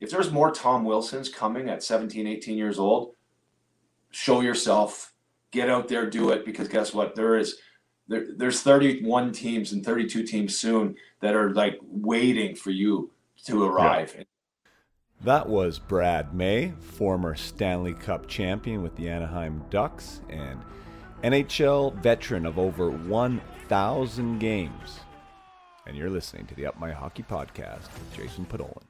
if there's more Tom Wilsons coming at 17, 18 years old, show yourself, get out there, do it. Because guess what? There is there, there's 31 teams and 32 teams soon that are like waiting for you to arrive. Yeah. That was Brad May, former Stanley Cup champion with the Anaheim Ducks and NHL veteran of over 1,000 games. And you're listening to the Up My Hockey Podcast with Jason Podollan.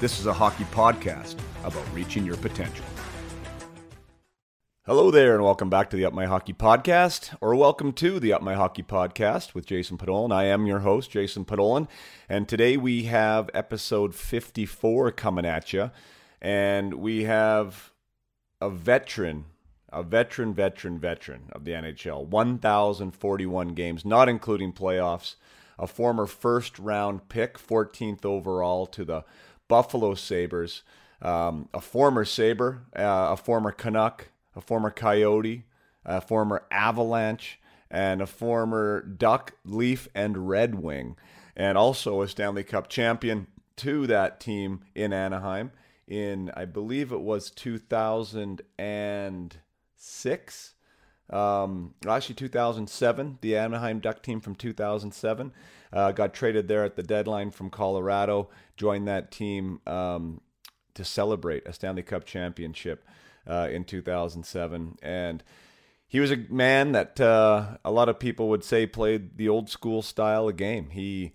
This is a hockey podcast about reaching your potential. Hello there, and welcome back to the Up My Hockey Podcast, or welcome to the Up My Hockey Podcast with Jason Podollan. I am your host, Jason Podollan, and today we have episode 54 coming at you, and we have a veteran, a veteran, veteran, veteran of the NHL, 1,041 games, not including playoffs, a former first round pick, 14th overall to the Buffalo Sabres, um, a former Sabre, uh, a former Canuck a former Coyote, a former Avalanche, and a former Duck, Leaf, and Red Wing, and also a Stanley Cup champion to that team in Anaheim in, I believe it was 2006. Um, actually, 2007, the Anaheim Duck team from 2007 uh, got traded there at the deadline from Colorado, joined that team um, to celebrate a Stanley Cup championship uh, in 2007. And he was a man that uh, a lot of people would say played the old school style of game. He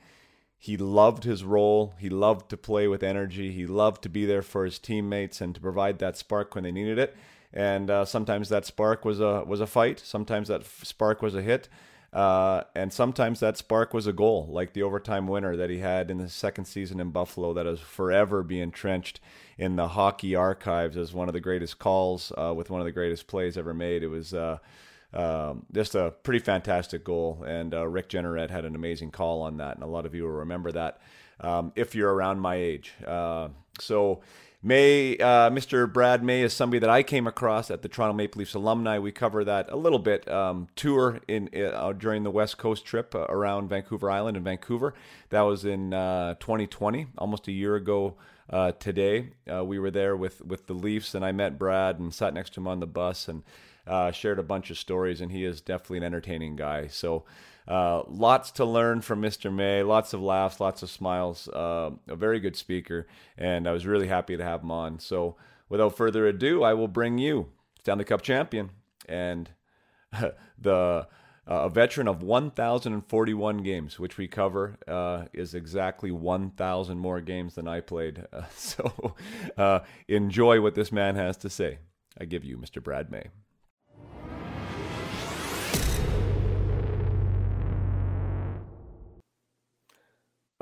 he loved his role. He loved to play with energy. He loved to be there for his teammates and to provide that spark when they needed it. And uh, sometimes that spark was a was a fight. Sometimes that spark was a hit. Uh, and sometimes that spark was a goal, like the overtime winner that he had in the second season in Buffalo, that is forever be entrenched in the hockey archives as one of the greatest calls uh, with one of the greatest plays ever made. It was uh, um, just a pretty fantastic goal, and uh, Rick Jeanneret had an amazing call on that, and a lot of you will remember that um, if you're around my age. Uh, so May, uh, Mr. Brad May is somebody that I came across at the Toronto Maple Leafs alumni. We cover that a little bit um, tour in uh, during the West Coast trip uh, around Vancouver Island and Vancouver. That was in 2020, uh, almost a year ago uh, today. Uh, we were there with with the Leafs, and I met Brad and sat next to him on the bus and shared a bunch of stories. And he is definitely an entertaining guy. So. Uh, lots to learn from Mr. May, lots of laughs, lots of smiles. Uh, a very good speaker, and I was really happy to have him on. So, without further ado, I will bring you Stanley Cup champion and the uh, a veteran of 1,041 games, which we cover uh, is exactly 1,000 more games than I played. Uh, so enjoy what this man has to say. I give you Mr. Brad May.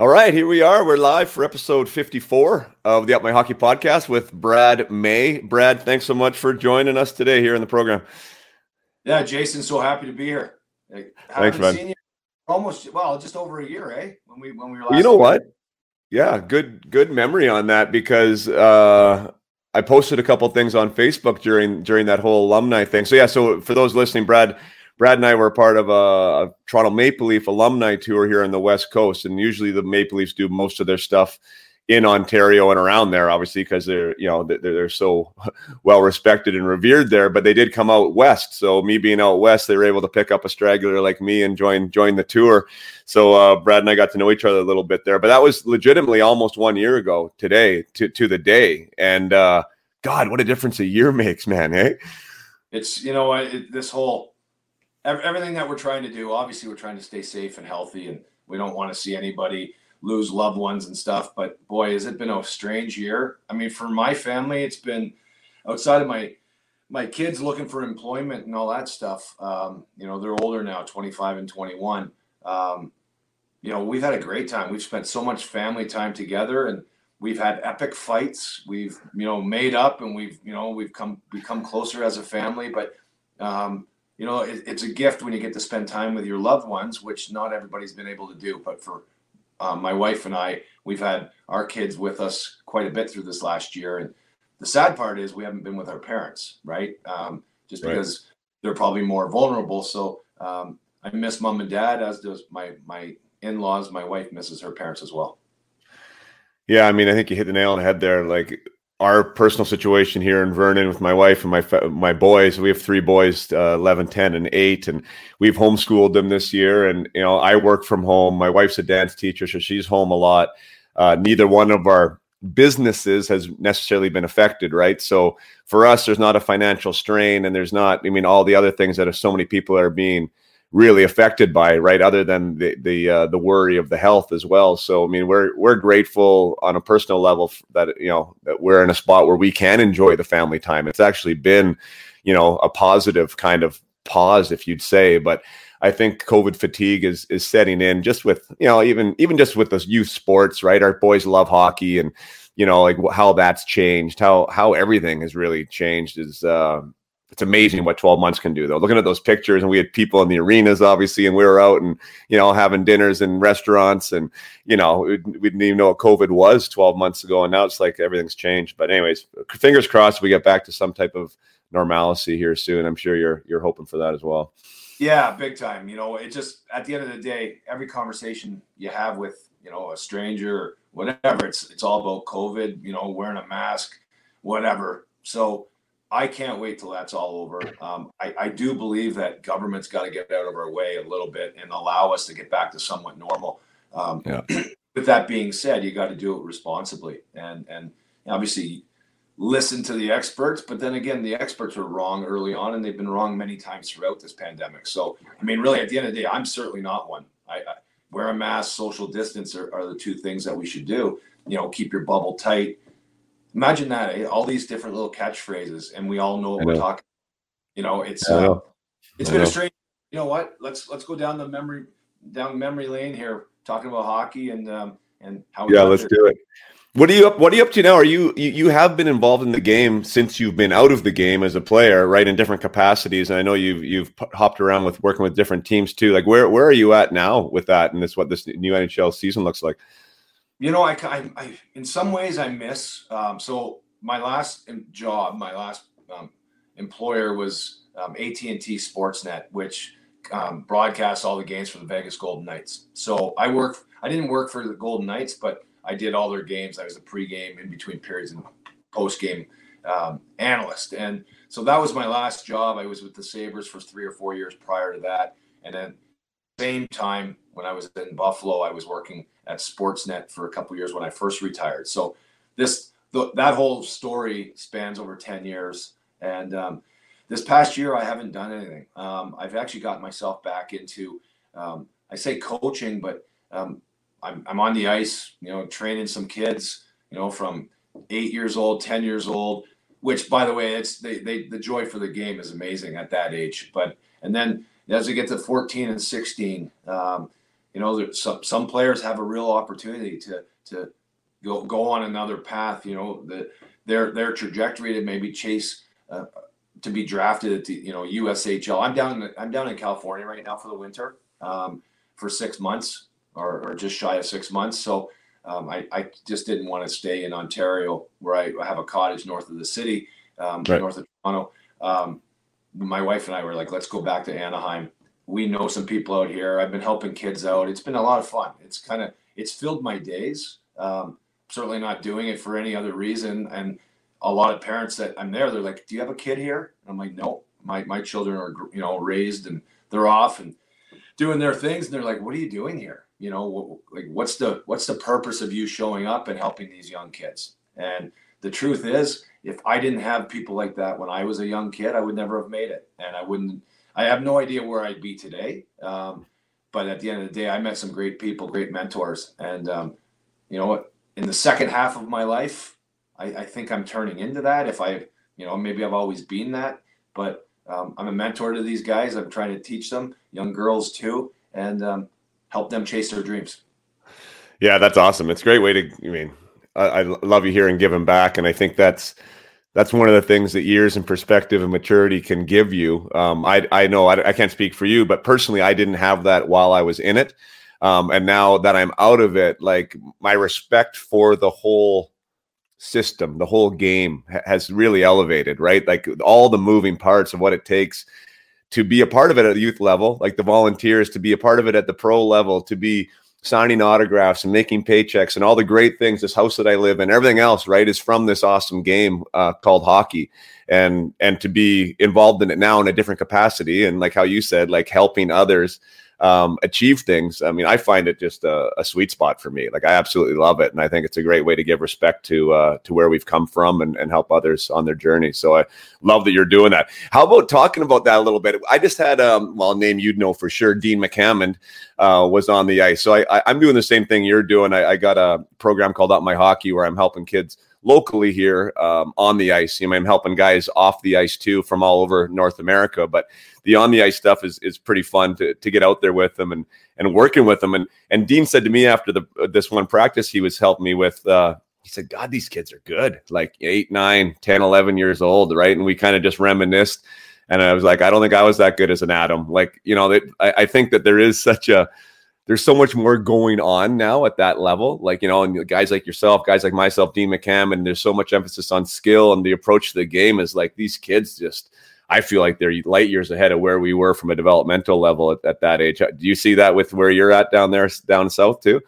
All right, here we are. We're live for episode 54 of the Up My Hockey podcast with Brad May. Brad, thanks so much for joining us today here in the program. Yeah, Jason, so happy to be here. thanks, man. almost well, just over a year, eh? When we when we were well, You know what? Yeah, good good memory on that because uh I posted a couple things on Facebook during during that whole alumni thing. So yeah, so for those listening, Brad Brad and I were part of a, a, Toronto Maple Leaf alumni tour here on the West Coast, and usually the Maple Leafs do most of their stuff in Ontario and around there, obviously because they're you know they're, they're so well respected and revered there. But they did come out west, so me being out west, they were able to pick up a straggler like me and join join the tour. So uh, Brad and I got to know each other a little bit there. But that was legitimately almost one year ago today, to to the day. And uh, God, what a difference a year makes, man! Hey, it's you know it, this whole everything that we're trying to do, obviously, we're trying to stay safe and healthy, and we don't want to see anybody lose loved ones and stuff. But boy, has it been a strange year. I mean, for my family, it's been outside of my my kids looking for employment and all that stuff. Um, you know, they're older now, 25 and 21. Um, you know, we've had a great time. We've spent so much family time together, and we've had epic fights. We've you know made up, and we've you know we've come become closer as a family. But um, you know it, it's a gift when you get to spend time with your loved ones, which not everybody's been able to do. But for um, my wife and I, we've had our kids with us quite a bit through this last year, and the sad part is we haven't been with our parents, right? Um, just because right. they're probably more vulnerable. So um, I miss mom and dad, as does my my in laws. My wife misses her parents as well. Yeah, I mean, I think you hit the nail on the head there. Like our personal situation here in Vernon with my wife and my my boys. We have three boys, uh, 11, 10, and 8, and we've homeschooled them this year. And you know, I work from home. My wife's a dance teacher, so she's home a lot. Uh, neither one of our businesses has necessarily been affected, right? So for us, there's not a financial strain, and there's not. I mean, all the other things that so many people are being really affected by, right? Other than the the uh, the worry of the health as well. So I mean, we're we're grateful on a personal level that you know that we're in a spot where we can enjoy the family time. It's actually been, you know, a positive kind of pause, if you'd say, but. I think COVID fatigue is is setting in just with you know even even just with the youth sports right our boys love hockey and you know like how that's changed how how everything has really changed is uh, it's amazing what 12 months can do though. Looking at those pictures and we had people in the arenas obviously and we were out and you know having dinners in restaurants and you know we, didn't even know what covid was 12 months ago and now it's like everything's changed. But anyways fingers crossed we get back to some type of normalcy here soon. I'm sure you're you're hoping for that as well. Yeah big time. You know it just at the end of the day every conversation you have with you know a stranger whatever it's it's all about covid you know wearing a mask whatever. So I can't wait till that's all over. Um, I, I, do believe that government's got to get out of our way a little bit and allow us to get back to somewhat normal. Um, yeah. with that being said, you got to do it responsibly and and obviously listen to the experts. But then again, the experts were wrong early on, and they've been wrong many times throughout this pandemic. So I mean, really, at the end of the day, I'm certainly not one. I, I wear a mask, social distance are, are the two things that we should do. You know, keep your bubble tight Imagine that, eh? all these different little catchphrases, and we all know what know. we're talking. You know, it's uh, it's been a strange. You know what? Let's let's go down the memory down memory lane here, talking about hockey and um, and how. Yeah, let's do it. What are you up? What are you up to now? Are you, you you have been involved in the game since you've been out of the game as a player, right? In different capacities, and I know you've you've hopped around with working with different teams too. Like where where are you at now with that? And this what this new NHL season looks like? You know, I, I, I in some ways I miss. Um, so my last job, my last um, employer was um, AT and T Sportsnet, which um, broadcasts all the games for the Vegas Golden Knights. So I work. I didn't work for the Golden Knights, but I did all their games. I was a pregame, in between periods, and postgame um, analyst. And so that was my last job. I was with the Sabres for three or four years prior to that, and then same time when I was in Buffalo, I was working at Sportsnet for a couple years when I first retired. So this the, that whole story spans over 10 years. And um, this past year, I haven't done anything. Um, I've actually gotten myself back into, um, I say coaching, but um, I'm, I'm on the ice, you know, training some kids, you know, from eight years old, 10 years old, which by the way, it's they, they, the joy for the game is amazing at that age. But, and then as we get to 14 and 16, um, you know, some some players have a real opportunity to to go go on another path. You know, the, their their trajectory to maybe chase uh, to be drafted at the you know USHL. I'm down in, I'm down in California right now for the winter um, for six months or, or just shy of six months. So. Um, I, I just didn't want to stay in Ontario where I, I have a cottage north of the city, um, right. north of Toronto. Um, my wife and I were like, let's go back to Anaheim we know some people out here. I've been helping kids out. It's been a lot of fun. It's kind of it's filled my days. Um, certainly not doing it for any other reason. And a lot of parents that I'm there, they're like, "Do you have a kid here?" And I'm like, "No, my my children are you know raised and they're off and doing their things." And they're like, "What are you doing here? You know, like what's the what's the purpose of you showing up and helping these young kids?" And the truth is, if I didn't have people like that when I was a young kid, I would never have made it, and I wouldn't I have no idea where I'd be today. Um, but at the end of the day, I met some great people, great mentors, and um, you know what? In the second half of my life, I, I, think I'm turning into that. If I, you know, maybe I've always been that, but um, I'm a mentor to these guys. I'm trying to teach them, young girls too, and um, help them chase their dreams. Yeah, that's awesome. It's a great way to. I mean, I, I love you here hearing giving back, and I think that's that's one of the things that years and perspective and maturity can give you. Um, I I know I, I, can't speak for you, but personally, I didn't have that while I was in it, um, and now that I'm out of it, like my respect for the whole system, the whole game ha- has really elevated. Right, like all the moving parts of what it takes to be a part of it at the youth level, like the volunteers, to be a part of it at the pro level, to be signing autographs and making paychecks and all the great things this house that i live in everything else right is from this awesome game uh, called hockey. And and to be involved in it now in a different capacity and like how you said like helping others um, achieve things. I mean, I find it just a, a, sweet spot for me. Like I absolutely love it, and I think it's a great way to give respect to uh, to where we've come from and, and help others on their journey. So I love that you're doing that. How about talking about that a little bit? I just had um, well, name you'd know for sure. Dean McAmmond uh, was on the ice, so I, I, am doing the same thing you're doing. I, I got a program called Up My Hockey where I'm helping kids locally here um, on the ice. You know, I'm helping guys off the ice too from all over North America. But the on the ice stuff is is pretty fun to, to get out there with them and and working with them. And and Dean said to me after the this one practice he was helping me with. Uh, he said, God, these kids are good, like eight, nine, 10, 11 years old, right? And we kind of just reminisced. And I was like, I don't think I was that good as an Atom. Like, you know, I, I think that there is such a, there's so much more going on now at that level. Like, you know, and guys like yourself, guys like myself, Dean McCam, and there's so much emphasis on skill and the approach to the game is like these kids just, I feel like they're light years ahead of where we were from a developmental level at, at that age. Do you see that with where you're at down there, down south too?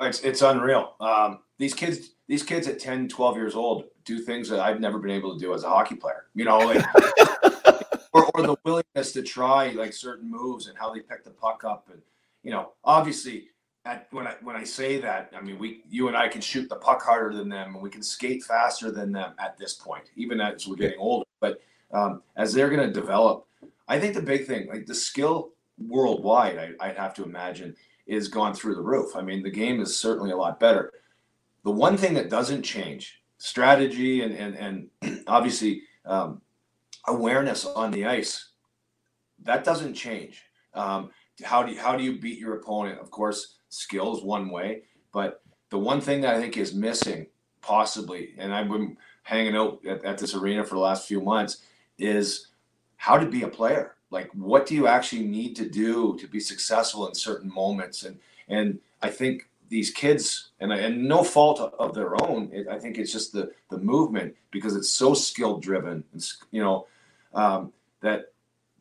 It's, it's unreal. Um, these kids, these kids at 10, 12 years old do things that I've never been able to do as a hockey player, you know, like, or, or the willingness to try like certain moves and how they pick the puck up and, you know, obviously at, when I when I say that, I mean we you and I can shoot the puck harder than them and we can skate faster than them at this point, even as we're getting older. But um, as they're going to develop, I think the big thing, like the skill worldwide, I, I'd have to imagine, is gone through the roof. I mean, the game is certainly a lot better. The one thing that doesn't change, strategy and and and obviously um, awareness on the ice, that doesn't change. Um, how do you, how do you beat your opponent? Of course, skill is one way, but the one thing that I think is missing, possibly, and I've been hanging out at, at this arena for the last few months, is how to be a player. Like, what do you actually need to do to be successful in certain moments? And and I think these kids, and and no fault of their own, it, I think it's just the the movement because it's so skill driven. You know, um, that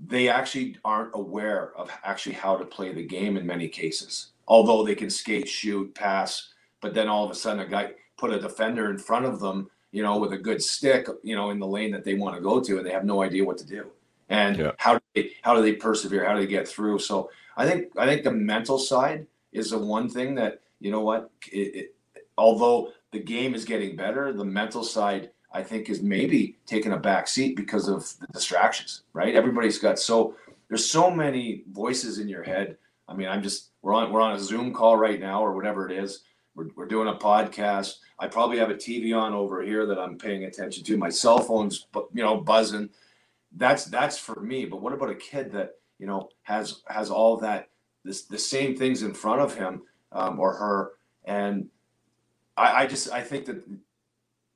they actually aren't aware of actually how to play the game in many cases. Although they can skate, shoot, pass, but then all of a sudden a guy put a defender in front of them, you know, with a good stick, you know, in the lane that they want to go to, and they have no idea what to do. And yeah. how do they how do they persevere? How do they get through? So I think I think the mental side is the one thing that you know what, it, it, although the game is getting better, the mental side I think is maybe taking a back seat because of the distractions, right? Everybody's got so there's so many voices in your head. I mean, I'm just we're on we're on a Zoom call right now or whatever it is. We're, we're doing a podcast. I probably have a TV on over here that I'm paying attention to. My cell phone's you know buzzing. That's that's for me. But what about a kid that you know has has all that this the same things in front of him um, or her and I, I just I think that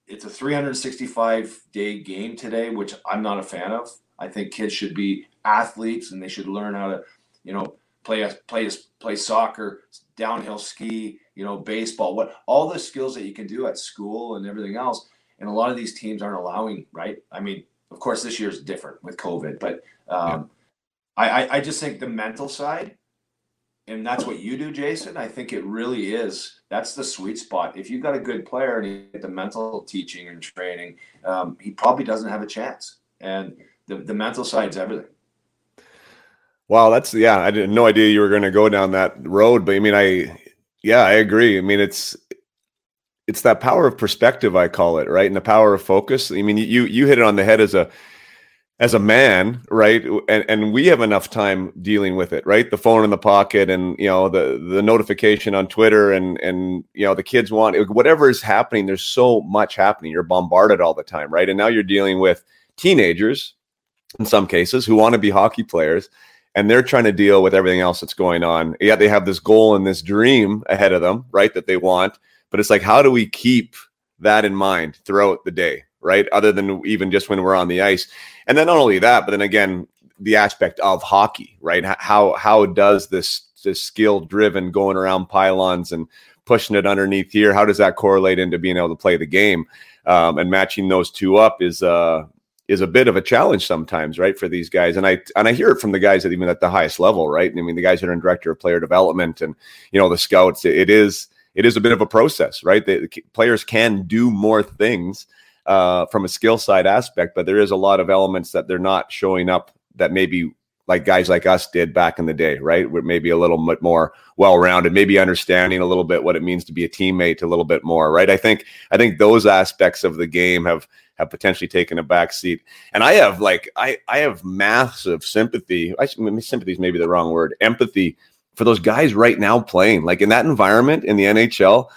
it's a 365 day game today, which I'm not a fan of. I think kids should be athletes and they should learn how to, you know, play a, play play soccer, downhill ski, you know, baseball, what all the skills that you can do at school and everything else. And a lot of these teams aren't allowing, right? I mean, of course, this year is different with COVID, but um, yeah. I, I just think the mental side and that's what you do, Jason. I think it really is. That's the sweet spot. If you've got a good player and you get the mental teaching and training, um, he probably doesn't have a chance. And the, the mental side's everything. Wow, that's yeah. I had no idea you were going to go down that road, but I mean, I yeah, I agree. I mean, it's it's that power of perspective, I call it, right, and the power of focus. I mean, you you hit it on the head as a as a man, right? And and we have enough time dealing with it, right? The phone in the pocket and you know the the notification on Twitter and and you know the kids want whatever is happening. There's so much happening. You're bombarded all the time, right? And now you're dealing with teenagers in some cases who want to be hockey players and they're trying to deal with everything else that's going on. Yeah, they have this goal and this dream ahead of them, right? That they want but it's like how do we keep that in mind throughout the day, right? Other than even just when we're on the ice. And then not only that, but then again, the aspect of hockey, right? How how does this this skill driven going around pylons and pushing it underneath here? How does that correlate into being able to play the game? Um, and matching those two up is uh is a bit of a challenge sometimes, right, for these guys. And I and I hear it from the guys that even at the highest level, right? I mean, the guys that are in director of player development and you know the scouts. It, is it is a bit of a process, right? The, the players can do more things uh, from a skill side aspect, but there is a lot of elements that they're not showing up that maybe like guys like us did back in the day, right? We're maybe a little bit more well-rounded, maybe understanding a little bit what it means to be a teammate a little bit more, right? I think I think those aspects of the game have have potentially taken a back seat. And I have like I I have massive sympathy. I sympathy is maybe the wrong word. Empathy for those guys right now playing like in that environment in the NHL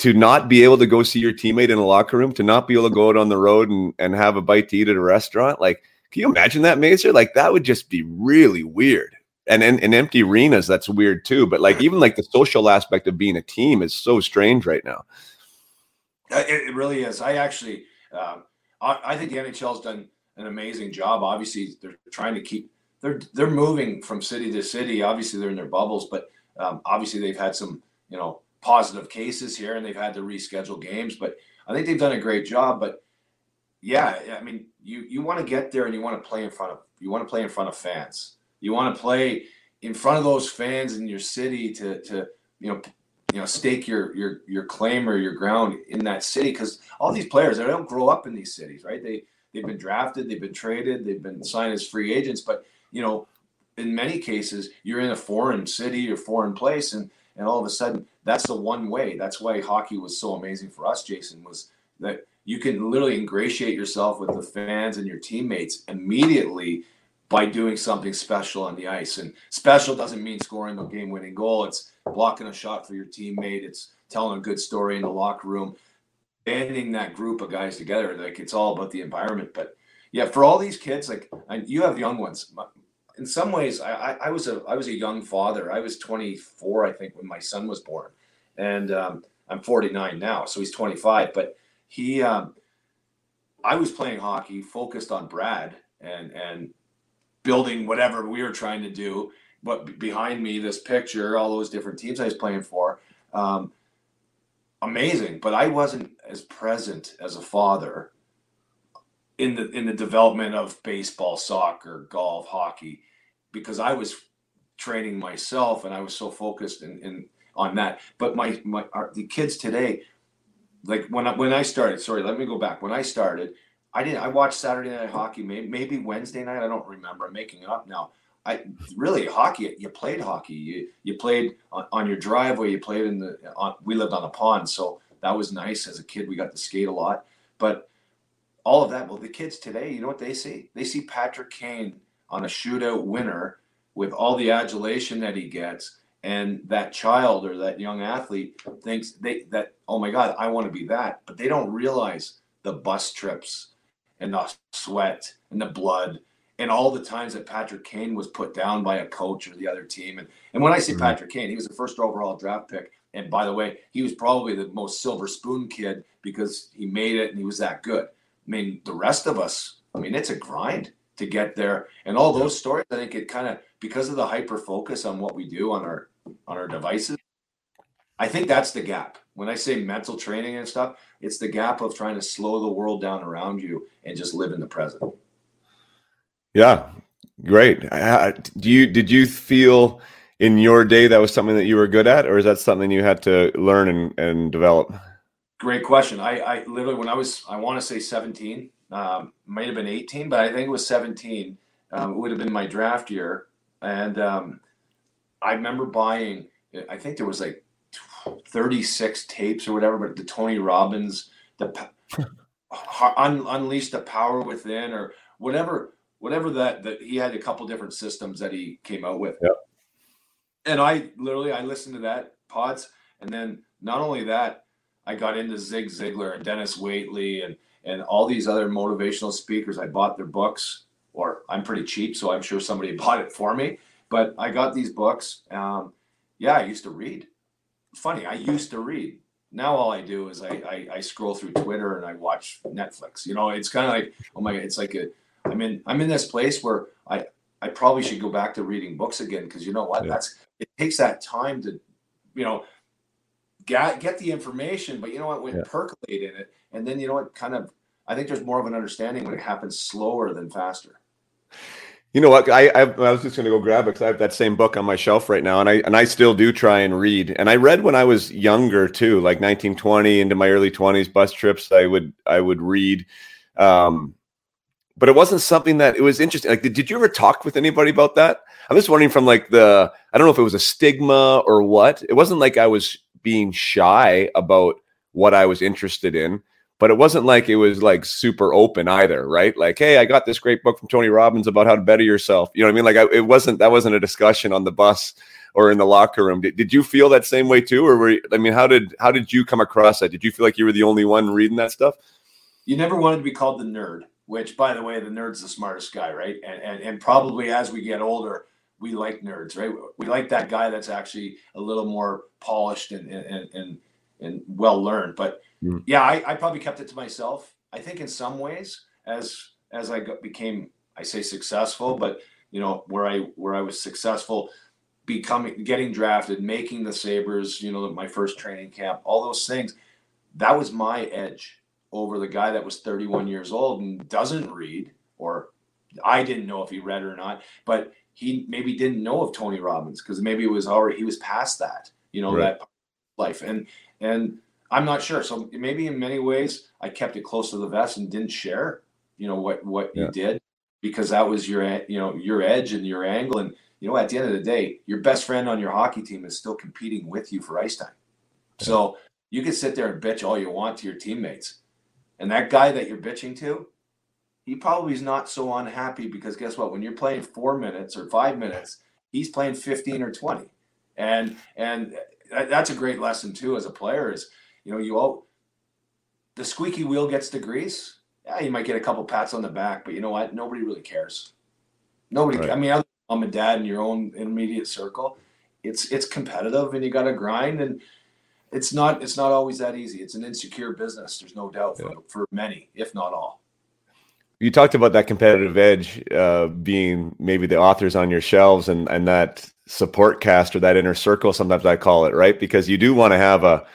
to not be able to go see your teammate in a locker room, to not be able to go out on the road and, and have a bite to eat at a restaurant. Like, can you imagine that, Mazer? Like, that would just be really weird. And in, empty arenas, that's weird too. But like, even like the social aspect of being a team is so strange right now. Uh, it, really is. I actually, um, I, I think the NHL has done an amazing job. Obviously, they're trying to keep they're they're moving from city to city. Obviously, they're in their bubbles, but um, obviously they've had some you know positive cases here, and they've had to reschedule games. But I think they've done a great job. But yeah, I mean, you you want to get there and you want to play in front of you want to play in front of fans. You want to play in front of those fans in your city to to you know you know stake your your your claim or your ground in that city because all these players they don't grow up in these cities, right? They they've been drafted, they've been traded, they've been signed as free agents, but you know, in many cases, you're in a foreign city or foreign place, and and all of a sudden, that's the one way. That's why hockey was so amazing for us, Jason, was that you can literally ingratiate yourself with the fans and your teammates immediately by doing something special on the ice. And special doesn't mean scoring a game winning goal. It's blocking a shot for your teammate. It's telling a good story in the locker room, banding that group of guys together. Like it's all about the environment. But yeah, for all these kids, like you have young ones in some ways, I, I, was a I was a young father. I was 24, I think, when my son was born, and um, I'm 49 now, so he's 25. But he, um, I was playing hockey, focused on Brad and and building whatever we were trying to do. But behind me, this picture, all those different teams I was playing for, um, amazing. But I wasn't as present as a father in the in the development of baseball, soccer, golf, hockey because I was training myself and I was so focused in, in on that. But my my our, the kids today, like when I, when I started, sorry, let me go back. When I started, I didn't. I watched Saturday Night Hockey, maybe, maybe Wednesday night. I don't remember. I'm making it up now. I really hockey. You played hockey. You you played on, on your driveway. You played in the. On, we lived on a pond, so that was nice. As a kid, we got to skate a lot. But all of that. Well, the kids today, you know what they see? They see Patrick Kane on a shootout winner with all the adulation that he gets and that child or that young athlete thinks they that oh my god i want to be that but they don't realize the bus trips and the sweat and the blood and all the times that patrick kane was put down by a coach or the other team and, and when i say mm-hmm. patrick kane he was the first overall draft pick and by the way he was probably the most silver spoon kid because he made it and he was that good mean the rest of us i mean it's a grind to get there. And all those stories, I think it kind of because of the hyper focus on what we do on our on our devices. I think that's the gap. When I say mental training and stuff, it's the gap of trying to slow the world down around you and just live in the present. Yeah, great. Do you did you feel in your day that was something that you were good at, or is that something you had to learn and, and develop? Great question. I, I literally when I was I want to say 17, um, might have been 18, but I think it was 17. Um, it would have been my draft year, and um, I remember buying. I think there was like 36 tapes or whatever, but the Tony Robbins, the un, unleash the power within, or whatever, whatever that that he had a couple different systems that he came out with. Yep. And I literally I listened to that pods, and then not only that, I got into Zig Ziglar and Dennis Waitley and and all these other motivational speakers. I bought their books, or I'm pretty cheap, so I'm sure somebody bought it for me. But I got these books. Um, yeah, I used to read. Funny, I used to read. now all I do is I, I, I scroll through Twitter and I watch Netflix. You know, it's kind of like oh my, it's like a I'm in I'm in this place where I I probably should go back to reading books again because you know what yeah. that's it takes that time to you know get get the information, but you know what when yeah. percolate in it, and then you know what kind of I think there's more of an understanding when it happens slower than faster. You know what? I I, I was just going to go grab it because I have that same book on my shelf right now, and I and I still do try and read. And I read when I was younger too, like 1920 into my early 20s. Bus trips, I would I would read, um, but it wasn't something that it was interesting. Like, did, did you ever talk with anybody about that? I'm just wondering from like the I don't know if it was a stigma or what. It wasn't like I was being shy about what I was interested in but it wasn't like it was like super open either, right? Like, hey, I got this great book from Tony Robbins about how to better yourself. You know what I mean? Like, I, it wasn't that wasn't a discussion on the bus or in the locker room. Did, did you feel that same way too, or were you, I mean, how did how did you come across that? Did you feel like you were the only one reading that stuff? You never wanted to be called the nerd, which, by the way, the nerd's the smartest guy, right? And and, and probably as we get older, we like nerds, right? We like that guy that's actually a little more polished and and and, and well learned, but Mm. Yeah, I, I, probably kept it to myself. I think in some ways, as as I got, became, I say successful, but you know where I where I was successful, becoming getting drafted, making the Sabres, you know, my first training camp, all those things. That was my edge over the guy that was 31 years old and doesn't read, or I didn't know if he read or not, but he maybe didn't know of Tony Robbins because maybe it was already he was past that, you know, right. that life and and I'm not sure. So maybe in many ways I kept it close to the vest and didn't share, you know, what what yeah. you did because that was your you know your edge and your angle. And you know, at the end of the day, your best friend on your hockey team is still competing with you for ice time. Yeah. So you can sit there and bitch all you want to your teammates, and that guy that you're bitching to, he probably is not so unhappy because guess what? When you're playing four minutes or five minutes, he's playing 15 or 20, and and that's a great lesson too as a player is you know, you all the squeaky wheel gets the grease. Yeah, you might get a couple pats on the back, but you know what? Nobody really cares. Nobody. Right. I mean, other mom and dad in your own immediate circle, it's it's competitive and you got to grind and it's not it's not always that easy. It's an insecure business. There's no doubt for, yeah. for many, if not all. You talked about that competitive edge uh, being maybe the authors on your shelves and and that support cast or that inner circle. Sometimes I call it right because you do want to have a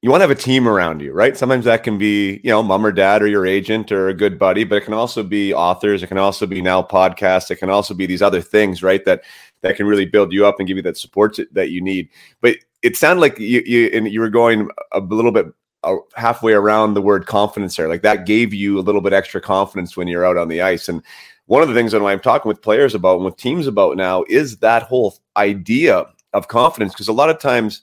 you want to have a team around you, right? Sometimes that can be, you know, mom or dad or your agent or a good buddy, but it can also be authors. It can also be now podcasts. It can also be these other things, right? That that can really build you up and give you that support that you need. But it sounded like you you and you were going a little bit halfway around the word confidence there. Like that gave you a little bit extra confidence when you're out on the ice. And one of the things that I'm talking with players about and with teams about now is that whole idea of confidence. Because a lot of times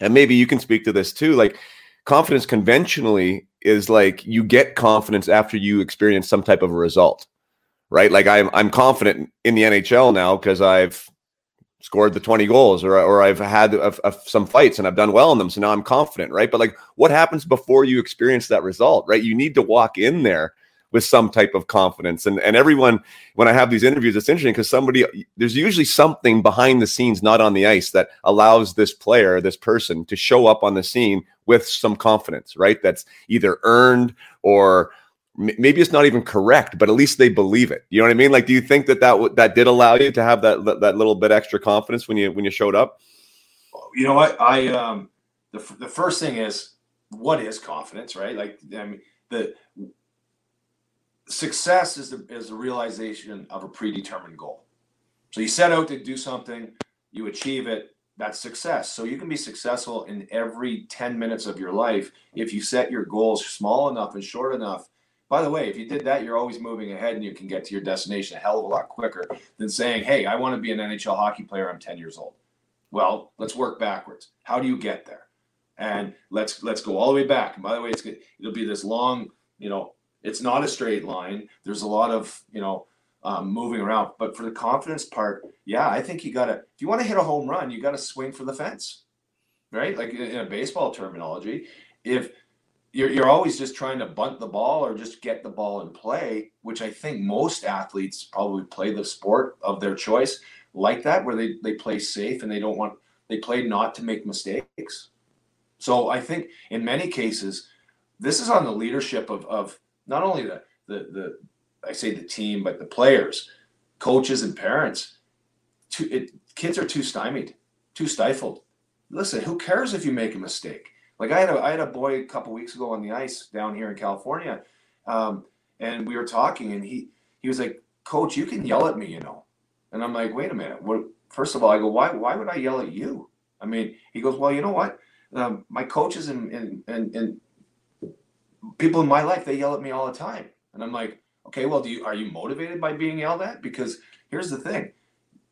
and maybe you can speak to this too like confidence conventionally is like you get confidence after you experience some type of a result right like i'm i'm confident in the nhl now because i've scored the 20 goals or, or i've had a, a, some fights and i've done well in them so now i'm confident right but like what happens before you experience that result right you need to walk in there with some type of confidence. And and everyone, when I have these interviews, it's interesting because somebody there's usually something behind the scenes, not on the ice, that allows this player, this person, to show up on the scene with some confidence, right? That's either earned or maybe it's not even correct, but at least they believe it. You know what I mean? Like, do you think that that that did allow you to have that that little bit extra confidence when you when you showed up? You know what? I um the the first thing is what is confidence, right? Like, I mean, the success is the, is the realization of a predetermined goal. So you set out to do something, you achieve it, that's success. So you can be successful in every 10 minutes of your life if you set your goals small enough and short enough. By the way, if you did that, you're always moving ahead and you can get to your destination a hell of a lot quicker than saying, hey, I want to be an NHL hockey player. I'm 10 years old. Well, let's work backwards. How do you get there? And let's let's go all the way back. And by the way, it's good. It'll be this long, you know, it's not a straight line. There's a lot of, you know, um, moving around. But for the confidence part, yeah, I think you got to, if you want to hit a home run, you got to swing for the fence, right? Like in a baseball terminology, if you're, you're always just trying to bunt the ball or just get the ball in play, which I think most athletes probably play the sport of their choice like that, where they, they play safe and they don't want, they play not to make mistakes. So I think in many cases, this is on the leadership of, of not only the, the, the, I say the team, but the players, coaches and parents. Too, it, kids are too stymied, too stifled. Listen, who cares if you make a mistake? Like I had a, I had a boy a couple weeks ago on the ice down here in California, um, and we were talking, and he he was like, "Coach, you can yell at me, you know." And I'm like, "Wait a minute. What? First of all, I go, why why would I yell at you? I mean, he goes, "Well, you know what? Um, my coaches and, and and and people in my life they yell at me all the time." And I'm like, "Okay, well, do you are you motivated by being yelled at? Because here's the thing,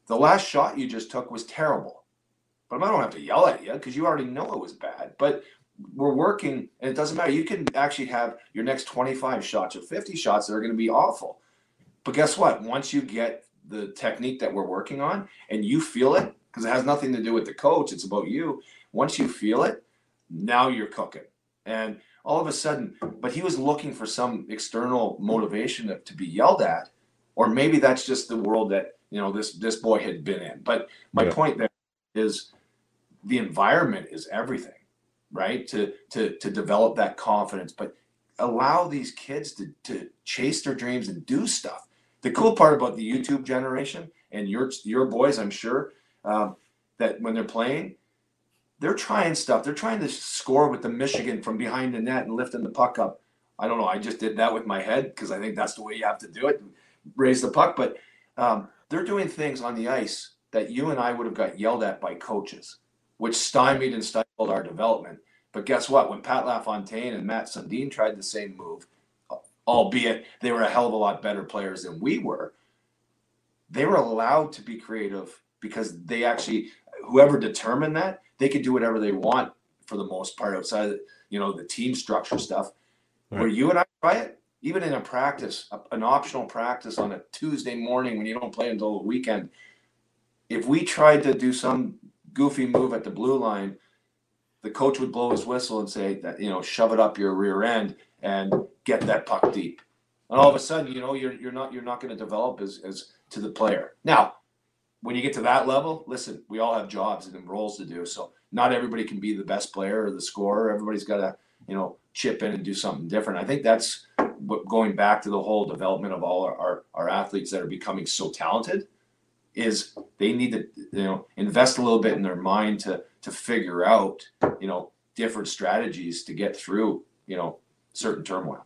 the last shot you just took was terrible." But I don't have to yell at you because you already know it was bad. But we're working, and it doesn't matter. You can actually have your next 25 shots or 50 shots that are going to be awful. But guess what? Once you get the technique that we're working on and you feel it, because it has nothing to do with the coach, it's about you. Once you feel it, now you're cooking. And all of a sudden, but he was looking for some external motivation to, to be yelled at, or maybe that's just the world that you know this this boy had been in. But my yeah. point there is the environment is everything right? To to to develop that confidence but allow these kids to to chase their dreams and do stuff. The cool part about the youtube generation and your your boys i'm sure um, that when they're playing they're trying stuff. They're trying to score with the michigan from behind the net and lifting the puck up. I don't know i just did that with my head because i think that's the way you have to do it raise the puck but um, they're doing things on the ice that you and i would have got yelled at by coaches which stymied and stifled our development. But guess what? When Pat LaFontaine and Mats Sundin tried the same move, albeit they were a hell of a lot better players than we were, they were allowed to be creative because they actually, whoever determined that, they could do whatever they want for the most part outside of, you know, the team structure stuff. Right. Where you and I try it, even in a practice, an optional practice on a Tuesday morning when you don't play until the weekend, if we tried to do some goofy move at the blue line, the coach would blow his whistle and say that you know shove it up your rear end and get that puck deep. And all of a sudden, you know, you're you're not you're not going to develop as as to the player. Now, when you get to that level, listen, we all have jobs and roles to do. So not everybody can be the best player or the scorer. Everybody's got to you know chip in and do something different. I think that's going back to the whole development of all our, our, our athletes that are becoming so talented is they need to you know invest a little bit in their mind to to figure out you know different strategies to get through you know certain turmoil.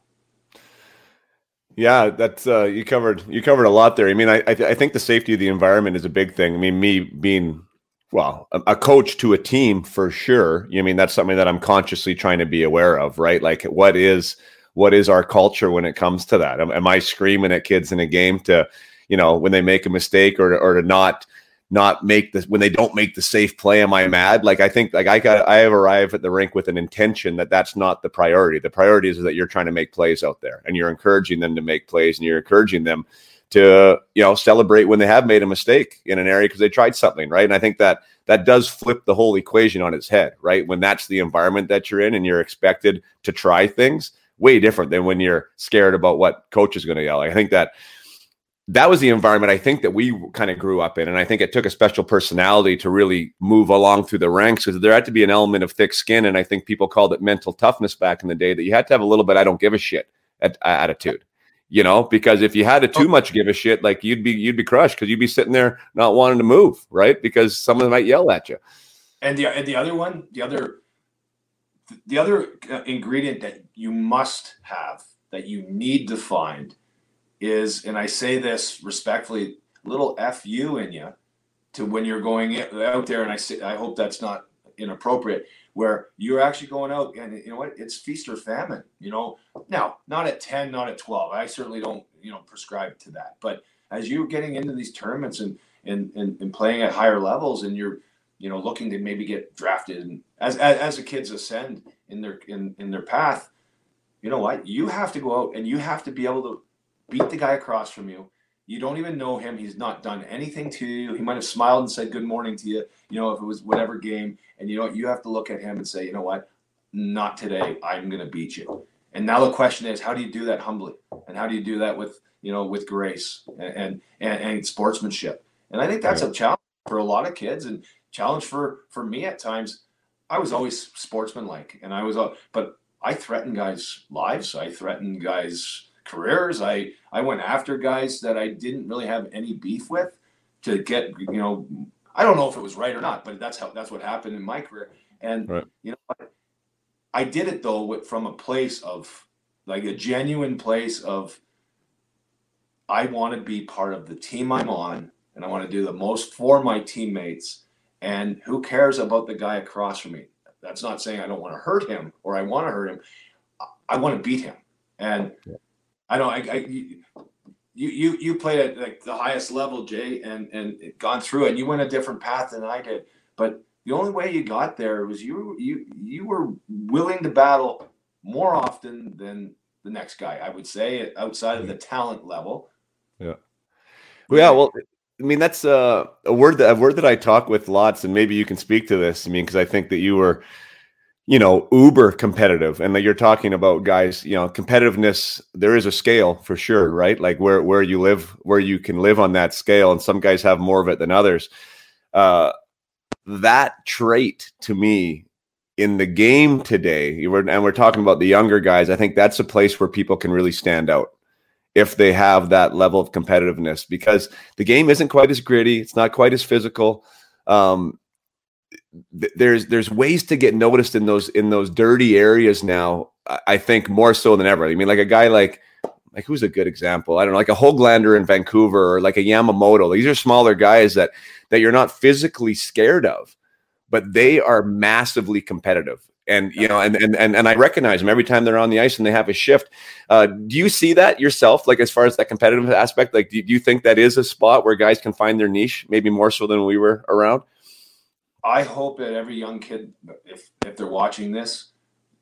Yeah that's uh you covered you covered a lot there. I mean i i, th- I think the safety of the environment is a big thing. I mean me being well a, a coach to a team for sure i mean that's something that i'm consciously trying to be aware of right? Like what is what is our culture when it comes to that? Am, am i screaming at kids in a game to you know, when they make a mistake or or to not not make this when they don't make the safe play am i mad? Like i think like i got i have arrived at the rink with an intention that that's not the priority. The priority is that you're trying to make plays out there and you're encouraging them to make plays and you're encouraging them to you know celebrate when they have made a mistake in an area because they tried something right? And i think that that does flip the whole equation on its head right? When that's the environment that you're in and you're expected to try things way different than when you're scared about what coach is going to yell i think that that was the environment I think that we kind of grew up in. And I think it took a special personality to really move along through the ranks because there had to be an element of thick skin. And I think people called it mental toughness back in the day that you had to have a little bit, I don't give a shit at, attitude, you know, because if you had a too oh. much give a shit, like you'd be, you'd be crushed because you'd be sitting there not wanting to move, right? Because someone might yell at you. And the, and the other one, the other, the other uh, ingredient that you must have that you need to find is, and I say this respectfully, little fu in you to when you're going out there, and I say I hope that's not inappropriate, where you're actually going out and you know what, it's feast or famine. You know, now not at ten, not at twelve. I certainly don't you know prescribe to that, but as you're getting into these tournaments and and and, and playing at higher levels, and you're you know looking to maybe get drafted, and as as, as the kids ascend in their in in their path, you know what, you have to go out and you have to be able to beat the guy across from you. You don't even know him. He's not done anything to you. He might have smiled and said good morning to you, you know, if it was whatever game. And you know what? You have to look at him and say, you know what? Not today. I'm going to beat you. And now the question is, how do you do that humbly? And how do you do that with, you know, with grace and and, and sportsmanship? And I think that's a challenge for a lot of kids and challenge for for me at times. I was always sportsmanlike, and I was, all but I threatened guys' lives. I threatened guys' careers. I I went after guys that I didn't really have any beef with to get you know. I don't know if it was right or not, but that's how that's what happened in my career. And right. you know, I did it though from a place of like a genuine place of I want to be part of the team I'm on, and I want to do the most for my teammates. And who cares about the guy across from me? That's not saying I don't want to hurt him or I want to hurt him. I want to beat him. And I know I, I you you you played at like the highest level, Jay, and and gone through it. You went a different path than I did. But the only way you got there was you you you were willing to battle more often than the next guy. I would say outside of the talent level. Yeah. Well, yeah. Well, I mean that's uh, a word that a word that I talk with lots, and maybe you can speak to this. I mean, because I think that you were, you know, uber competitive, and that you're talking about guys. You know, competitiveness. There is a scale for sure, right? Like where where you live, where you can live on that scale, and some guys have more of it than others. Uh, that trait to me in the game today, and we're talking about the younger guys. I think that's a place where people can really stand out if they have that level of competitiveness because the game isn't quite as gritty. It's not quite as physical. Um, th- there's there's ways to get noticed in those in those dirty areas now. I think more so than ever. I mean, like a guy like like who's a good example? I don't know, like a Hoglander in Vancouver or like a Yamamoto. These are smaller guys that that you're not physically scared of, but they are massively competitive and you know and and and, and i recognize them every time they're on the ice and they have a shift uh, do you see that yourself like as far as that competitive aspect like do, do you think that is a spot where guys can find their niche maybe more so than we were around i hope that every young kid if if they're watching this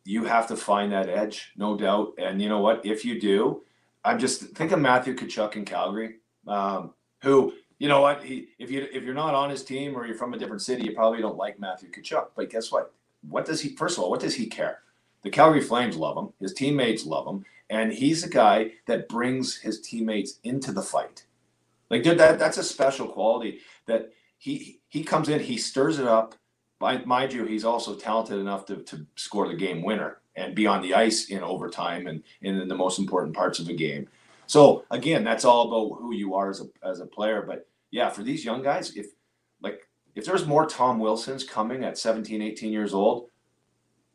you have to find that edge no doubt. And you know what? If you do i'm just think of matthew Tkachuk in calgary um, who you know what? He, if you if you're not on his team or you're from a different city you probably don't like matthew Tkachuk. but guess what? What does he first of all what does he care? The calgary flames love him. His teammates love him. And he's a guy that brings his teammates into the fight. Like dude that, that's a special quality that he he comes in he stirs it up mind you he's also talented enough to, to score the game winner and be on the ice in overtime and, and in the most important parts of the game so again that's all about who you are as a, as a player but yeah for these young guys if like if there's more Tom Wilsons coming at 17, 18 years old,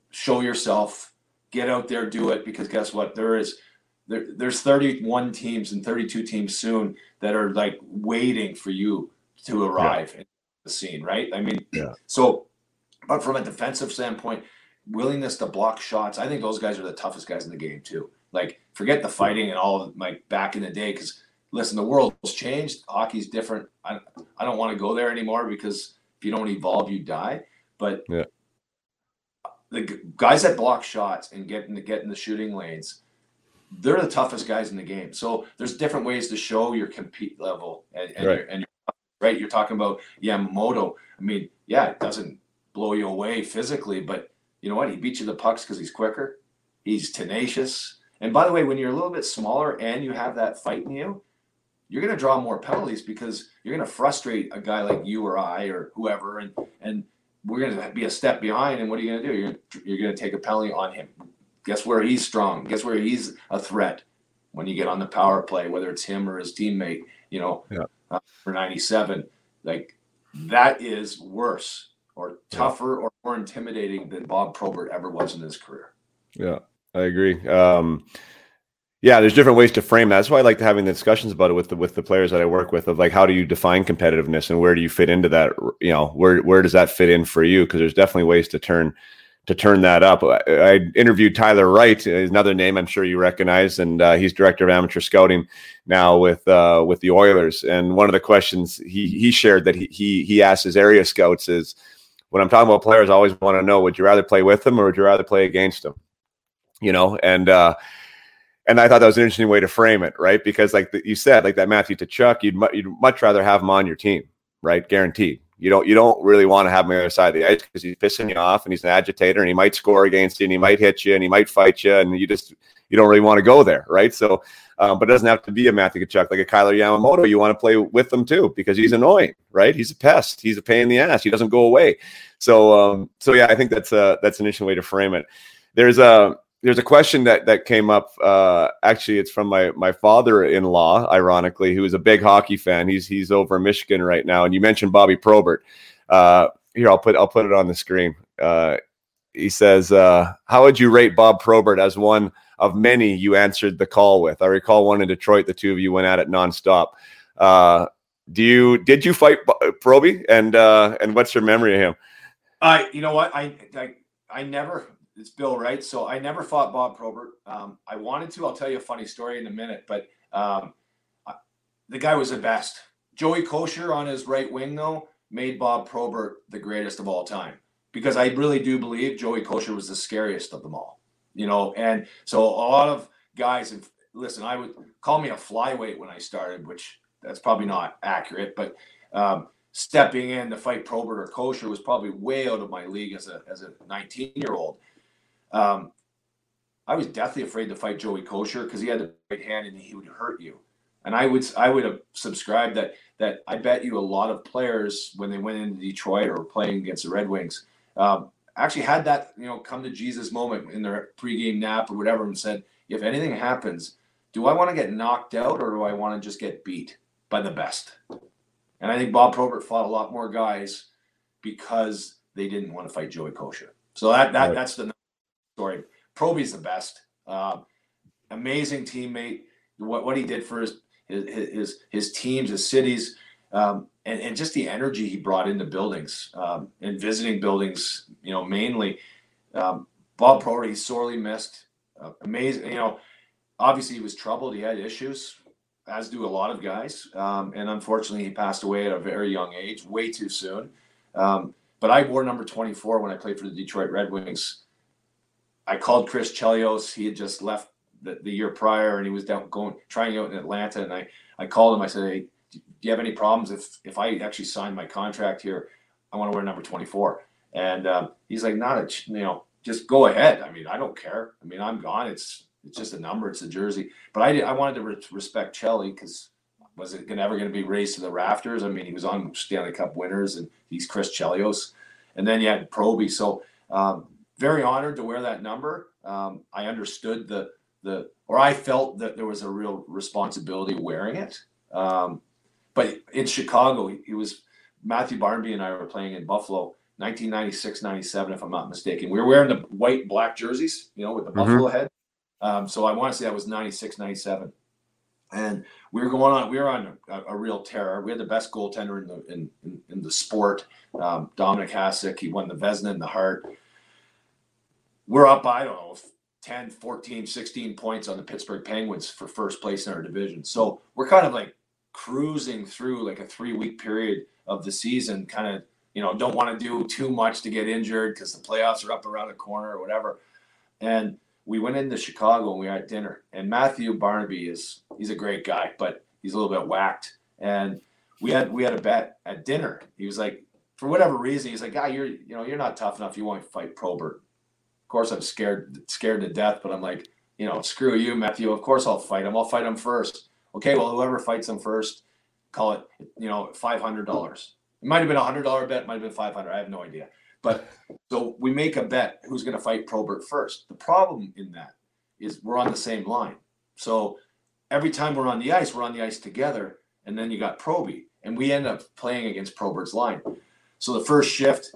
show yourself, get out there, do it. Because guess what? There is there, there's 31 teams and 32 teams soon that are like waiting for you to arrive yeah. The scene, right? I mean, yeah. so but from a defensive standpoint, willingness to block shots, I think those guys are the toughest guys in the game too. Like forget the fighting and all like back in the day because listen, the world's changed. Hockey's different. I, I don't want to go there anymore because if you don't evolve, you die. But yeah. the guys that block shots and get in the, get in the shooting lanes, they're the toughest guys in the game. So there's different ways to show your compete level. And, and, right. You're, and you're, right, you're talking about Yamamoto. I mean, yeah, it doesn't blow you away physically, but you know what? He beats you the pucks because he's quicker. He's tenacious. And by the way, when you're a little bit smaller and you have that fight in you, you're going to draw more penalties because you're going to frustrate a guy like you or I or whoever, and and we're going to be a step behind. And what are you going to do? You're you're going to take a penalty on him. Guess where he's strong? Guess where he's a threat when you get on the power play, whether it's him or his teammate. You know, yeah. Uh, for 97, like that is worse or tougher or more intimidating than Bob Probert ever was in his career. Yeah, I agree. Um, yeah, there's different ways to frame that. That's why I like having the discussions about it with the with the players that I work with of like how do you define competitiveness and where do you fit into that? You know, where where does that fit in for you? Because there's definitely ways to turn to turn that up. I, I, interviewed Tyler Wright, another name I'm sure you recognize, and uh, he's director of amateur scouting now with uh, with the Oilers. And one of the questions he he shared that he he, he asked his area scouts is, when I'm talking about players, I always want to know: would you rather play with them or would you rather play against them? You know, and uh, and I thought that was an interesting way to frame it, right? Because like the, you said, like that Matthew Tkachuk, you'd mu- you'd much rather have him on your team, right? Guaranteed. You don't you don't really want to have him on the other side of the ice because he's pissing you off and he's an agitator and he might score against you and he might hit you and he might fight you and you just you don't really want to go there, right? So, um, but it doesn't have to be a Matthew Tkachuk like a Kailer Yamamoto. You want to play with them too because he's annoying, right? He's a pest. He's a pain in the ass. He doesn't go away. So, um, so yeah, I think that's a that's an interesting way to frame it. There's a there's a question that that came up. Uh, actually, it's from my my father-in-law, ironically, who is a big hockey fan. He's he's over in Michigan right now, and you mentioned Bobby Probert. Uh, here, I'll put I'll put it on the screen. Uh, he says, uh, "How would you rate Bob Probert as one of many you answered the call with? I recall one in Detroit. The two of you went at it nonstop. Uh, do you did you fight Proby, and uh, and what's your memory of him? I, you know what, I I, I never it's Bill Wright. So I never fought Bob Probert. Um, I wanted to. I'll tell you a funny story in a minute, but um, I, the guy was the best. Joey Kocur on his right wing, though, made Bob Probert the greatest of all time because I really do believe Joey Kocur was the scariest of them all. You know, and so a lot of guys have listen. I would call me a flyweight when I started, which that's probably not accurate, but um, stepping in to fight Probert or Kocur was probably way out of my league as a as a 19 year old. Um, I was deathly afraid to fight Joey Kocur because he had the right hand and he would hurt you. And I would I would have subscribed that that I bet you a lot of players when they went into Detroit or playing against the Red Wings um, actually had that you know come to Jesus moment in their pregame nap or whatever and said, if anything happens, do I want to get knocked out or do I want to just get beat by the best? And I think Bob Probert fought a lot more guys because they didn't want to fight Joey Kocur. So that that right. that's the. Proby's the best. Um, amazing teammate. What what he did for his his his, his teams, his cities, um, and and just the energy he brought into buildings um, and visiting buildings. You know, mainly um, Bob. He's sorely missed. Uh, amazing. You know, obviously he was troubled. He had issues, as do a lot of guys. Um, and unfortunately, he passed away at a very young age, way too soon. Um, but I wore number 24 when I played for the Detroit Red Wings. I called Chris Chelios. He had just left the, the year prior, and he was down going trying out in Atlanta. And I I called him. I said, "Hey, do you have any problems if if I actually sign my contract here? I want to wear number 24." And um, he's like, "Not a you know, just go ahead. I mean, I don't care. I mean, I'm gone. It's it's just a number. It's a jersey." But I I wanted to re- respect Chelly because was it ever going to be raised to the rafters? I mean, he was on Stanley Cup winners, and he's Chris Chelios, and then you had Proby. So um, very honored to wear that number. Um, I understood the the or I felt that there was a real responsibility wearing it. Um, but in Chicago, he was Matthew Barnaby and I were playing in Buffalo, 1996, 97, if I'm not mistaken. We were wearing the white black jerseys, you know, with the mm-hmm. Buffalo head. Um, so I want to say that was 96, 97. And we were going on, we were on a, a real terror. We had the best goaltender in the in, in, in the sport, um, Dominik Hasek. He won the Vezina and the Hart we're up, I don't know, 10, 14, 16 points on the Pittsburgh Penguins for first place in our division. So we're kind of like cruising through like a three week period of the season, kind of, you know, don't want to do too much to get injured because the playoffs are up around the corner or whatever. And we went into Chicago and we at dinner. And Matthew Barnaby is he's a great guy, but he's a little bit whacked. And we had we had a bet at dinner. He was like, for whatever reason, he's like, "Guy, you're you know you're not tough enough. You won't fight Probert." Course, I'm scared scared to death, but I'm like, you know, screw you, Matthew. Of course, I'll fight him. I'll fight him first. Okay, well, whoever fights him first, call it, you know, five hundred dollars. It might have been a hundred dollar bet, might have been five hundred. I have no idea. But so we make a bet who's going to fight Probert first. The problem in that is we're on the same line. So every time we're on the ice, we're on the ice together, and then you got Proby, and we end up playing against Probert's line. So the first shift,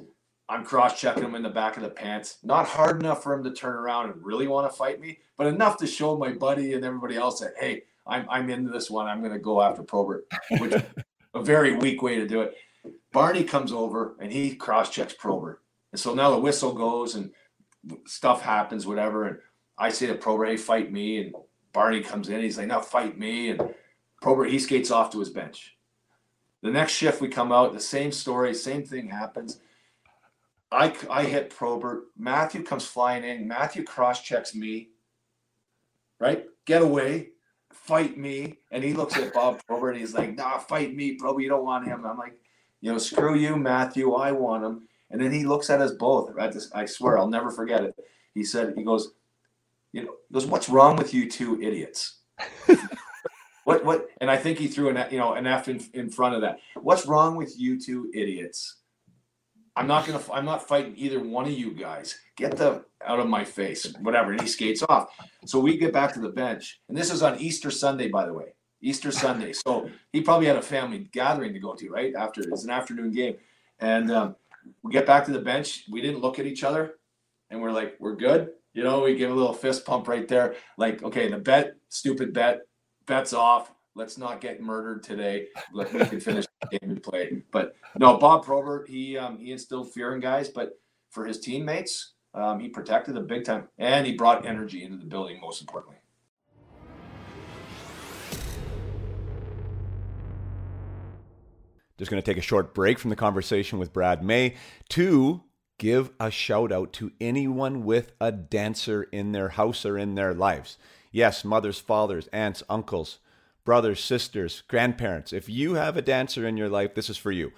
I'm cross checking him in the back of the pants. Not hard enough for him to turn around and really want to fight me, but enough to show my buddy and everybody else that, hey, I'm, I'm into this one. I'm going to go after Probert, which is a very weak way to do it. Barney comes over and he cross checks Probert. And so now the whistle goes and stuff happens, whatever. And I say to Probert, hey, fight me. And Barney comes in. He's like, now fight me. And Probert, he skates off to his bench. The next shift we come out, the same story, same thing happens. I, I hit Probert. Matthew comes flying in. Matthew cross checks me. Right? Get away. Fight me. And he looks at Bob Probert and he's like, nah, fight me, Probert. You don't want him. I'm like, You know, screw you, Matthew. I want him. And then he looks at us both. I, just, I swear, I'll never forget it. He said, he goes, you know, goes, what's wrong with you two idiots? what, what? And I think he threw an, you know, an F in, in front of that. What's wrong with you two idiots? I'm not gonna. I'm not fighting either one of you guys. Get the out of my face. Whatever. And he skates off. So we get back to the bench, and this is on Easter Sunday, by the way. Easter Sunday. So he probably had a family gathering to go to, right? After it's an afternoon game, and um, we get back to the bench. We didn't look at each other, and we're like, we're good. You know, we give a little fist pump right there. Like, okay, the bet, stupid bet, bet's off. Let's not get murdered today. Let we can finish the game we play. But no, Bob Probert, he um, he instilled fear in guys, but for his teammates, um, he protected them big time, and he brought energy into the building. Most importantly. Just going to take a short break from the conversation with Brad May to give a shout out to anyone with a dancer in their house or in their lives. Yes, mothers, fathers, aunts, uncles, brothers, sisters, grandparents. If you have a dancer in your life, this is for you.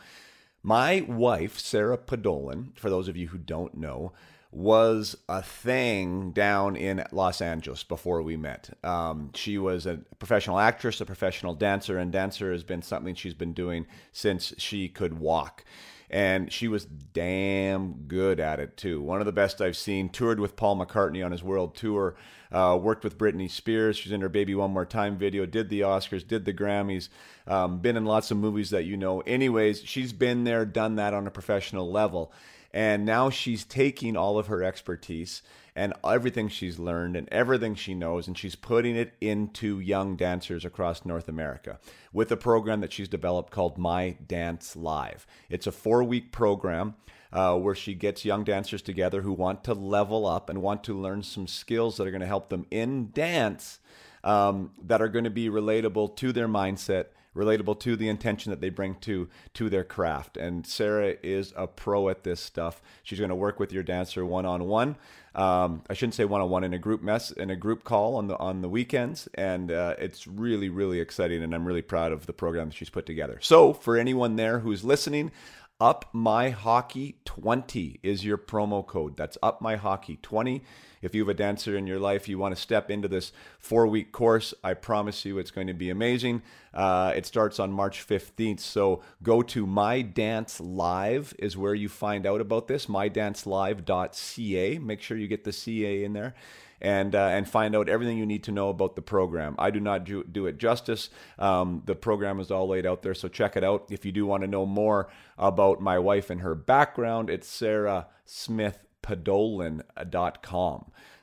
My wife, Sarah Podolin, for those of you who don't know, was a thing down in Los Angeles before we met. Um, she was a professional actress, a professional dancer, and dancer has been something she's been doing since she could walk. And she was damn good at it too. One of the best I've seen. Toured with Paul McCartney on his world tour. Uh, worked with Britney Spears. She's in her "Baby One More Time" video. Did the Oscars. Did the Grammys. Um, been in lots of movies that you know. Anyways, she's been there, done that on a professional level and now she's taking all of her expertise and everything she's learned and everything she knows, and she's putting it into young dancers across North America with a program that she's developed called My Dance Live. It's a four week program. Uh, where she gets young dancers together who want to level up and want to learn some skills that are going to help them in dance um, that are going to be relatable to their mindset relatable to the intention that they bring to to their craft. And Sarah is a pro at this stuff. She's going to work with your dancer one on one one. I shouldn't say one on one in a group mess in a group call on the on the weekends, and uh, it's really really exciting. And I'm really proud of the program that she's put together. So for anyone there who's listening. Up My Hockey 20 is your promo code. That's Up My Hockey 20. If you have a dancer in your life, you want to step into this four week course, I promise you it's going to be amazing. Uh, it starts on March 15th. So go to My Dance Live, is where you find out about this, mydancelive.ca. Make sure you get the CA in there and uh, and find out everything you need to know about the program. I do not do, do it justice. Um, the program is all laid out there, so check it out. If you do want to know more about my wife and her background, it's Sarah Smith.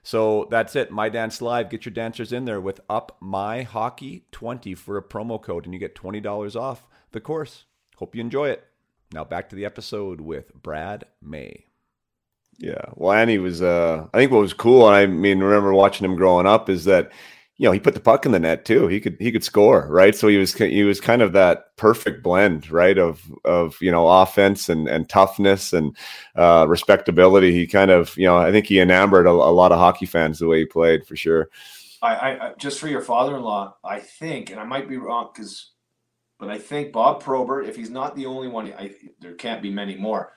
So that's it. My Dance Live. Get your dancers in there with Up My Hockey 20 for a promo code, and you get $20 off the course. Hope you enjoy it. Now back to the episode with Brad May. Yeah. Well, and he was, uh, I think what was cool, and I mean, remember watching him growing up, is that you know he put the puck in the net too. He could he could score, right? So he was he was kind of that perfect blend, right, of of you know offense and and toughness and uh, respectability. He kind of you know I think he enamored a, a lot of hockey fans the way he played for sure. I, I just for your father-in-law, I think, and I might be wrong because, but I think Bob Probert, if he's not the only one, I, there can't be many more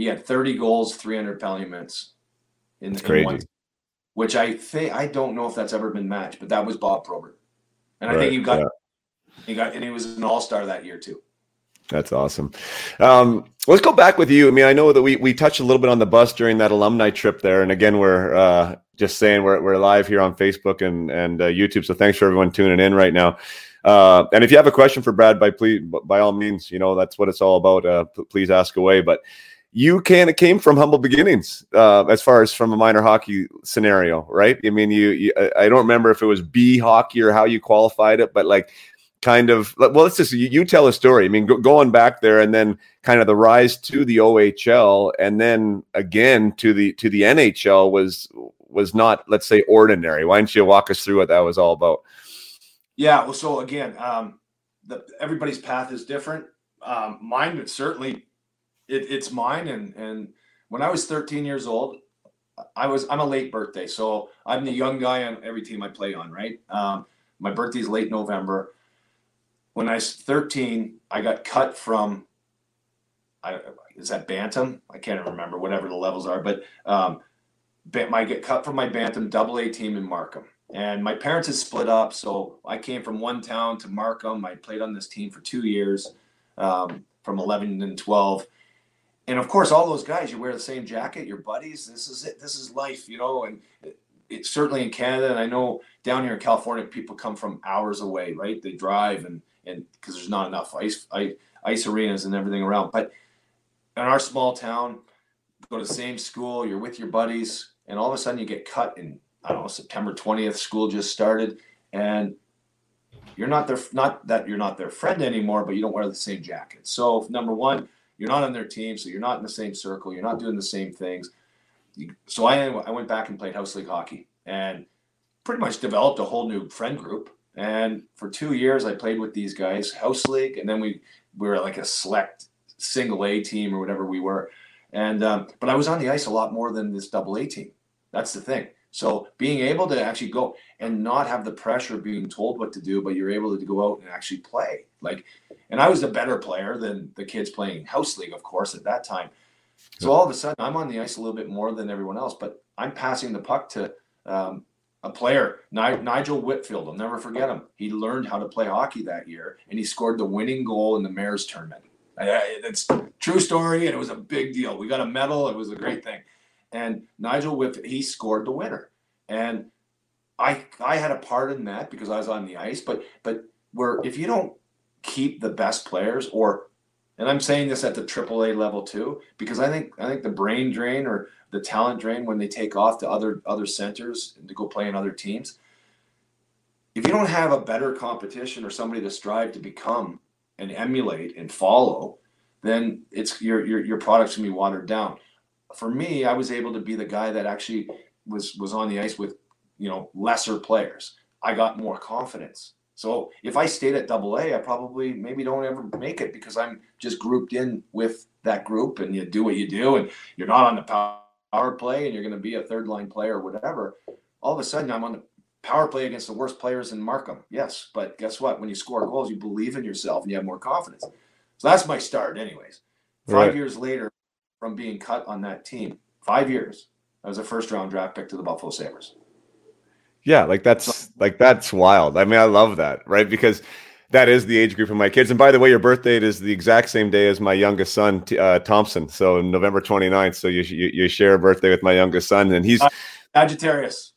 he had 30 goals, 300 penalty minutes. In, that's in crazy. One, which I think I don't know if that's ever been matched, but that was Bob Probert, and right, I think he got yeah. he got and he was an All Star that year too. That's awesome. Um, let's go back with you. I mean, I know that we we touched a little bit on the bus during that alumni trip there, and again, we're uh, just saying we're we're live here on Facebook and and uh, YouTube. So thanks for everyone tuning in right now. Uh, and if you have a question for Brad, by please by all means, you know that's what it's all about. Uh, please ask away. But you kind of came from humble beginnings uh, as far as from a minor hockey scenario, right? I mean, you, you, I don't remember if it was B hockey or how you qualified it, but like kind of well, let's just you, you tell a story. I mean, go, going back there and then kind of the rise to the OHL and then again to the to the NHL was was not let's say ordinary. Why don't you walk us through what that was all about? Yeah, well, so again, um, the, everybody's path is different. Um, mine would certainly it, it's mine. And and when I was 13 years old, I was I'm a late birthday, so I'm the young guy on every team I play on. Right, um, my birthday's late November. When I was 13, I got cut from I is that bantam? I can't remember whatever the levels are, but um, my get cut from my bantam double A team in Markham. And my parents had split up, so I came from one town to Markham. I played on this team for two years, um, from 11 and 12. And of course, all those guys, you wear the same jacket, your buddies. This is it. This is life, you know. And it, it's certainly in Canada, and I know down here in California, people come from hours away, right? They drive and and because there's not enough ice, ice ice arenas and everything around. But in our small town, go to the same school, you're with your buddies, and all of a sudden you get cut in I don't know September 20th. School just started, and you're not their not that you're not their friend anymore, but you don't wear the same jacket. So number one, you're not on their team, so you're not in the same circle. You're not doing the same things. So I I went back and played house league hockey and pretty much developed a whole new friend group. And for two years, I played with these guys, house league, and then we we were like a select single A team or whatever we were. And um, but I was on the ice a lot more than this double A team. That's the thing. So being able to actually go and not have the pressure of being told what to do, but you're able to go out and actually play. Like, and I was a better player than the kids playing house league, of course, at that time. So all of a sudden, I'm on the ice a little bit more than everyone else, but I'm passing the puck to um, a player, Nigel Whitfield. I'll never forget him. He learned how to play hockey that year, and he scored the winning goal in the Mayor's tournament. It's true story, and it was a big deal. We got a medal. It was a great thing. And Nigel Whitfield, he scored the winner, and I I had a part in that because I was on the ice. But but where if you don't keep the best players, or and I'm saying this at the AAA level too, because I think I think the brain drain or the talent drain when they take off to other other centers and to go play in other teams. If you don't have a better competition or somebody to strive to become and emulate and follow, then it's your your your product's gonna be watered down. For me, I was able to be the guy that actually was was on the ice with you know lesser players. I got more confidence. So if I stayed at double A, I probably maybe don't ever make it because I'm just grouped in with that group and you do what you do and you're not on the power play and you're going to be a third line player or whatever, all of a sudden I'm on the power play against the worst players in Markham. Yes, but guess what? When you score goals, you believe in yourself and you have more confidence. So that's my start, anyways. Five right. years later, from being cut on that team, five years, I was a first round draft pick to the Buffalo Sabres. Yeah, like that's like that's wild. I mean, I love that, right? Because that is the age group of my kids. And by the way, your birthday is the exact same day as my youngest son, uh, Thompson. So November 29th. So you, you, you share a birthday with my youngest son, and he's uh, Sagittarius.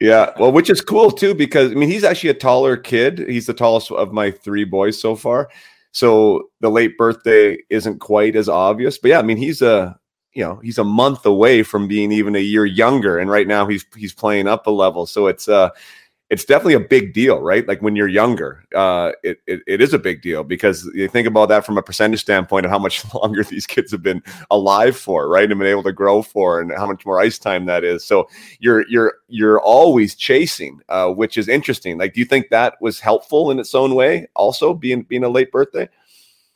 Yeah, well, which is cool too because I mean he's actually a taller kid. He's the tallest of my three boys so far. So the late birthday isn't quite as obvious, but yeah, I mean he's a you know he's a month away from being even a year younger, and right now he's he's playing up a level. So it's uh it's definitely a big deal, right? Like when you're younger, uh, it, it, it is a big deal because you think about that from a percentage standpoint of how much longer these kids have been alive for, right, and been able to grow for, and how much more ice time that is. So you're you're you're always chasing, uh, which is interesting. Like, do you think that was helpful in its own way? Also, being being a late birthday.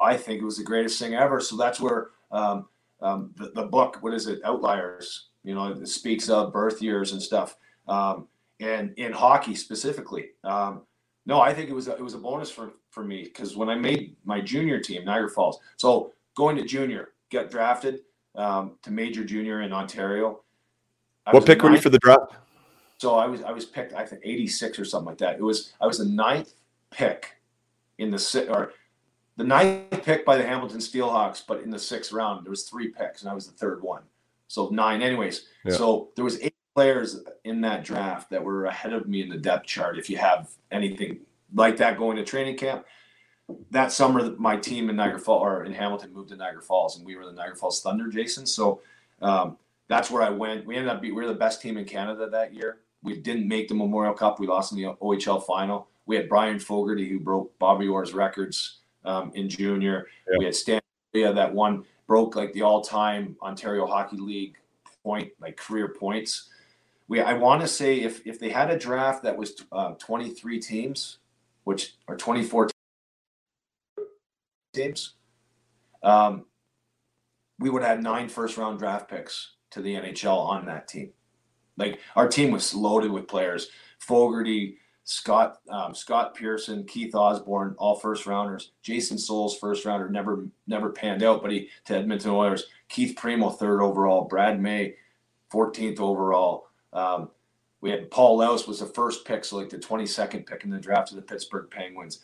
I think it was the greatest thing ever. So that's where um, um, the, the book, what is it, Outliers, you know, it speaks of birth years and stuff. Um, and in hockey specifically. Um, no, I think it was a, it was a bonus for for me because when I made my junior team, Niagara Falls, so going to junior, get drafted um, to major junior in Ontario. I what pick were you for the draft? So I was I was picked I think 86 or something like that. It was I was the ninth pick in the or the ninth pick by the Hamilton Steelhawks, but in the sixth round there was three picks and I was the third one. So nine, anyways. Yeah. So there was eight players in that draft that were ahead of me in the depth chart. If you have anything like that going to training camp, that summer my team in Niagara Falls or in Hamilton moved to Niagara Falls, and we were the Niagara Falls Thunder, Jason. So um, that's where I went. We ended up being we were the best team in Canada that year. We didn't make the Memorial Cup. We lost in the OHL final. We had Bryan Fogarty who broke Bobby Orr's records um, in junior. Yeah. We had Stan that one broke like the all-time Ontario Hockey League point like career points we I want to say if if they had a draft that was uh, 23 teams, which are 24 teams, um, we would have nine first round draft picks to the NHL on that team. Like our team was loaded with players: Fogarty, Scott um, Scott Pearson, Keith Osborne, all first rounders. Jason Soules, first rounder, never never panned out, but he to Edmonton Oilers. Keith Primeau, third overall. Brad May, 14th overall. Um, we had Paul Laus was the first pick, so like the 22nd pick in the draft of the Pittsburgh Penguins.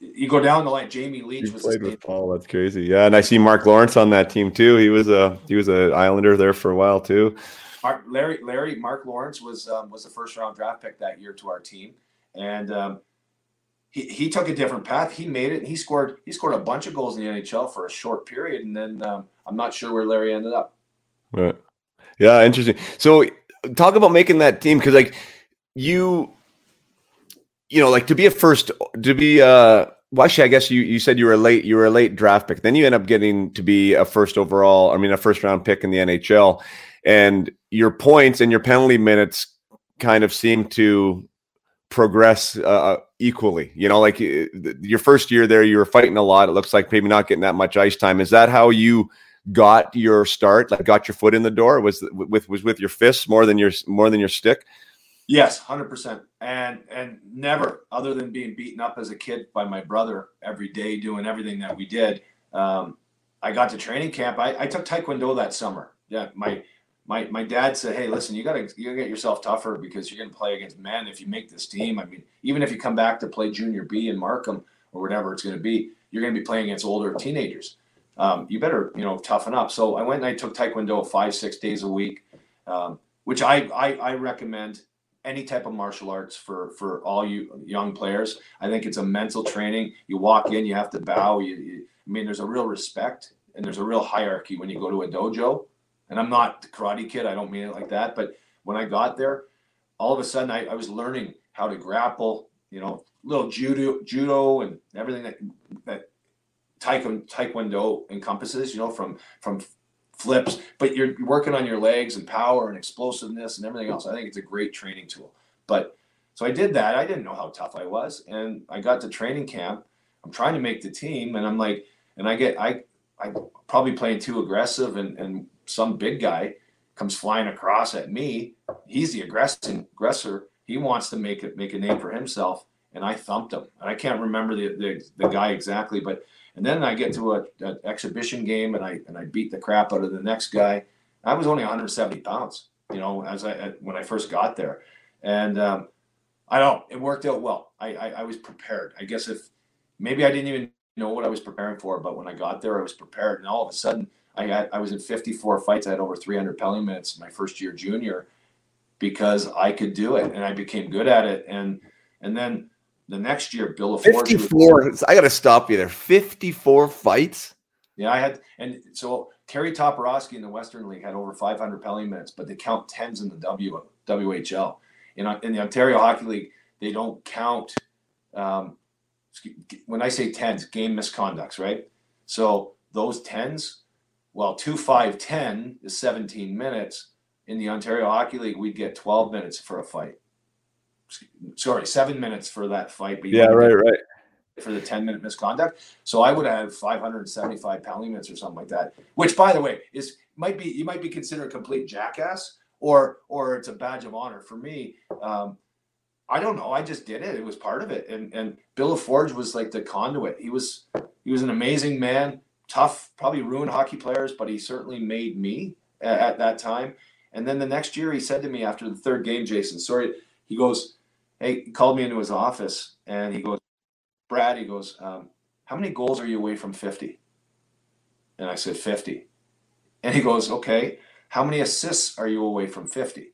You go down the line. Jamie Leach You was played the with Paul. That's crazy. Yeah, and I see Mark Lawrence on that team too. He was a he was an Islander there for a while too. Mark, Larry Larry Mark Lawrence was um, was the first round draft pick that year to our team, and um, he he took a different path. He made it. He scored he scored a bunch of goals in the NHL for a short period, and then um, I'm not sure where Larry ended up. Right. Yeah, interesting. So talk about making that team because like you you know like to be a first to be uh well actually i guess you you said you were a late you were a late draft pick then you end up getting to be a first overall i mean a first round pick in the nhl and your points and your penalty minutes kind of seem to progress uh, equally you know like uh, your first year there you were fighting a lot it looks like maybe not getting that much ice time is that how you got your start like got your foot in the door was with was with your fists more than your more than your stick Yes, hundred percent, and and never other than being beaten up as a kid by my brother every day, doing everything that we did. Um, I got to training camp. I, I took Taekwondo that summer. Yeah, my my my dad said, "Hey, listen, you gotta you gotta get yourself tougher because you're gonna play against men if you make this team. I mean, even if you come back to play junior B in Markham or whatever it's gonna be, you're gonna be playing against older teenagers. Um, you better you know toughen up." So I went and I took Taekwondo five six days a week, um, which I, I I recommend any type of martial arts for for all you young players. I think it's a mental training. You walk in, you have to bow. You, you, I mean, there's a real respect and there's a real hierarchy when you go to a dojo. And I'm not the karate kid. I don't mean it like that. But when I got there, all of a sudden I, I was learning how to grapple. You know, little judo, judo, and everything that that taekwondo encompasses. You know, from from flips, but you're working on your legs and power and explosiveness and everything else. I think it's a great training tool. But so I did that. I didn't know how tough I was, and I got to training camp. I'm trying to make the team, and I'm like, and I get I I probably playing too aggressive, and and some big guy comes flying across at me. He's the aggressing aggressor. He wants to make it make a name for himself, and I thumped him. And I can't remember the the, the guy exactly, but and then I get to a, exhibition game and I and I beat the crap out of the next guy. I was only 170 pounds, you know, as I when I first got there, and um, I don't. It worked out well. I, I I was prepared. I guess if maybe I didn't even know what I was preparing for, but when I got there, I was prepared, and all of a sudden, I got I was in 54 fights. I had over 300 penalty minutes my first year junior because I could do it, and I became good at it, and and then the next year, Bill LaForge. 54. I got to stop you there. 54 fights? Yeah, I had. And so Kerry Toporowski in the Western League had over 500 penalty minutes, but they count tens in the w, WHL. In, in the Ontario Hockey League, they don't count. Um, when I say tens, game misconducts, right? So those tens, well, two, five, 10 is 17 minutes. In the Ontario Hockey League, we'd get 12 minutes for a fight sorry, seven minutes for that fight. But yeah, right, right. For the 10 minute misconduct. So I would have 575 penalty minutes or something like that, which by the way is might be you might be considered a complete jackass or or it's a badge of honor. For me, um, I don't know. I just did it. It was part of it. And and Bill Forge was like the conduit. He was he was an amazing man, tough, probably ruined hockey players, but he certainly made me at, at that time. And then the next year he said to me after the third game, Jason, sorry, he goes, Hey, he called me into his office and he goes, Brad, he goes, um, how many goals are you away from 50? And I said, 50. And he goes, okay, how many assists are you away from 50?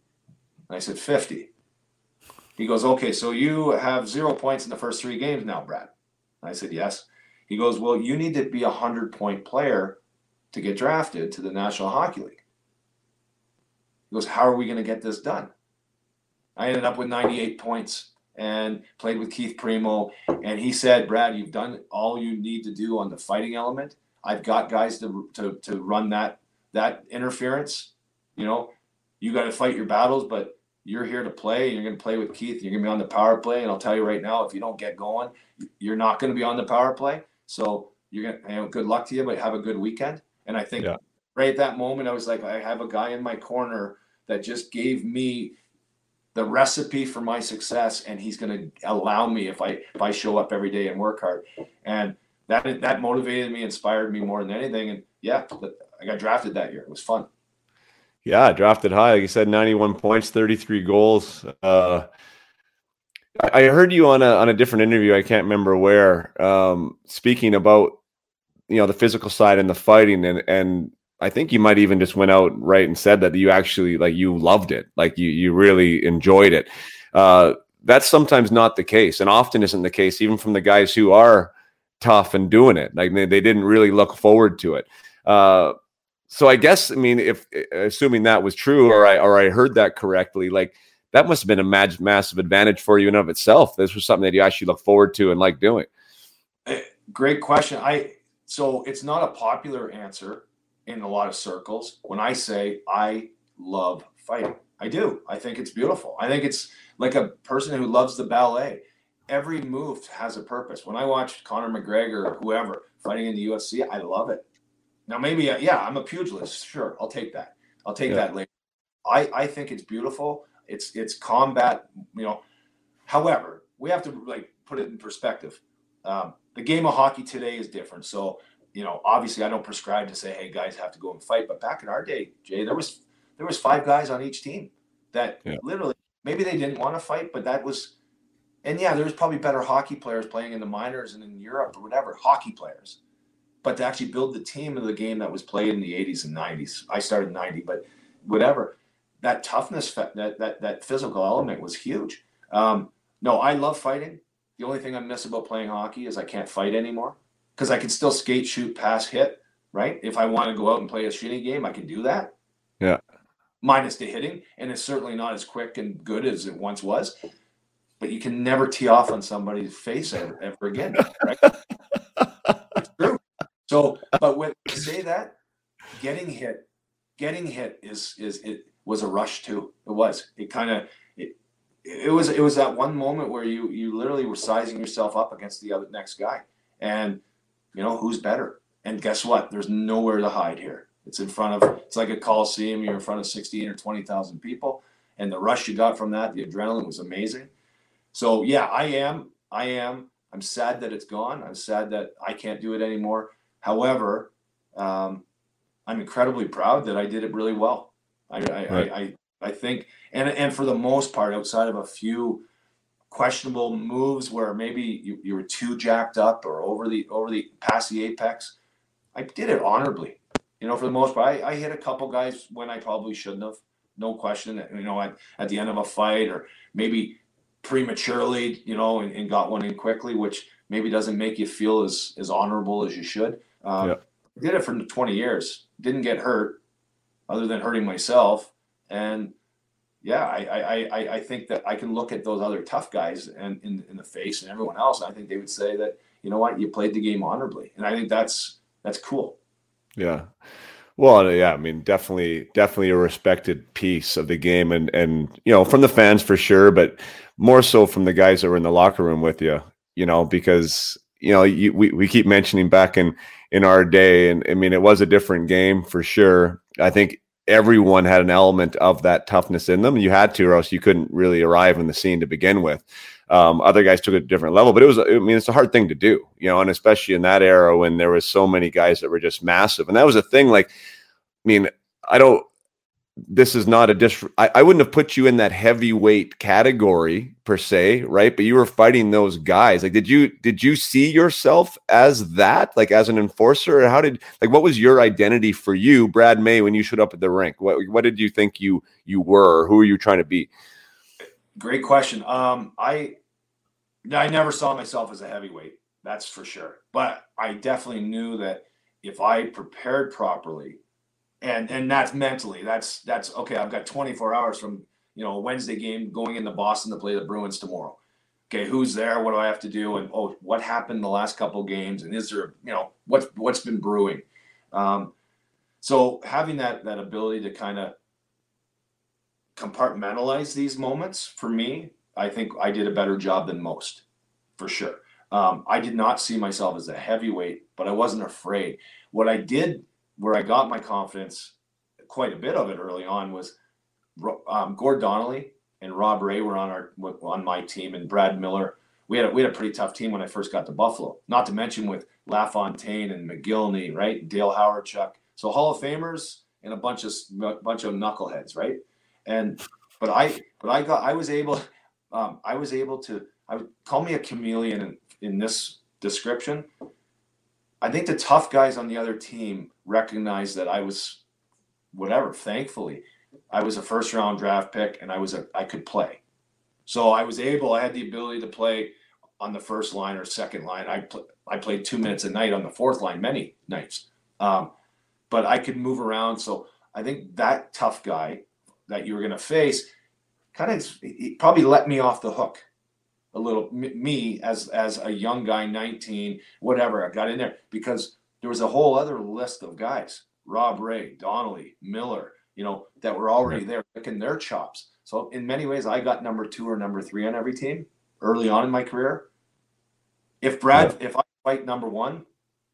And I said, 50. He goes, okay, so you have zero points in the first three games now, Brad. And I said, yes. He goes, well, you need to be a 100 point player to get drafted to the National Hockey League. He goes, how are we going to get this done? I ended up with 98 points and played with Keith Primeau. And he said, Brad, you've done all you need to do on the fighting element. I've got guys to, to, to run that, that interference. You know, you got to fight your battles, but you're here to play. You're going to play with Keith. You're going to be on the power play. And I'll tell you right now, if you don't get going, you're not going to be on the power play. So you're to, you know, good luck to you, but have a good weekend. And I think yeah. right at that moment, I was like, I have a guy in my corner that just gave me the recipe for my success, and he's going to allow me if I if I show up every day and work hard. And that that motivated me, inspired me more than anything. And yeah, I got drafted that year. It was fun. Yeah, drafted high. Like you said, 91 points, 33 goals. Uh, I heard you on a on a different interview. I can't remember where. Um, speaking about you know the physical side and the fighting, and and I think you might even just went out right and said that you actually like you loved it, like you you really enjoyed it. Uh, that's sometimes not the case, and often isn't the case, even from the guys who are tough and doing it. Like they, they didn't really look forward to it. Uh, so I guess I mean, if assuming that was true, or I or I heard that correctly, like that must have been a mag- massive advantage for you in of itself. This was something that you actually look forward to and like doing. Eh, great question. I so it's not a popular answer in a lot of circles when I say I love fighting. I do. I think it's beautiful. I think it's like a person who loves the ballet. Every move has a purpose. When I watch Conor McGregor or whoever fighting in the UFC, I love it. Now, maybe, uh, yeah, I'm a pugilist. Sure, I'll take that. I'll take yeah. that later. I, I think it's beautiful. It's it's combat. You know, however, we have to like put it in perspective. Um, the game of hockey today is different. So, you know, obviously, I don't prescribe to say, "Hey, guys have to go and fight." But back in our day, Jay, there was there was five guys on each team that yeah. literally maybe they didn't want to fight, but that was. And yeah, there's probably better hockey players playing in the minors and in Europe or whatever, hockey players but to actually build the team of the game that was played in the 80s and 90s. I started 90, but whatever. That toughness, that that that physical element was huge. Um, no, I love fighting. The only thing I miss about playing hockey is I can't fight anymore because I can still skate, shoot, pass, hit. Right? If I want to go out and play a shitty game, I can do that. Yeah. Minus the hitting, and it's certainly not as quick and good as it once was. But you can never tee off on somebody's face ever, ever again. Right? it's true. So, but when say that, getting hit, getting hit is is it was a rush too. It was. It kind of it, it was it was that one moment where you you literally were sizing yourself up against the other next guy, and you know who's better. And guess what? There's nowhere to hide here. It's in front of. It's like a coliseum. You're in front of sixteen or twenty thousand people, and the rush you got from that, the adrenaline was amazing. So yeah, I am. I am. I'm sad that it's gone. I'm sad that I can't do it anymore. However, um, I'm incredibly proud that I did it really well. I, I, right. I, I, I think, and, and for the most part, outside of a few questionable moves where maybe you, you were too jacked up or over the over the past the apex, I did it honorably. You know, for the most part, I, I hit a couple guys when I probably shouldn't have. No question. You know, at, at the end of a fight or maybe prematurely, you know, and, and got one in quickly, which maybe doesn't make you feel as as honorable as you should. Um, yeah. Did it for 20 years. Didn't get hurt, other than hurting myself. And yeah, I I, I, I think that I can look at those other tough guys and in, in the face and everyone else, and I think they would say that you know what, you played the game honorably, and I think that's that's cool. Yeah. Well, yeah, I mean, definitely, definitely a respected piece of the game, and and you know, from the fans for sure, but more so from the guys that were in the locker room with you, you know, because you know, you, we we keep mentioning back in in our day. And I mean, it was a different game for sure. I think everyone had an element of that toughness in them. You had to, or else you couldn't really arrive in the scene to begin with. Um, other guys took it a different level, but it was, I mean, it's a hard thing to do, you know, and especially in that era when there was so many guys that were just massive. And that was a thing like, I mean, I don't, this is not a dis. I, I, wouldn't have put you in that heavyweight category per se, right? But you were fighting those guys. Like, did you did you see yourself as that, like as an enforcer, or how did like what was your identity for you, Brad May, when you showed up at the rink? What what did you think you you were? Who were you trying to be? Great question. Um, I I never saw myself as a heavyweight. That's for sure. But I definitely knew that if I prepared properly and and that's mentally that's that's okay i've got 24 hours from you know wednesday game going into boston to play the bruins tomorrow. Okay who's there? What do i have to do? And oh what happened the last couple games? And is there you know what's what's been brewing? Um, so having that that ability to kind of compartmentalize these moments for me i think i did a better job than most for sure. Um, i did not see myself as a heavyweight but i wasn't afraid. What i did where I got my confidence, quite a bit of it early on, was um, Gord Donnelly and Rob Ray were on our on my team, and Brad Miller. We had a, we had a pretty tough team when I first got to Buffalo. Not to mention with LaFontaine and Mogilny, right? Dale Hawerchuk. So Hall of Famers and a bunch of bunch of knuckleheads, right? And but I but I got I was able um, I was able to I would call me a chameleon in, in this description. I think the tough guys on the other team recognized that I was whatever. Thankfully, I was a first round draft pick and I was a I could play. So I was able. I had the ability to play on the first line or second line. I pl- I played two minutes a night on the fourth line many nights, um, but I could move around. So I think that tough guy that you were going to face kind of probably let me off the hook a little me as as a young guy 19 whatever i got in there because there was a whole other list of guys rob ray donnelly miller you know that were already there picking their chops. So in many ways i got number two or number three on every team early on in my career. If brad if i fight number one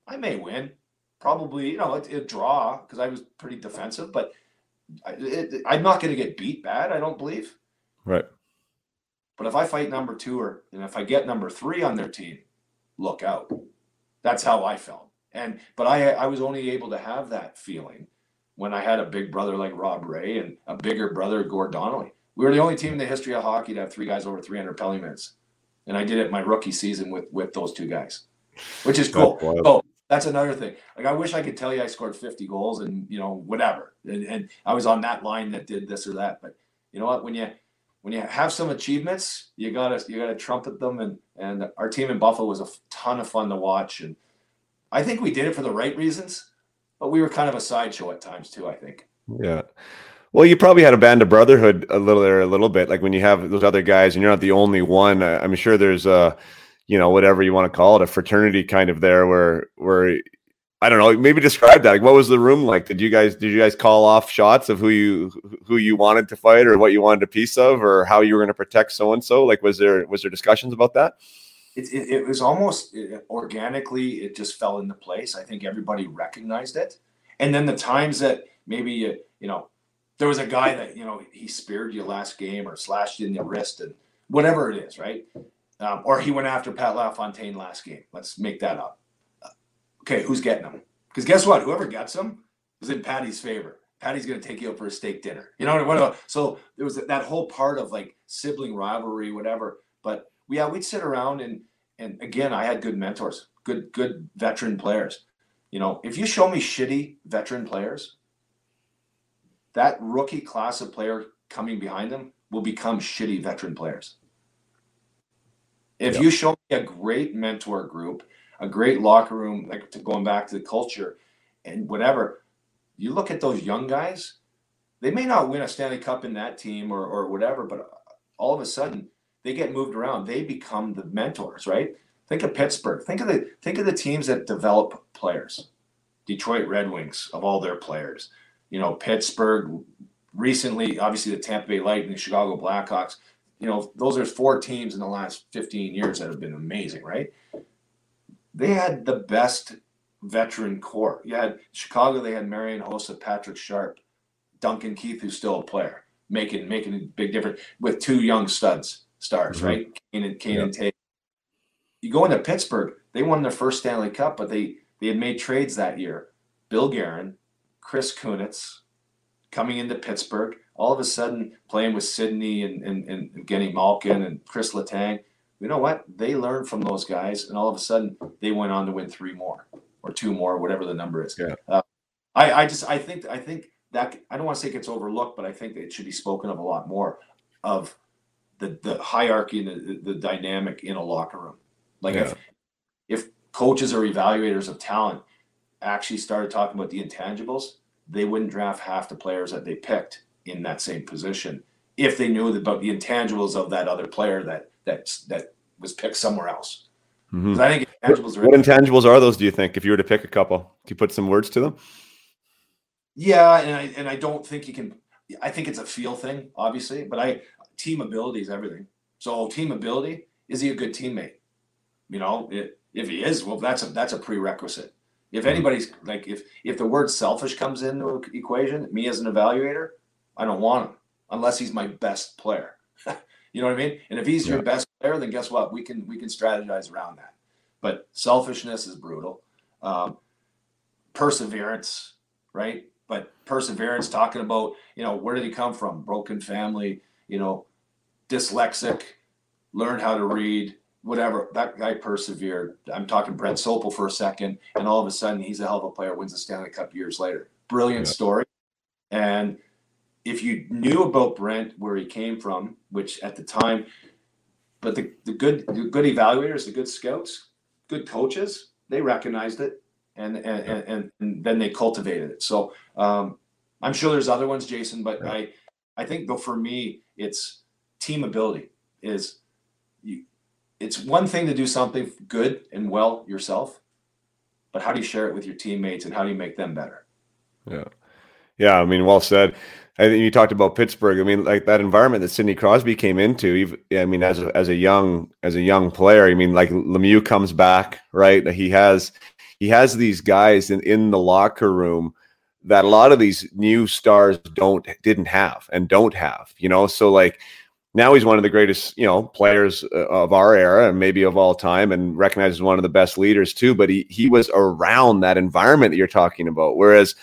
i may win. Probably you know it, it draw because i was pretty defensive but I, i'm not going to get beat bad i don't believe. Right but if I fight number two or and if I get number three on their team, look out. That's how I felt. And but I I was only able to have that feeling when I had a big brother like Rob Ray and a bigger brother Gord Donnelly. We were the only team in the history of hockey to have three guys over 300 penalty minutes, and I did it my rookie season with with those two guys, which is cool. So oh, that's another thing. Like I wish I could tell you I scored 50 goals and you know whatever, and, and I was on that line that did this or that. But you know what? When you when you have some achievements, you gotta you gotta trumpet them. And and our team in Buffalo was a ton of fun to watch, and I think we did it for the right reasons, but we were kind of a sideshow at times too. I think. Yeah. Well, you probably had a band of brotherhood a little there, a little bit. Like when you have those other guys, and you're not the only one. I'm sure there's a, you know, whatever you want to call it, a fraternity kind of there, where where I don't know. Maybe describe that. Like, what was the room like? Did you guys did you guys call off shots of who you who you wanted to fight, or what you wanted a piece of, or how you were going to protect so and so? Like, was there was there discussions about that? It, it, it was almost it, organically. It just fell into place. I think everybody recognized it, and then the times that maybe you you know there was a guy that you know he speared you last game or slashed you in the wrist and whatever it is, right? Um, or he went after Pat LaFontaine last game. Let's make that up okay, who's getting them? Because guess what? Whoever gets them is in Patty's favor. Patty's going to take you out for a steak dinner. You know what? So there was that whole part of like sibling rivalry, whatever. But yeah, we'd sit around and and again, I had good mentors, good good veteran players. You know, if you show me shitty veteran players, that rookie class of player coming behind them will become shitty veteran players. If yep. you show me a great mentor group a great locker room, like to going back to the culture and whatever. You look at those young guys, they may not win a Stanley Cup in that team or, or whatever, but all of a sudden they get moved around. They become the mentors, right? Think of Pittsburgh. Think of the think of the teams that develop players. Detroit Red Wings of all their players. You know, Pittsburgh recently, obviously the Tampa Bay Lightning, Chicago Blackhawks. You know, those are four teams in the last 15 years that have been amazing, right? They had the best veteran core. You had Chicago, they had Marian Hossa, Patrick Sharp, Duncan Keith, who's still a player, making making a big difference with two young studs, stars, mm-hmm. right? Kane and Kane and Tate. You go into Pittsburgh, they won their first Stanley Cup, but they they had made trades that year. Bill Guerin, Chris Kunitz, coming into Pittsburgh, all of a sudden playing with Sidney and, and, and Evgeny Malkin and Chris Letang you know what? They learned from those guys, and all of a sudden they went on to win three more or two more, whatever the number is. Yeah. Uh, I, I just I think I think that I don't want to say it gets overlooked, but I think it should be spoken of a lot more of the the hierarchy and the, the, dynamic in a locker room. Like yeah. if if coaches or evaluators of talent actually started talking about the intangibles, they wouldn't draft half the players that they picked in that same position if they knew about the intangibles of that other player that that that was picked somewhere else. Mm-hmm. I think intangibles are. What intangibles are those? Do you think if you were to pick a couple, can you put some words to them? Yeah, and I and I don't think you can. I think it's a feel thing, obviously, but I team ability is everything. So team ability is he a good teammate? You know, it, if he is, well, that's a that's a prerequisite. If mm-hmm. anybody's like, if if the word selfish comes into equation, me as an evaluator, I don't want him unless he's my best player. you know what I mean? And if he's Yeah. your best player, then guess what? We can we can strategize around that. But selfishness is brutal. Um, perseverance, right? But perseverance, talking about you know where did he come from? Broken family, you know, dyslexic, learned how to read, whatever. That guy persevered. I'm talking Brent Sopel for a second, and all of a sudden he's a hell of a player. Wins the Stanley Cup years later. Brilliant Yeah. story. And if you knew about Brent, where he came from, which at the time, but the, the good the good evaluators, the good scouts, good coaches, they recognized it, and and, and, and, and then they cultivated it. So um, I'm sure there's other ones, Jason, but Yeah. I I think though for me it's team ability is you. It's one thing to do something good and well yourself, but how do you share it with your teammates and how do you make them better? Yeah. Yeah. I mean, well said. I think you talked about Pittsburgh. I mean, like that environment that Sidney Crosby came into. I mean, as a, as a young as a young player, I mean, like Lemieux comes back, right? He has he has these guys in in the locker room that a lot of these new stars don't didn't have and don't have. You know, so like now he's one of the greatest, you know, players uh, of our era and maybe of all time, and recognized as one of the best leaders too. But he he was around that environment that you're talking about, whereas.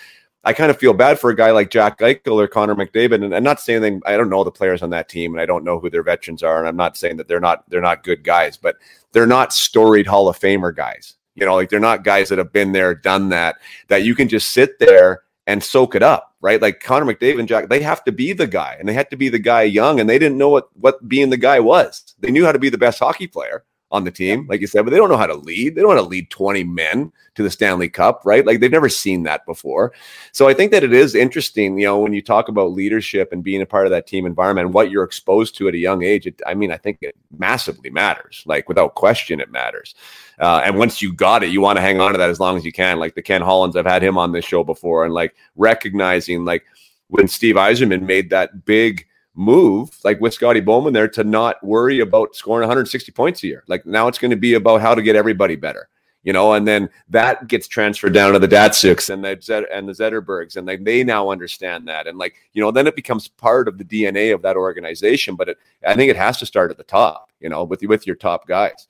I kind of feel bad for a guy like Jack Eichel or Connor McDavid, and I'm not saying anything. I don't know the players on that team, and I don't know who their veterans are, and I'm not saying that they're not they're not good guys, but they're not storied Hall of Famer guys. You know, like they're not guys that have been there, done that, that you can just sit there and soak it up, right? Like Connor McDavid and Jack, they have to be the guy, and they had to be the guy young, and they didn't know what what being the guy was. They knew how to be the best hockey player on the team, like you said, but they don't know how to lead. They don't want to lead 20 men to the Stanley Cup, right? Like they've never seen that before. So I think that it is interesting, you know, when you talk about leadership and being a part of that team environment and what you're exposed to at a young age. It, I mean, I think it massively matters. Like without question, it matters. Uh, and once you got it, you want to hang on to that as long as you can. Like the Ken Hollands, I've had him on this show before, and like recognizing like when Steve Yzerman made that big move, like with Scotty Bowman there, to not worry about scoring 160 points a year. Like now it's going to be about how to get everybody better you know, and then that gets transferred down to the Datsyuks and the and the Zetterbergs, and they they now understand that, and like you know, then it becomes part of the DNA of that organization. But it, I think it has to start at the top, you know, with with your top guys.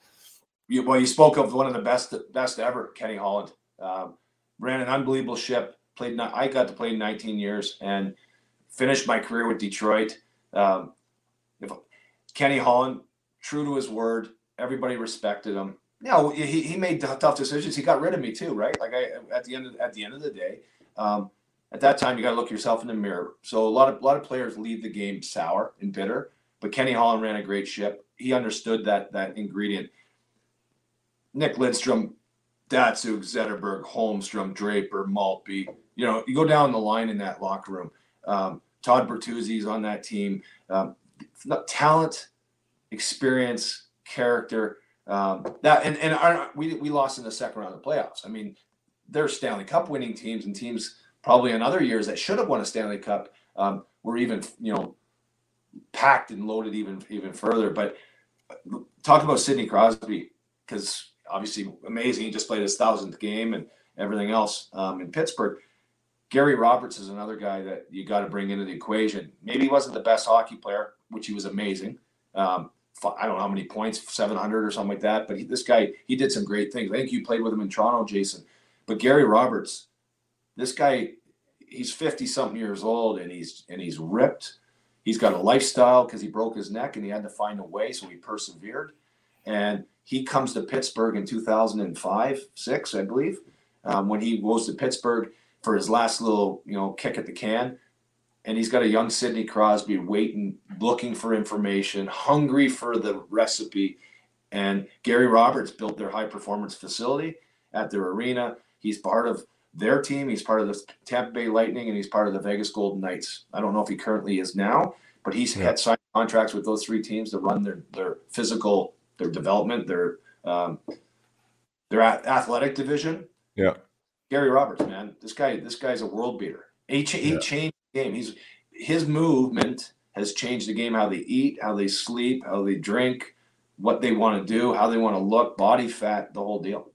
You, well, you spoke of one of the best best ever, Kenny Holland. Um, ran an unbelievable ship. Played. I got to play 19 years and finished my career with Detroit. Um, if Kenny Holland, true to his word, everybody respected him. No, he, he made tough decisions. He got rid of me too, right? Like I at the end of at the end of the day, um, at that time you got to look yourself in the mirror. So a lot of a lot of players leave the game sour and bitter. But Kenny Holland ran a great ship. He understood that that ingredient. Nick Lidstrom, Datsyuk, Zetterberg, Holmstrom, Draper, Maltby. You know, you go down the line in that locker room. Um, Todd Bertuzzi's on that team. Um, talent, experience, character. Um, that and and our, we we lost in the second round of the playoffs. I mean, there's Stanley Cup winning teams and teams probably in other years that should have won a Stanley Cup um, were even you know packed and loaded even even further. But talk about Sidney Crosby because obviously amazing. He just played his thousandth game and everything else um, in Pittsburgh. Gary Roberts is another guy that you got to bring into the equation. Maybe he wasn't the best hockey player, which he was amazing. Um, I don't know how many points, 700 or something like that. But he, this guy, he did some great things. I think you played with him in Toronto, Jason. But Gary Roberts, this guy, he's 50 something years old and he's and he's ripped. He's got a lifestyle because he broke his neck and he had to find a way, so he persevered. And he comes to Pittsburgh in 2005, six, I believe, um, when he goes to Pittsburgh for his last little, you know, kick at the can. And he's got a young Sidney Crosby waiting, looking for information, hungry for the recipe. And Gary Roberts built their high performance facility at their arena. He's part of their team. He's part of the Tampa Bay Lightning and he's part of the Vegas Golden Knights. I don't know if he currently is now, but he's Yeah. had signed contracts with those three teams to run their their physical, their development, their um, their athletic division. Yeah. Gary Roberts, man, this guy, this guy's a world beater. He, cha- he changed the game. He's his movement has changed the game. How they eat, how they sleep, how they drink, what they want to do, how they want to look, body fat, the whole deal.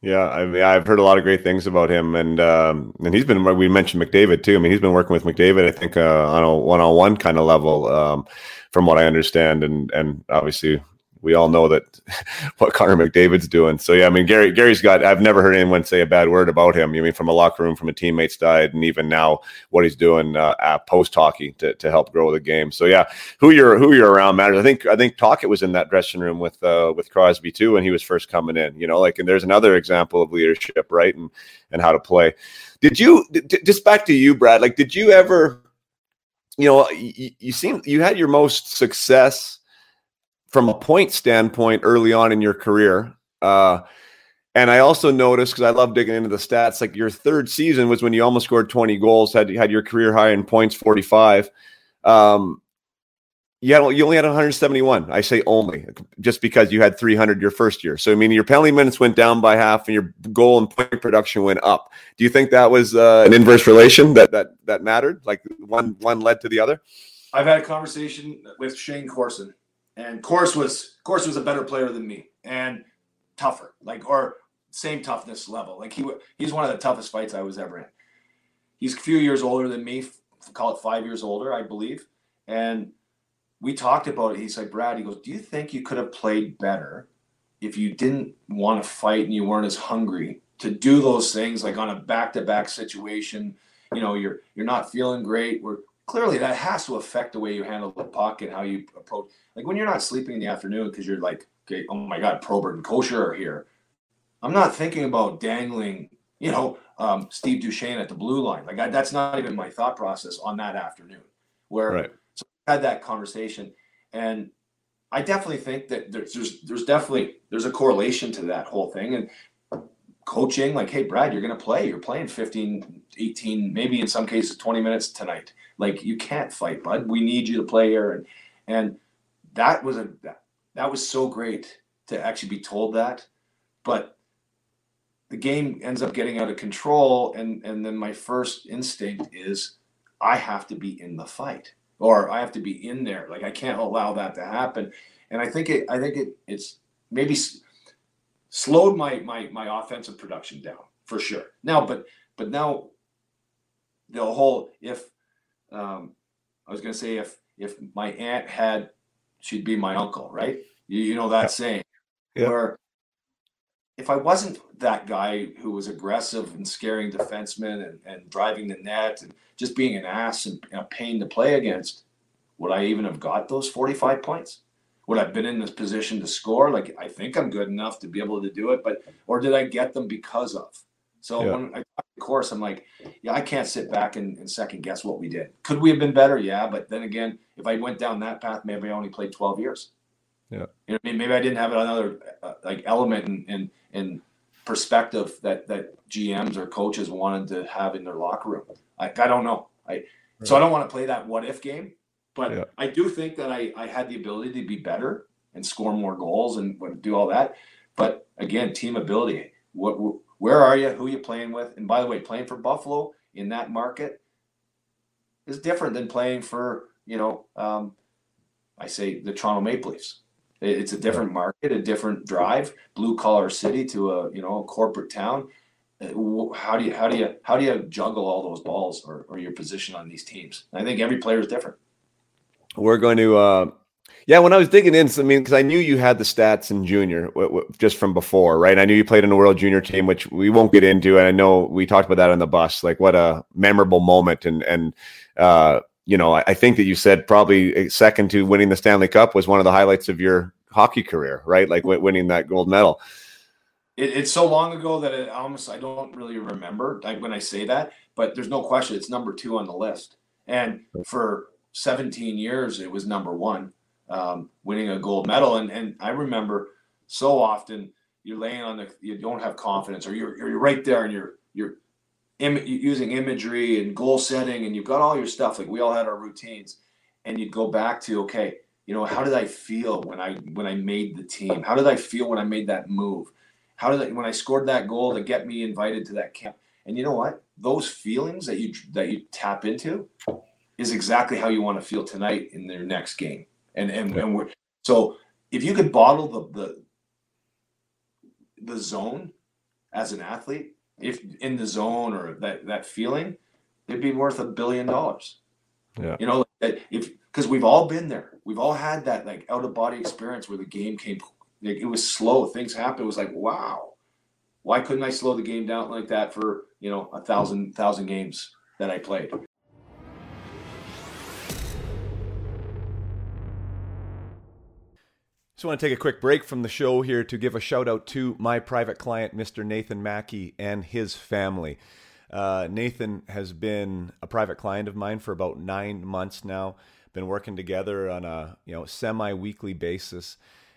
Yeah, I mean, I've heard a lot of great things about him, and um, and he's been. We mentioned McDavid too. I mean, he's been working with McDavid, I think, uh, on a one-on-one kind of level, um, from what I understand, and and obviously we all know that what Connor McDavid's doing. So yeah, I mean Gary Gary's got I've never heard anyone say a bad word about him. I mean from a locker room, from a teammate's side, and even now what he's doing uh, post hockey to, to help grow the game. So yeah, who you're who you're around matters. I think I think Tocchet was in that dressing room with uh, with Crosby too when he was first coming in. You know, like and there's another example of leadership, right? And and how to play. Did you d- just back to you, Brad? Like, did you ever? You know, you, you seem you had your most success from a point standpoint early on in your career. Uh, and I also noticed because I love digging into the stats. Like your third season was when you almost scored 20 goals, had had your career high in points, 45. Um, you had you only had 171. I say only just because you had 300 your first year. So I mean, your penalty minutes went down by half, and your goal and point production went up. Do you think that was uh, an inverse relation that that that mattered? Like one one led to the other. I've had a conversation with Shayne Corson and Course was Course was a better player than me and tougher, like or same toughness level. Like he he's one of the toughest fights I was ever in. He's a few years older than me, call it five years older, I believe. And we talked about it. He's like, Brad, he goes, Do you think you could have played better if you didn't want to fight and you weren't as hungry to do those things like on a back to back situation? You know, you're you're not feeling great. We're clearly that has to affect the way you handle the puck and how you approach. Like when you're not sleeping in the afternoon because you're like, okay, oh my God, Probert and Kocur are here. I'm not thinking about dangling, you know, um, Steve Duchesne at the blue line. Like I, that's not even my thought process on that afternoon. Where right. so I had that conversation, and I definitely think that there's, there's there's definitely there's a correlation to that whole thing and coaching like hey brad you're going to play. You're playing 15 18 maybe in some cases 20 minutes tonight. Like you can't fight, bud. We need you to play here, and and that was a that, was so great to actually be told that, but the game ends up getting out of control, and and then my first instinct is I have to be in the fight, or I have to be in there. Like I can't allow that to happen, and I think it I think it it's maybe slowed my my my offensive production down for sure. Now, but but now the whole if um, I was going to say if if my aunt had, she'd be my uncle, right? You, you know that yeah. saying. Yeah. Where if I wasn't that guy who was aggressive and scaring defensemen and, and driving the net and just being an ass and a pain to play against, would I even have got those 45 points? Would I have been in this position to score? Like I think I'm good enough to be able to do it, but or did I get them because of? So yeah. when I talk the course, I'm like, yeah, I can't sit back and, and, second guess what we did. Could we have been better? Yeah, but then again, if I went down that path, maybe I only played 12 years. Yeah, you know, maybe I didn't have another uh, like element in, in in perspective that that GMs or coaches wanted to have in their locker room. I, I don't know. I right. so I don't want to play that what if game, but yeah. I do think that I I had the ability to be better and score more goals and do all that. But again, team ability. What where are you? Who are you playing with? And by the way, playing for Buffalo in that market is different than playing for, you know, um, I say the Toronto Maple Leafs. It's a different market, a different drive, blue collar city to a, you know, a corporate town. Uh, how do you how do you how do you juggle all those balls or, or your position on these teams? I think every player is different. We're going to uh, yeah, when I was digging in, I mean, because I knew you had the stats in junior w- w- just from before, right? I knew you played in the World Junior team, which we won't get into, and I know we talked about that on the bus. Like, what a memorable moment, and and uh, you know, I, I think that you said probably second to winning the Stanley Cup was one of the highlights of your hockey career, right? Like w- winning that gold medal. It, it's so long ago that it almost I don't really remember like when I say that, but there's no question it's number two on the list, and for 17 years it was number one um, winning a gold medal. And and I remember so often you're laying on the you don't have confidence or you're you're right there and you're you're Im- using imagery and goal setting and you've got all your stuff. Like we all had our routines and you'd go back to okay you know how did i feel when i when i made the team? How did i feel when i made that move? How did I, when i scored that goal to get me invited to that camp? And you know what? Those feelings that you that you tap into is exactly how you want to feel tonight in their next game and and, and we're so if you could bottle the the the zone as an athlete, if in the zone or that that feeling, it'd be worth a billion dollars. Yeah. You know, if because we've all been there, we've all had that like out of body experience where the game came, like, it was slow, things happened. It was like, wow, why couldn't I slow the game down like that for you know a thousand thousand games that I played? Just want to take a quick break from the show here to give a shout out to my private client, Mr. Nathan Mackey, and his family. Uh, Nathan has been a private client of mine for about nine months now. Been working together on a you know semi-weekly basis,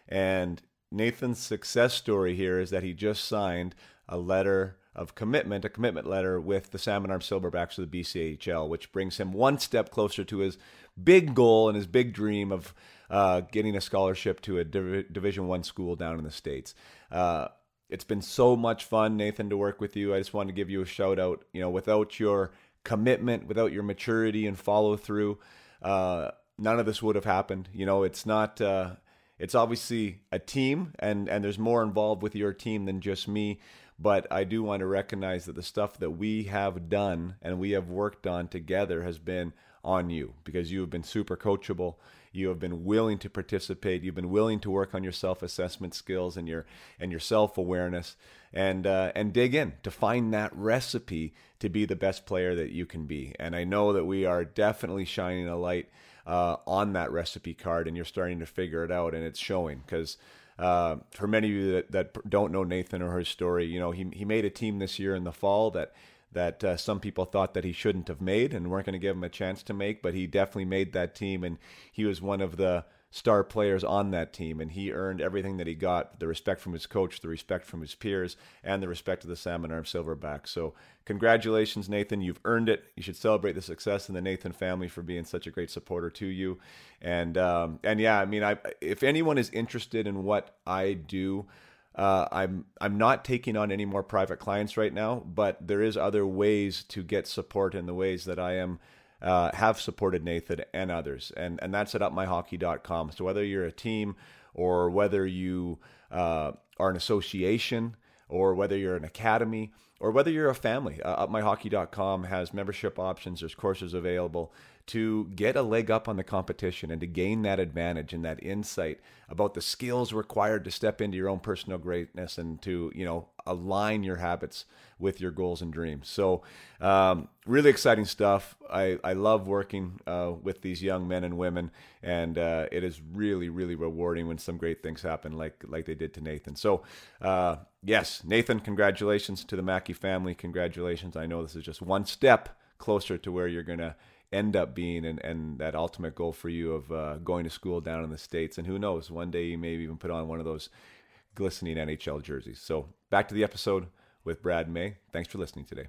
and Nathan's success story here is that he just signed a letter of commitment, a commitment letter with the Salmon Arm Silverbacks of the BCHL, which brings him one step closer to his big goal and his big dream of uh, getting a scholarship to a Div- Division One school down in the states. Uh, it's been so much fun, Nathan, to work with you. I just wanted to give you a shout out. You know, without your commitment, without your maturity and follow through, uh, none of this would have happened. You know, it's not. Uh, it's obviously a team, and and there's more involved with your team than just me. But I do want to recognize that the stuff that we have done and we have worked on together has been on you because you have been super coachable you have been willing to participate. You've been willing to work on your self-assessment skills and your and your self-awareness, and uh, and dig in to find that recipe to be the best player that you can be. And I know that we are definitely shining a light uh, on that recipe card, and you're starting to figure it out, and it's showing because. Uh, for many of you that, that don't know Nathan or his story, you know he he made a team this year in the fall that that uh, some people thought that he shouldn't have made and weren't going to give him a chance to make, but he definitely made that team, and he was one of the star players on that team, and he earned everything that he got the respect from his coach, the respect from his peers, and the respect of the Salmon Arm Silverback. So, congratulations, Nathan. You've earned it. You should celebrate the success in the Nathan family for being such a great supporter to you. And, um, and yeah, I mean, I, if anyone is interested in what I do, uh, I'm I'm not taking on any more private clients right now, but there is other ways to get support in the ways that I am uh, have supported Nathan and others, and and that's at upmyhockey.com. So whether you're a team or whether you uh, are an association or whether you're an academy or whether you're a family, uh, upmyhockey.com has membership options. There's courses available to get a leg up on the competition and to gain that advantage and that insight about the skills required to step into your own personal greatness and to you know align your habits with your goals and dreams. So um, really exciting stuff. I, I love working uh, with these young men and women and uh, it is really really rewarding when some great things happen like like they did to nathan. So uh, yes nathan congratulations to the mackey family. Congratulations. I know this is just one step closer to where you're going to end up being and, and that ultimate goal for you of uh, going to school down in the States. And who knows, one day you may even put on one of those glistening NHL jerseys. So back to the episode with Brad May. Thanks for listening today.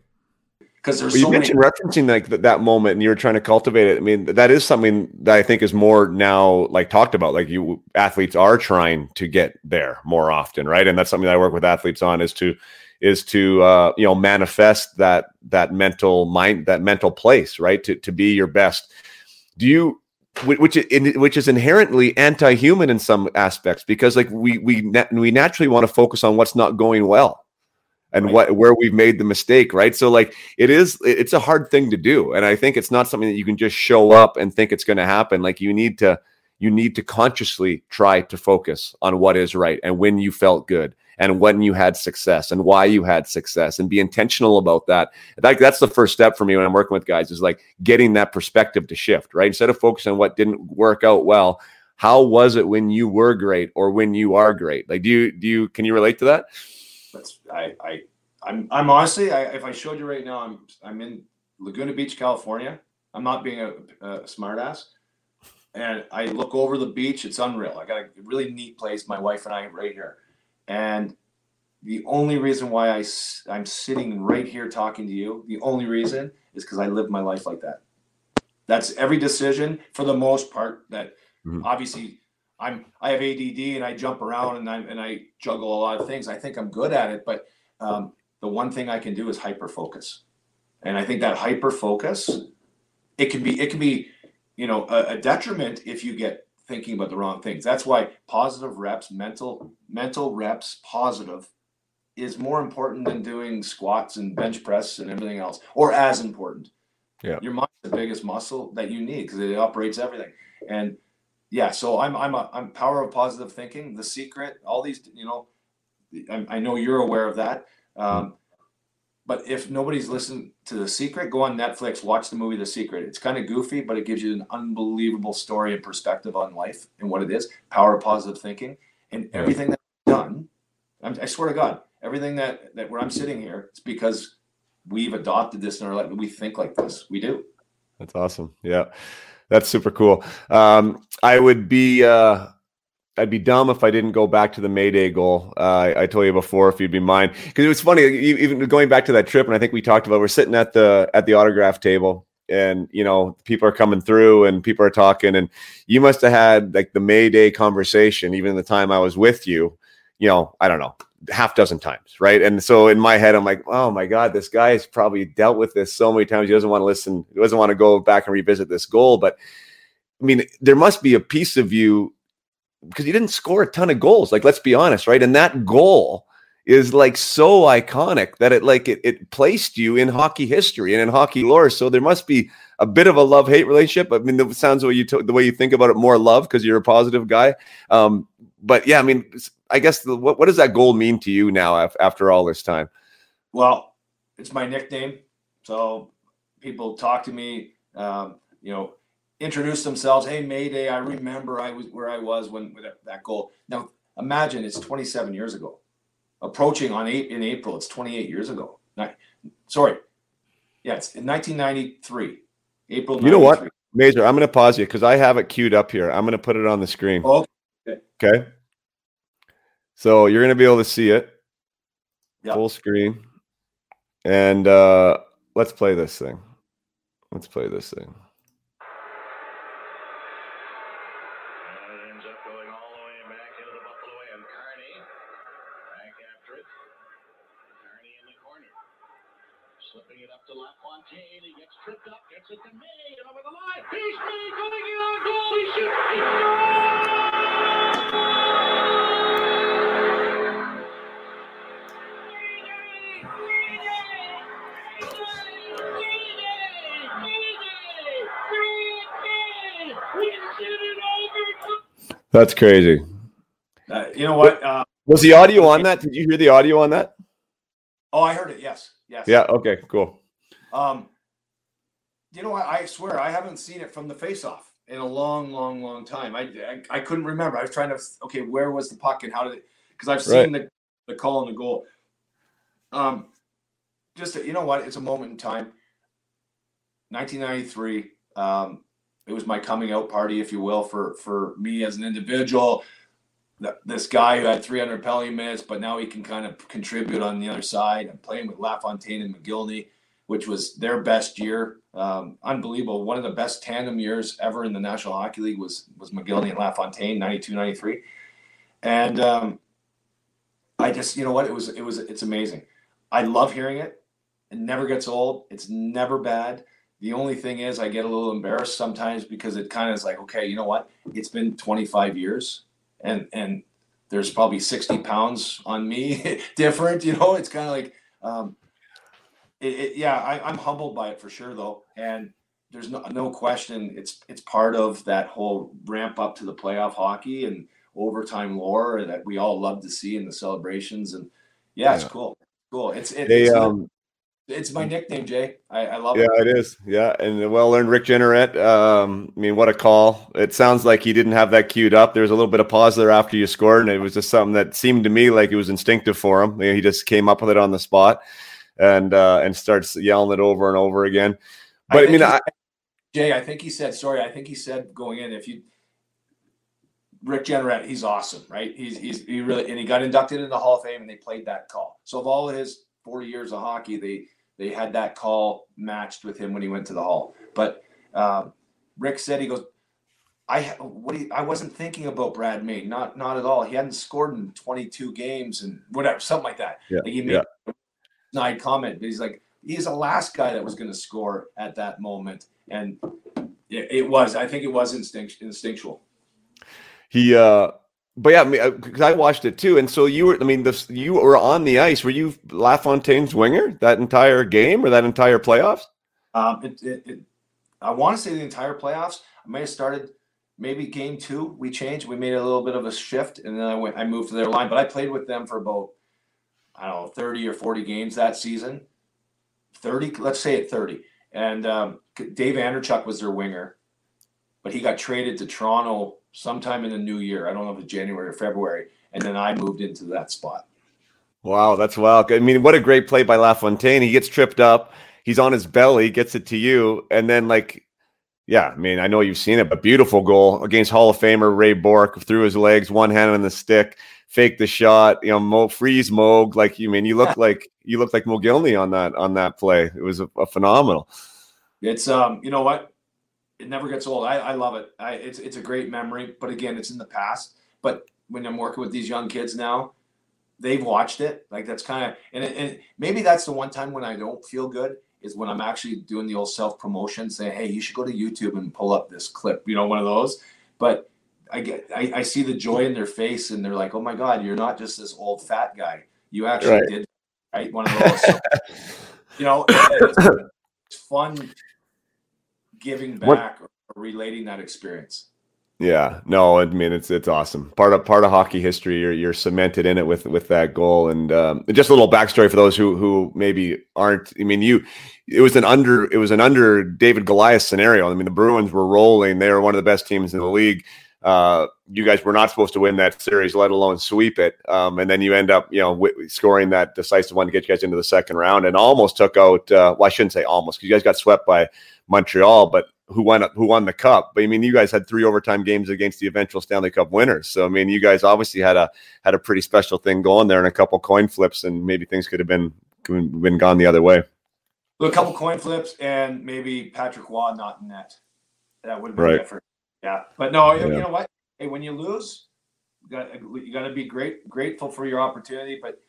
Because there's well, so you mentioned many- referencing like th- that moment, and you were trying to cultivate it. I mean, that is something that I think is more now like talked about. Like you athletes are trying to get there more often, right? And that's something that I work with athletes on is to is to uh, you know manifest that that mental mind that mental place right? To, to be your best. Do you which which is inherently anti-human in some aspects because like we we we naturally want to focus on what's not going well and right. what where we've made the mistake right? So like it is it's a hard thing to do. And i think it's not something that you can just show up and think it's going to happen. Like you need to you need to consciously try to focus on what is right and when you felt good and when you had success and why you had success and be intentional about that. Like that's the first step for me when I'm working with guys is like getting that perspective to shift, right? Instead of focusing on what didn't work out well, how was it when you were great or when you are great? Like, do you, do you, can you relate to that? That's, I, I, I'm, I'm honestly, I, if I showed you right now, I'm, I'm in Laguna Beach, California. I'm not being a, a smartass and I look over the beach. It's unreal. I got a really neat place. My wife and I right here. And the only reason why I, I'm sitting right here talking to you, the only reason is because I live my life like that. That's every decision for the most part that mm-hmm. obviously I'm, I have ADD and I jump around and I, and I juggle a lot of things. I think I'm good at it, but um, the one thing I can do is hyper focus. And I think that hyper focus, it can be, it can be, you know, a, a detriment if you get thinking about the wrong things. That's why positive reps, mental mental reps, positive is more important than doing squats and bench press and everything else, or as important. Yeah. Your mind's the biggest muscle that you need because it operates everything. And yeah, so I'm I'm a I'm power of positive thinking, the secret, all these, you know, I, I know you're aware of that. Um, but if nobody's listened to The Secret, go on Netflix, watch the movie The Secret. It's kind of goofy, but it gives you an unbelievable story and perspective on life and what it is. Power of positive thinking and everything that's done. I'm, I swear to God, everything that that where I'm sitting here, it's because we've adopted this in our life. We think like this. We do. That's awesome. Yeah, that's super cool. Um, I would be. Uh, I'd be dumb if I didn't go back to the Mayday goal. Uh, I, told you before if you'd be mine because it was funny. Even going back to that trip, and I think we talked about we're sitting at the at the autograph table, and you know people are coming through and people are talking, and you must have had like the Mayday conversation even the time I was with you. You know, I don't know, half dozen times, right? And so in my head, I'm like, oh my god, this guy has probably dealt with this so many times. He doesn't want to listen. He doesn't want to go back and revisit this goal, but. I mean, there must be a piece of you because he didn't score a ton of goals. Like, let's be honest, right? And that goal is like so iconic that it like it, it placed you in hockey history and in hockey lore. So there must be a bit of a love hate relationship. I mean, it sounds the way you the way you think about it more love because you're a positive guy. Um, but yeah, I mean, I guess the, what what does that goal mean to you now af- after all this time? Well, it's my nickname, so people talk to me. Um, you know, introduce themselves. Hey, Mayday! I remember I was where I was when with that goal. Now imagine it's 27 years ago, approaching on eight in April. It's 28 years ago. sorry, yeah, it's in 1993, April. You know what, Major? I'm going to pause you because I have it queued up here. I'm going to put it on the screen. Oh, okay. Okay. So you're going to be able to see it yep. full screen, and uh, let's play this thing. Let's play this thing. That's crazy. Uh, you know what? Uh, was the audio on that? Did you hear the audio on that? Oh, I heard it. Yes. Yes. Yeah. Okay. Cool. Um, you know, what? I swear I haven't seen it from the face-off in a long, long, long time. I, I, I couldn't remember. I was trying to okay, where was the puck and how did it? Because I've seen right. the the call and the goal. Um, just you know what? It's a moment in time. 1993. Um, it was my coming out party, if you will, for for me as an individual. This guy who had 300 penalty minutes, but now he can kind of contribute on the other side. I'm playing with LaFontaine and Mogilny which was their best year. Um, unbelievable. One of the best tandem years ever in the National Hockey League was was Mogilny and LaFontaine, 92, 93. And um, I just, you know what? It was, it was, it's amazing. I love hearing it. It never gets old. It's never bad. The only thing is, I get a little embarrassed sometimes because it kind of is like, okay, you know what? It's been 25 years, and and there's probably 60 pounds on me different. You know, it's kind of like, um, it, it, yeah, I, I'm humbled by it for sure, though, and there's no no question it's it's part of that whole ramp up to the playoff hockey and overtime lore that we all love to see in the celebrations. And yeah, it's cool. Cool. It's it, they, it's, um, it's my nickname jay i, I love yeah, it yeah it is yeah and well learned rick Jeanneret. um i mean what a call it sounds like he didn't have that queued up there was a little bit of pause there after you scored and it was just something that seemed to me like it was instinctive for him he just came up with it on the spot and uh, and starts yelling it over and over again. But I, I mean, I, Jay, I think he said, sorry, I think he said going in, if you Rick Jeanneret, he's awesome, right? He's he's he really and he got inducted into the Hall of Fame and they played that call. So of all his 40 years of hockey, they they had that call matched with him when he went to the Hall. But um, Rick said he goes, I what I wasn't thinking about Brad May, not not at all. He hadn't scored in 22 games and whatever, something like that. Yeah, like he made yeah snide comment, but he's like, he's the last guy that was going to score at that moment, and it, it, was. I think it was instinct, instinctual. He uh, but yeah, because I, mean, I, watched it too, and so you were. I mean, this you were on the ice. Were you LaFontaine's winger that entire game or that entire playoffs? Um, it, it, it, I want to say the entire playoffs. I may have started maybe game two. We changed. We made a little bit of a shift, and then I went. I moved to their line, but I played with them for about I don't know thirty or forty games that season. Thirty, let's say it thirty. And um, Dave Andreychuk was their winger, but he got traded to Toronto sometime in the new year. I don't know if it's January or February. And then I moved into that spot. Wow, that's wild. I mean, what a great play by LaFontaine. He gets tripped up. He's on his belly, gets it to you, and then like, yeah. I mean, I know you've seen it, but beautiful goal against Hall of Famer Ray Bourque through his legs, one hand on the stick, fake the shot. You know, Mo, freeze Moog. Like you I mean, you look like you look like Mogilny on that on that play. It was a, a phenomenal. It's um, you know what, it never gets old. I, I love it. I, it's it's a great memory, but again, it's in the past. But when I'm working with these young kids now, they've watched it. Like that's kind of and, and maybe that's the one time when I don't feel good is when I'm actually doing the old self promotion, saying, "Hey, you should go to YouTube and pull up this clip." You know, one of those. But I get I, I see the joy in their face, and they're like, "Oh my God, you're not just this old fat guy. You actually right. did right one of those." You know, it's, it's fun giving back what? or relating that experience. Yeah, no, I mean it's it's awesome. Part of part of hockey history. You're you're cemented in it with with that goal, and um, just a little backstory for those who who maybe aren't. I mean, you it was an under it was an under David Goliath scenario. I mean, the Bruins were rolling; they were one of the best teams in the league. Uh, you guys were not supposed to win that series, let alone sweep it. Um, and then you end up, you know, w- scoring that decisive one to get you guys into the second round, and almost took out. Uh, well, I shouldn't say almost, because you guys got swept by Montreal, but who won who won the cup. But I mean, you guys had three overtime games against the eventual Stanley Cup winners. So I mean, you guys obviously had a had a pretty special thing going there, and a couple coin flips, and maybe things could have been been gone the other way. A couple coin flips, and maybe Patrick Roy not in net. That would have been right. different. Yeah, but no, yeah. you know what? Hey, when you lose, you got you got to be great grateful for your opportunity, but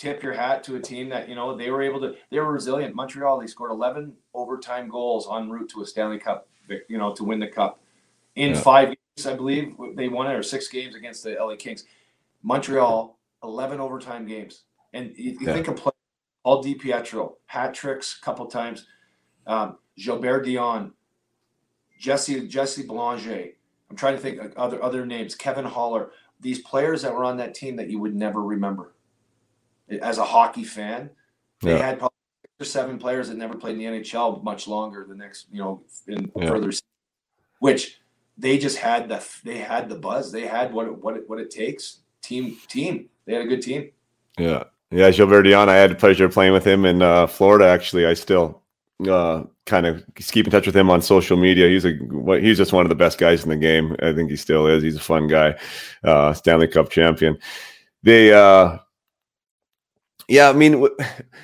tip your hat to a team that you know they were able to they were resilient. Montreal they scored 11 overtime goals en route to a stanley cup you know to win the cup. In yeah. five games i believe they won it or six games against the la kings. Montreal 11 overtime games. And you, you yeah. think of play all DiPietro, hat tricks a couple times. Um, Gilbert Dionne jesse jesse belanger i'm trying to think other other names kevin haller. These players that were on that team that you would never remember as a hockey fan. They yeah. had probably six or seven players that never played in the NHL much longer the next, you know, in yeah. further, which they just had the they had the buzz. They had what it, what it, what it takes. Team team. They had a good team. Yeah. Yeah, Gilbert Dionne, I had the pleasure of playing with him in uh, Florida. Actually, I still uh, kind of keep in touch with him on social media. He's a he's just one of the best guys in the game. I think he still is. He's a fun guy, uh, Stanley Cup champion. They uh, yeah, I mean,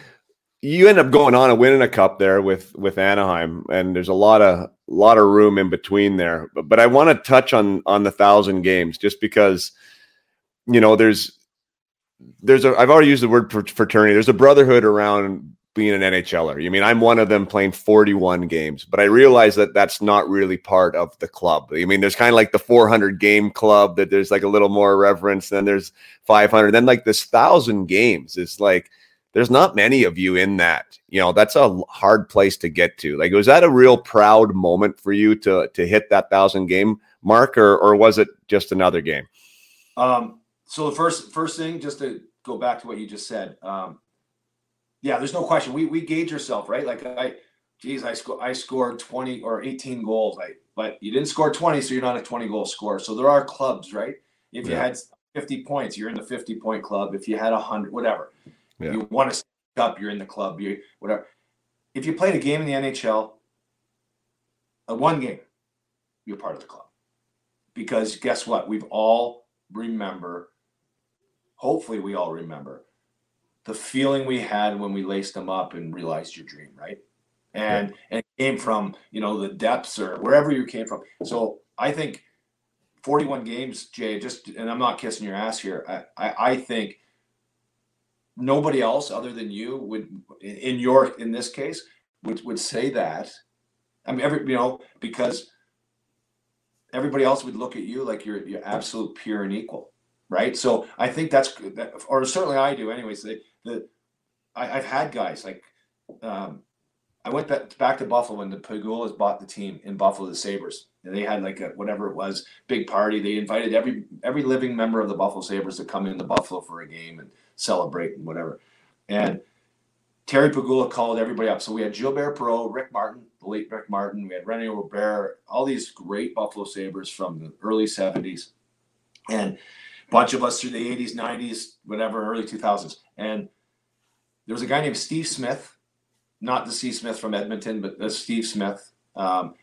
you end up going on and winning a cup there with with Anaheim, and there's a lot of lot of room in between there. But, but I want to touch on on the thousand games just because you know there's there's a I've already used the word fraternity. There's a brotherhood around being an NHLer. You mean I'm one of them playing 41 games, but I realize that that's not really part of the club. I mean, there's kind of like the 400 game club that there's like a little more reverence. Then there's 500. Then like this thousand games is like there's not many of you in that. You know, that's a hard place to get to. Like, was that a real proud moment for you to to hit that thousand game mark, or or was it just another game? Um. So the first first thing, just to go back to what you just said. Um, yeah, there's no question. We we gauge yourself, right? Like I, geez, I sco- I scored 20 or 18 goals. I but you didn't score 20, so you're not a 20 goal scorer. So there are clubs, right? If you had 50 points, you're in the 50 point club. If you had 100, whatever, yeah. you want to up, you're in the club. You whatever. If you played a game in the NHL, a one game, you're part of the club. Because guess what? We've all remember. Hopefully, we all remember the feeling we had when we laced them up and realized your dream, right? And yeah. and it came from you know the depths or wherever you came from. So I think 41 games, Jay. Just and I'm not kissing your ass here. I I, I think nobody else other than you would in your in this case would would say that. I mean, every you know because everybody else would look at you like you're you're absolute pure and equal, right? So I think that's that, or certainly I do. Anyways, the, I, have had guys like um, I went back, back to Buffalo when the Pegulas bought the team in Buffalo, the Sabres. And they had like a whatever it was, big party. They invited every every living member of the Buffalo Sabres to come into Buffalo for a game and celebrate and whatever. And Terry Pegula called everybody up. So we had Gilbert Perreault, Rick Martin, the late Rick Martin. We had Rene Robert, all these great Buffalo Sabres from the early 70s. And a bunch of us through the 80s, 90s, whatever, early 2000s. And there was a guy named Steve Smith, not the Steve Smith from Edmonton, but the Steve Smith um,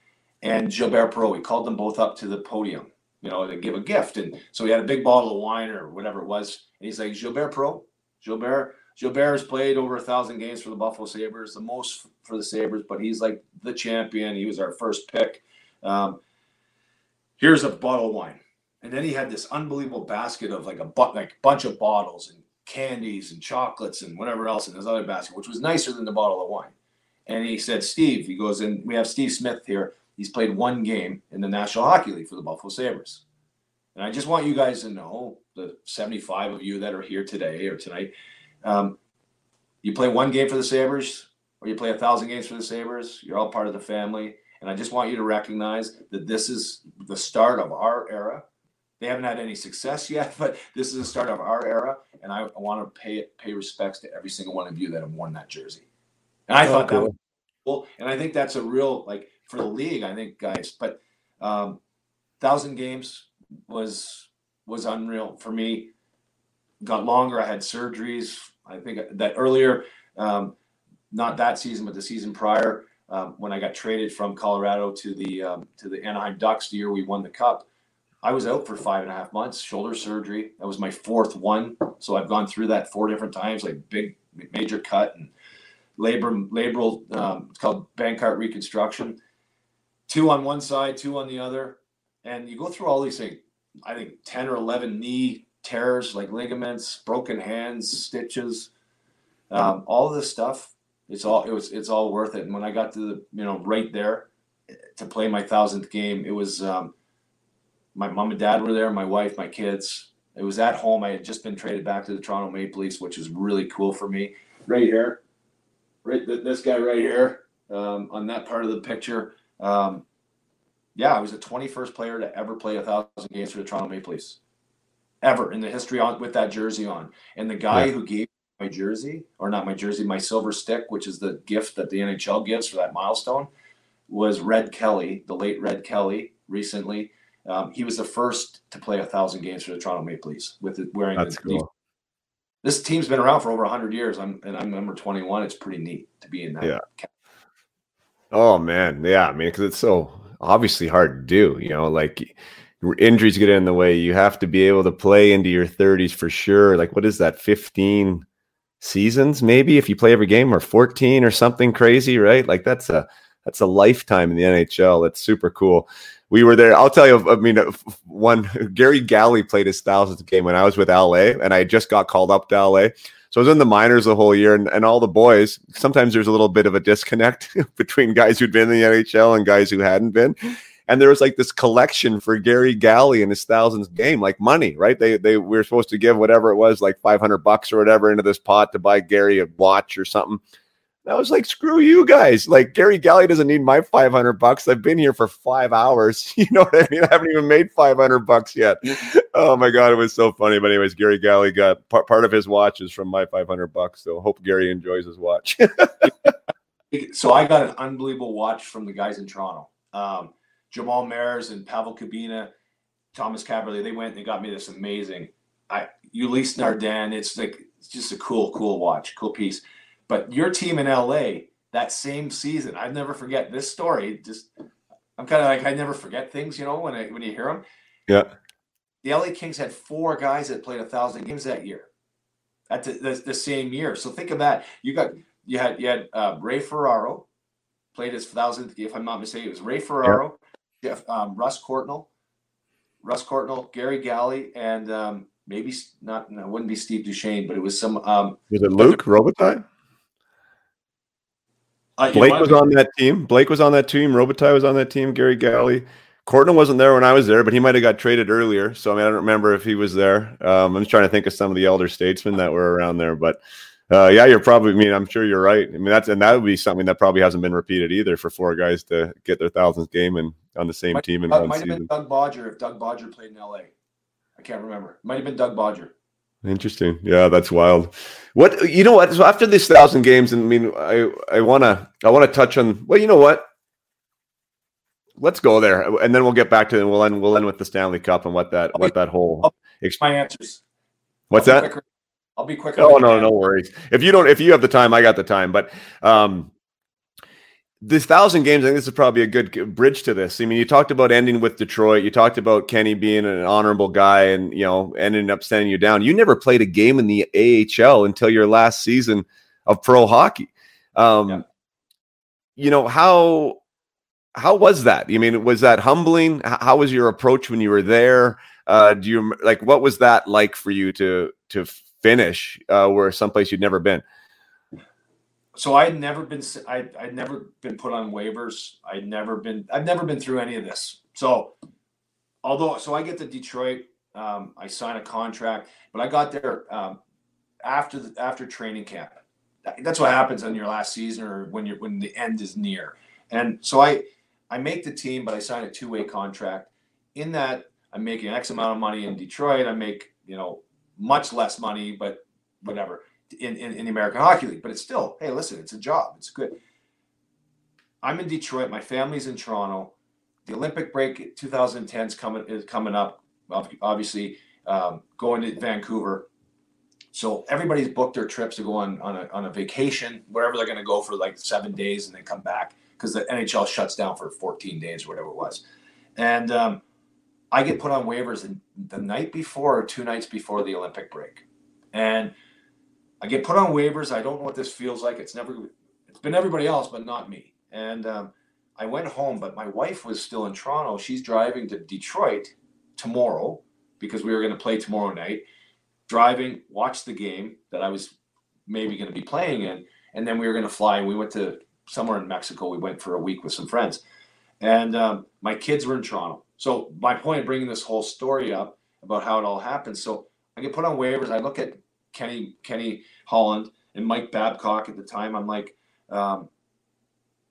and Gilbert Perreault. We called them both up to the podium, you know, to give a gift. And so we had a big bottle of wine or whatever it was. And he's like, Gilbert Perreault, Gilbert, Gilbert has played over a thousand games for the Buffalo Sabres, the most for the Sabres, but he's like the champion. He was our first pick. Um, here's a bottle of wine. And then he had this unbelievable basket of like a bu- like bunch of bottles and candies and chocolates and whatever else in his other basket, which was nicer than the bottle of wine. And he said, Steve, he goes, and we have Steve Smith here. He's played one game in the National Hockey League for the Buffalo Sabres. And I just want you guys to know, the 75 of you that are here today or tonight, um, you play one game for the Sabres or you play a thousand games for the Sabres, you're all part of the family. And I just want you to recognize that this is the start of our era they haven't had any success yet, but this is the start of our era, and I, want to pay pay respects to every single one of you that have worn that jersey. And I oh, thought cool. that was cool, and I think that's a real like for the league. I think guys, but um, thousand games was was unreal for me. Got longer. I had surgeries. I think that earlier, um, not that season, but the season prior, um, when I got traded from Colorado to the um, to the Anaheim Ducks, the year we won the Cup. I was out for five and a half months, shoulder surgery. That was my fourth one. So I've gone through that four different times, like big major cut and labor labral. Um, it's called Bankart reconstruction. Two on one side, two on the other, and you go through all these things. I think ten or eleven knee tears, like ligaments, broken hands, stitches, um, all this stuff. It's all it was. It's all worth it. And when I got to the you know right there to play my thousandth game, it was. Um, my mom and dad were there, my wife, my kids. It was at home. I had just been traded back to the Toronto Maple Leafs, which is really cool for me. Right here, right this guy right here um, on that part of the picture. Um, yeah, I was the 21st player to ever play a thousand games for the Toronto Maple Leafs, ever in the history on with that jersey on. And the guy yeah. who gave my jersey, or not my jersey, my silver stick, which is the gift that the NHL gives for that milestone, was Red Kelly, the late Red Kelly, recently um, he was the first to play a thousand games for the Toronto Maple Leafs with it wearing That's the. Cool. This team's been around for over hundred years. I'm and I'm number twenty one. It's pretty neat to be in that. Yeah. Oh man, yeah. I mean, because it's so obviously hard to do. You know, like injuries get in the way. You have to be able to play into your 30s for sure. Like, what is that? 15 seasons, maybe if you play every game, or 14 or something crazy, right? Like that's a that's a lifetime in the NHL. That's super cool we were there. I'll tell you. I mean, uh, one Garry Galley played his thousandth game when I was with LA, and I just got called up to LA. So I was in the minors the whole year, and, and all the boys. Sometimes there's a little bit of a disconnect between guys who'd been in the NHL and guys who hadn't been. And there was like this collection for Garry Galley in his thousandth game, like money, right? They they we were supposed to give whatever it was, like 500 bucks or whatever, into this pot to buy Garry a watch or something. I was like, screw you guys. Like Garry Galley doesn't need my 500 bucks. I've been here for five hours. You know what I mean? I haven't even made 500 bucks yet. Oh my God. It was so funny. But anyways, Garry Galley got part, part of his watch is from my 500 bucks. So hope Garry enjoys his watch. so I got an unbelievable watch from the guys in Toronto. Um, Jamal Mayers and Pavel Kubina, Thomas Kaberle, they went and they got me this amazing, I Ulysse Nardin. It's like, it's just a cool, cool watch, cool piece. But your team in LA that same season, I'd never forget this story. Just I'm kind of like I never forget things, you know, when I when you hear them. Yeah. The LA Kings had four guys that played a thousand games that year, at the, the, the, same year. So think of that. You got you had you had uh, Ray Ferraro played his thousandth. If I'm not mistaken, it was Ray Ferraro, yeah. Jeff um, Russ Courtnall, Russ Courtnall, Garry Galley, and um, maybe not. No, it wouldn't be Steve Duchesne, but it was some. Um, was it Luc Robitaille? Uh, Blake was on that team. Blake was on that team. Robitaille was on that team. Garry Galley, Courtnall wasn't there when I was there, but he might have got traded earlier. So I mean, I don't remember if he was there. Um, I'm just trying to think of some of the elder statesmen that were around there, but uh, yeah, you're probably. I mean, I'm sure you're right. I mean, that's and that would be something that probably hasn't been repeated either for four guys to get their thousandth game and on the same might, team in uh, one might season. have been Doug Bodger if Doug Bodger played in L.A. I can't remember. Might have been Doug Bodger. Interesting. Yeah, that's wild. What you know? What? So after this thousand games, and I mean, I I wanna I wanna touch on. Well, you know what? Let's go there, and then we'll get back to and we'll end we'll end with the Stanley Cup and what that what that whole. My answers. What's I'll that? I'll be quicker. Oh no, no worries. If you don't, if you have the time, I got the time. But um, this thousand games, I think this is probably a good bridge to this. I mean, you talked about ending with Detroit. You talked about Kenny being an honorable guy, and you know, ending up sending you down. You never played a game in the AHL until your last season of pro hockey. Um, Yeah. You know how how was that? I mean, was that humbling? How was your approach when you were there? Uh, do you like what was that like for you to to finish uh, where someplace you'd never been? So I had never been I I'd never been put on waivers. I'd never been I've never been through any of this. So although so I get to Detroit, um, I sign a contract, but I got there um, after the, after training camp. That's what happens on your last season or when you're when the end is near. And so I I make the team, but I sign a two way contract. In that, I'm making X amount of money in Detroit. I make you know much less money, but whatever in, in, in the American Hockey League, but it's still, hey, listen, it's a job. It's good. I'm in Detroit. My family's in Toronto. The Olympic break 2010 is coming is coming up. Obviously, um, going to Vancouver. So everybody's booked their trips to go on on a, on a vacation, wherever they're going to go for like seven days and then come back because the NHL shuts down for 14 days or whatever it was. And um, I get put on waivers the night before or two nights before the Olympic break, and I get put on waivers. I don't know what this feels like. It's never, it's been everybody else, but not me. And um, I went home, but my wife was still in Toronto. She's driving to Detroit tomorrow because we were going to play tomorrow night. Driving, watch the game that I was maybe going to be playing in, and then we were going to fly. And we went to somewhere in Mexico. We went for a week with some friends, and um, my kids were in Toronto. So my point of bringing this whole story up about how it all happened. So I get put on waivers. I look at Kenny Kenny Holland and Mike Babcock at the time. I'm like, um,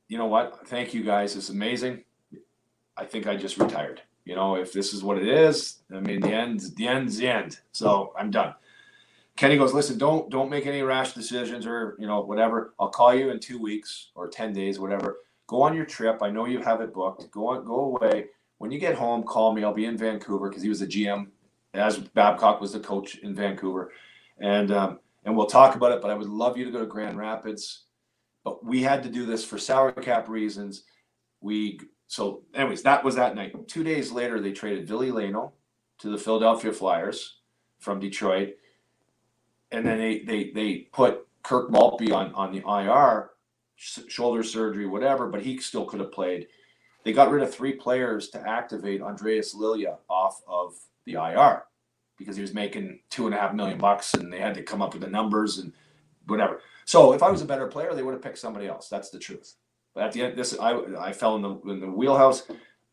you know what? Thank you guys. It's amazing. I think I just retired. You know, if this is what it is, I mean, the end, the end's the end. So I'm done. Kenny goes, listen, don't don't make any rash decisions or you know whatever. I'll call you in two weeks or ten days, whatever. Go on your trip. I know you have it booked. Go on, go away. When you get home, call me. I'll be in Vancouver because he was the GM, as Babcock was the coach in Vancouver, and um, and we'll talk about it. But I would love you to go to Grand Rapids. But we had to do this for salary cap reasons. We so anyways, that was that night. Two days later, they traded Ville Leino to the Philadelphia Flyers from Detroit, and then they they they put Kirk Maltby on on the IR, sh- shoulder surgery, whatever. But he still could have played. They got rid of three players to activate Andreas Lilja off of the IR because he was making two and a half million bucks, and they had to come up with the numbers and whatever. So if I was a better player, they would have picked somebody else. That's the truth. But at the end, this I I fell in the in the wheelhouse.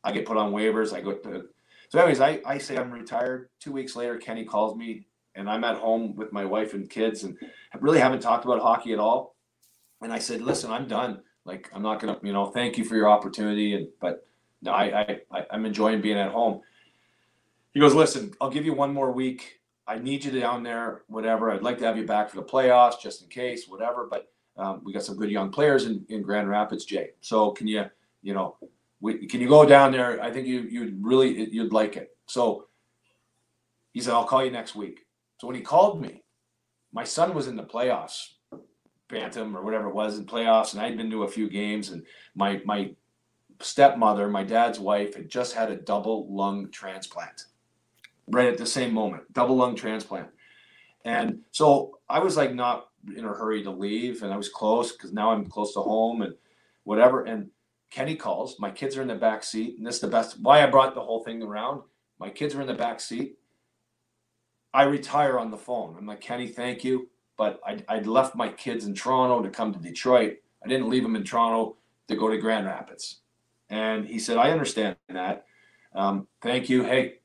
I get put on waivers. I go to so anyways. I I say I'm retired. Two weeks later, Kenny calls me, and I'm at home with my wife and kids, and really haven't talked about hockey at all. And I said, listen, I'm done. Like I'm not gonna, you know, thank you for your opportunity, and but no, I I, I'm enjoying being at home. He goes, listen, I'll give you one more week. I need you down there, whatever. I'd like to have you back for the playoffs, just in case, whatever. But um, we got some good young players in, in Grand Rapids, Jay. So can you, you know, we, can you go down there? I think you you'd really you'd like it. So he said, I'll call you next week. So when he called me, my son was in the playoffs, Bantam or whatever it was in playoffs, and I'd been to a few games, and my my stepmother, my dad's wife, had just had a double lung transplant right at the same moment, double lung transplant. And so I was like not in a hurry to leave, and I was close because now I'm close to home and whatever. And Kenny calls. My kids are in the back seat, and this is the best. Why I brought the whole thing around. My kids are in the back seat. I retire on the phone. I'm like Kenny, thank you, but I I left my kids in Toronto to come to Detroit. I didn't leave them in Toronto to go to Grand Rapids. And he said, I understand that. Um, thank you. Hey,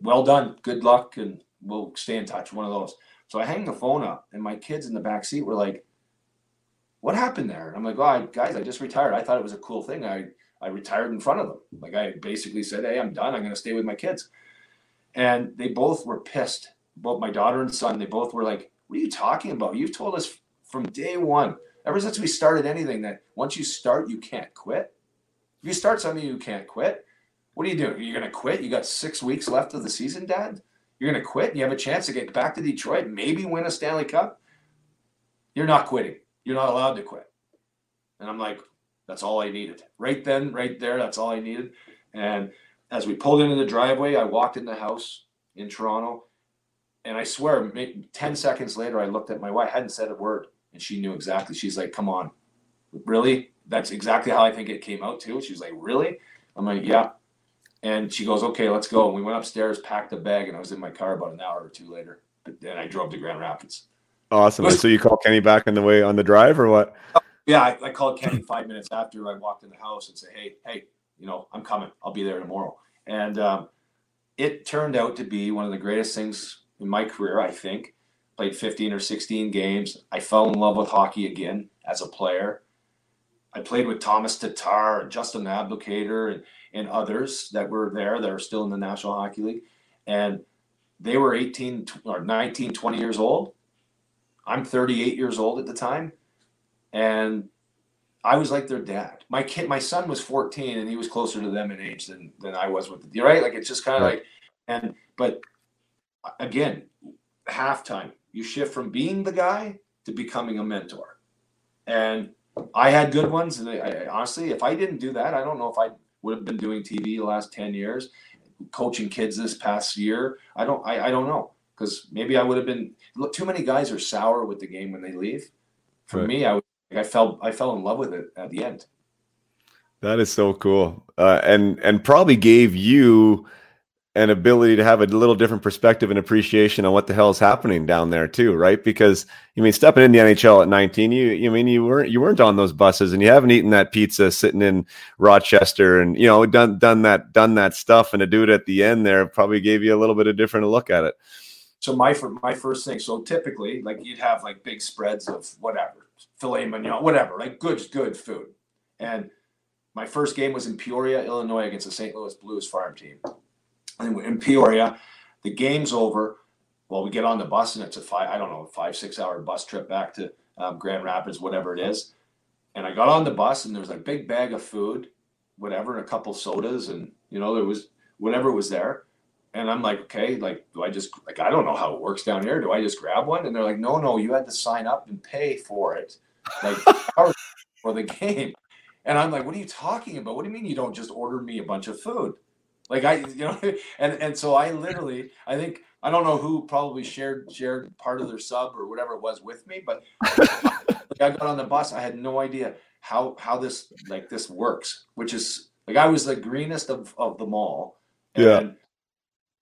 well done. Good luck, and we'll stay in touch. One of those. So I hang the phone up, and my kids in the back seat were like, "What happened there?" And I'm like, "Oh, I, guys, I just retired. I thought it was a cool thing. I I retired in front of them. Like I basically said, "Hey, I'm done. I'm going to stay with my kids." And they both were pissed. Both my daughter and son. They both were like, "What are you talking about? You've told us from day one, ever since we started anything, that once you start, you can't quit. If you start something, you can't quit." What are you doing? You're going to quit? You got six weeks left of the season, Dad? You're going to quit? You have a chance to get back to Detroit, maybe win a Stanley Cup? You're not quitting. You're not allowed to quit. And I'm like, that's all I needed. Right then, right there, that's all I needed. And as we pulled into the driveway, I walked in the house in Toronto. And I swear, 10 seconds later, I looked at my wife, I hadn't said a word. And she knew exactly. She's like, come on. Really? That's exactly how I think it came out, too. She's like, really? I'm like, yeah. And she goes, okay, let's go. And we went upstairs, packed a bag, and I was in my car about an hour or two later. But Then I drove to Grand Rapids. Awesome. Was, so you call Kenny back on the way on the drive or what? Yeah, I, I called Kenny five minutes after I walked in the house and say, hey, hey, you know, I'm coming. I'll be there tomorrow. And um, it turned out to be one of the greatest things in my career, I think. Played 15 or 16 games. I fell in love with hockey again as a player. I played with Thomas Tatar and Justin Abdelkader and and others that were there that are still in the National Hockey League. And they were 18 or 19, 20 years old. I'm 38 years old at the time. And I was like their dad. My kid, my son was 14 and he was closer to them in age than, than I was with the, right? Like it's just kind of right. like, and, but again, halftime, you shift from being the guy to becoming a mentor. And I had good ones. And I, I, honestly, if I didn't do that, I don't know if I would have been doing TV the last 10 years, coaching kids this past year. I don't I, I don't know because maybe I would have been look too many guys are sour with the game when they leave. For right. me, I I fell I fell in love with it at the end. That is so cool, uh, and and probably gave you an ability to have a little different perspective and appreciation on what the hell is happening down there too, right? Because you mean stepping in the NHL at 19, you you mean you weren't you weren't on those buses and you haven't eaten that pizza sitting in Rochester and you know done done that done that stuff and to do it at the end there probably gave you a little bit of different look at it. So my my first thing, so typically like you'd have like big spreads of whatever filet mignon, whatever, like good good food, and my first game was in Peoria, Illinois, against the St. Louis Blues farm team in Peoria. The game's over. Well, we get on the bus and it's a five, I don't know, five, six hour bus trip back to um, Grand Rapids, whatever it is. And I got on the bus and there was a big bag of food, whatever, and a couple sodas. And, you know, there was whatever was there. And I'm like, okay, like, do I just, like, I don't know how it works down here. Do I just grab one? And they're like, no, no, you had to sign up and pay for it. Like, for the game. And I'm like, what are you talking about? What do you mean you don't just order me a bunch of food? Like I, you know, and and so I literally, I think I don't know who probably shared shared part of their sub or whatever it was with me, but like I got on the bus. I had no idea how how this like this works, which is like I was the greenest of of them all. And yeah.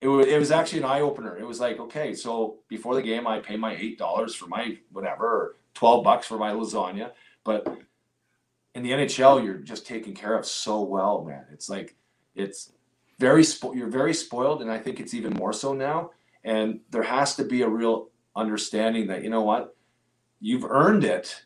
It was, it was actually an eye opener. It was like, okay, so before the game, I pay my eight dollars for my whatever, or twelve bucks for my lasagna. But in the NHL, you're just taken care of so well, man. It's like it's very spo- you're very spoiled, and I think it's even more so now. And there has to be a real understanding that you know what, you've earned it,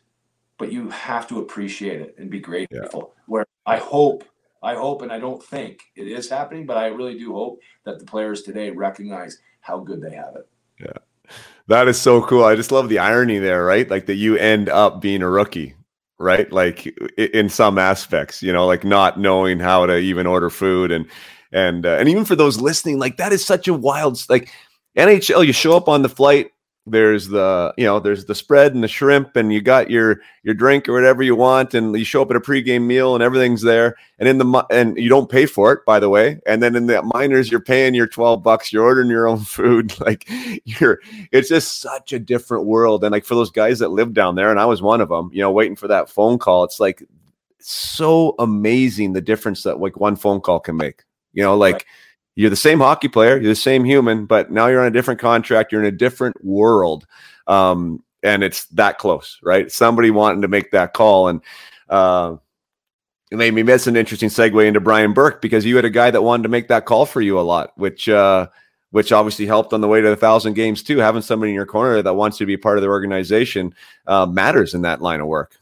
but you have to appreciate it and be grateful. Yeah. Where I hope, I hope, and I don't think it is happening, but I really do hope that the players today recognize how good they have it. Yeah. That is so cool. I just love the irony there, right? Like that you end up being a rookie, right? Like in some aspects, you know, like not knowing how to even order food and and uh, and even for those listening, like that is such a wild like NHL. You show up on the flight. There's the you know there's the spread and the shrimp and you got your your drink or whatever you want and you show up at a pregame meal and everything's there and in the and you don't pay for it by the way and then in the minors you're paying your 12 bucks you're ordering your own food like you're it's just such a different world and like for those guys that live down there and I was one of them you know waiting for that phone call it's like so amazing the difference that like one phone call can make you know, like you're the same hockey player, you're the same human, but now you're on a different contract, you're in a different world. Um, and it's that close, right? Somebody wanting to make that call. And uh, me miss an interesting segue into Brian Burke because you had a guy that wanted to make that call for you a lot, which uh, which obviously helped on the way to the thousand games too. Having somebody in your corner that wants to be part of the organization uh, matters in that line of work.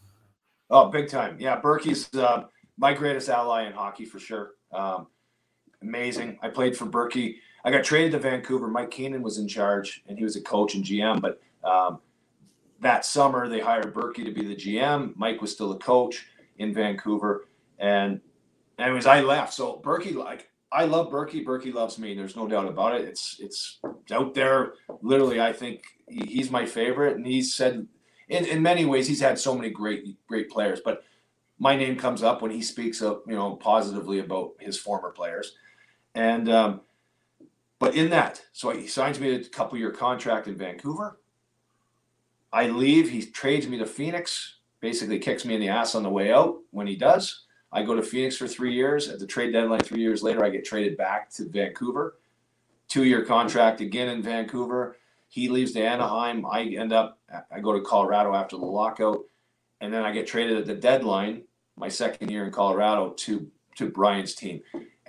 Oh, big time! Yeah, Berkey's uh, my greatest ally in hockey for sure. Um, amazing. I played for Berkey. I got traded to Vancouver. Mike Keenan was in charge, and he was a coach and GM. But um, that summer, they hired Berkey to be the GM. Mike was still a coach in Vancouver, and anyways, I left. So Berkey, like, I love Berkey. Berkey loves me. There's no doubt about it. It's it's out there. Literally, I think he, he's my favorite, and he's said in, in many ways he's had so many great great players, but my name comes up when he speaks up, you know, positively about his former players. And um, but in that, so he signs me a couple year contract in Vancouver. I leave. He trades me to Phoenix. Basically, kicks me in the ass on the way out. When he does, I go to Phoenix for three years. At the trade deadline, three years later, I get traded back to Vancouver. Two year contract again in Vancouver. He leaves to Anaheim. I end up. I go to Colorado after the lockout, and then I get traded at the deadline my second year in Colorado to to Brian's team,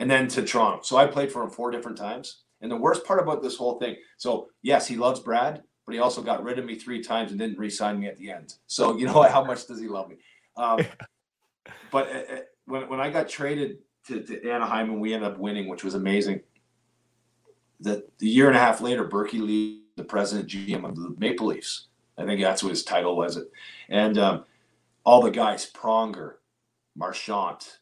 and then to Toronto. So I played for him four different times. And the worst part about this whole thing, so yes, he loves Brad, but he also got rid of me three times and didn't re-sign me at the end. So you know how much does he love me? Um, but uh, uh, when when I got traded to, to Anaheim and we ended up winning, which was amazing. The, the year and a half later, Berkey Lee, the president GM of the Maple Leafs. I think that's what his title was. It and um, all the guys, Pronger, Marchant,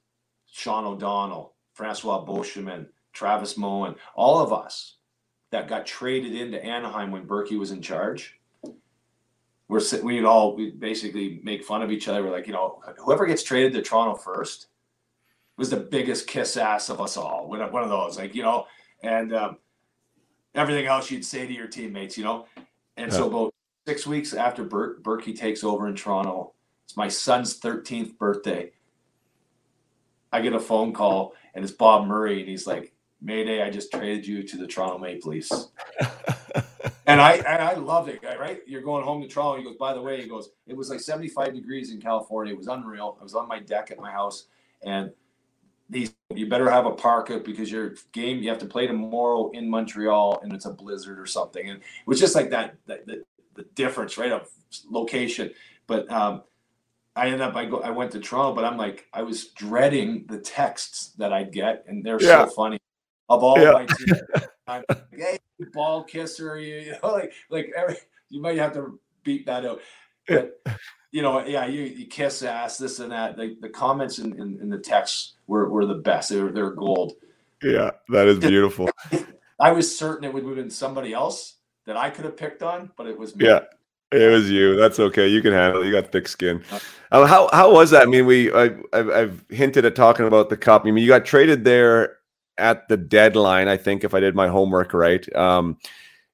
Sean O'Donnell, Francois Beauchemin, Travis Moen, all of us that got traded into Anaheim when Berkey was in charge. We're we'd all we basically make fun of each other. We're like, you know, whoever gets traded to Toronto first was the biggest kiss ass of us all. One of those, like you know, and um, everything else you'd say to your teammates, you know. And yeah. so about six weeks after Ber- Berkey takes over in Toronto, it's my son's 13th birthday. I get a phone call and it's Bob Murray, and he's like, "Mayday, I just traded you to the Toronto Maple Leafs." and I and I loved it, right? You're going home to Toronto. He goes, by the way, he goes, it was like 75 degrees in California. It was unreal. I was on my deck at my house, and these you better have a parka because your game you have to play tomorrow in Montreal, and it's a blizzard or something. And it was just like that, that the, the difference, right, of location. But um, I ended up I go I went to Toronto, but I'm like I was dreading the texts that I'd get, and they're yeah. so funny. Of all yeah. my team, I'm like, hey, ball kisser, you, you know, like like every you might have to beat that out. But you know, yeah, you, you kiss ass, this and that. The, the comments in, in, in the texts were, were the best. They were they're gold. Yeah, that is beautiful. I was certain it would have been somebody else that I could have picked on, but it was me. Yeah. It was you. That's okay. You can handle it. You got thick skin. Um, how how was that? I mean, we I, I've, I've hinted at talking about the cup. I mean, you got traded there at the deadline. I think if I did my homework right, um,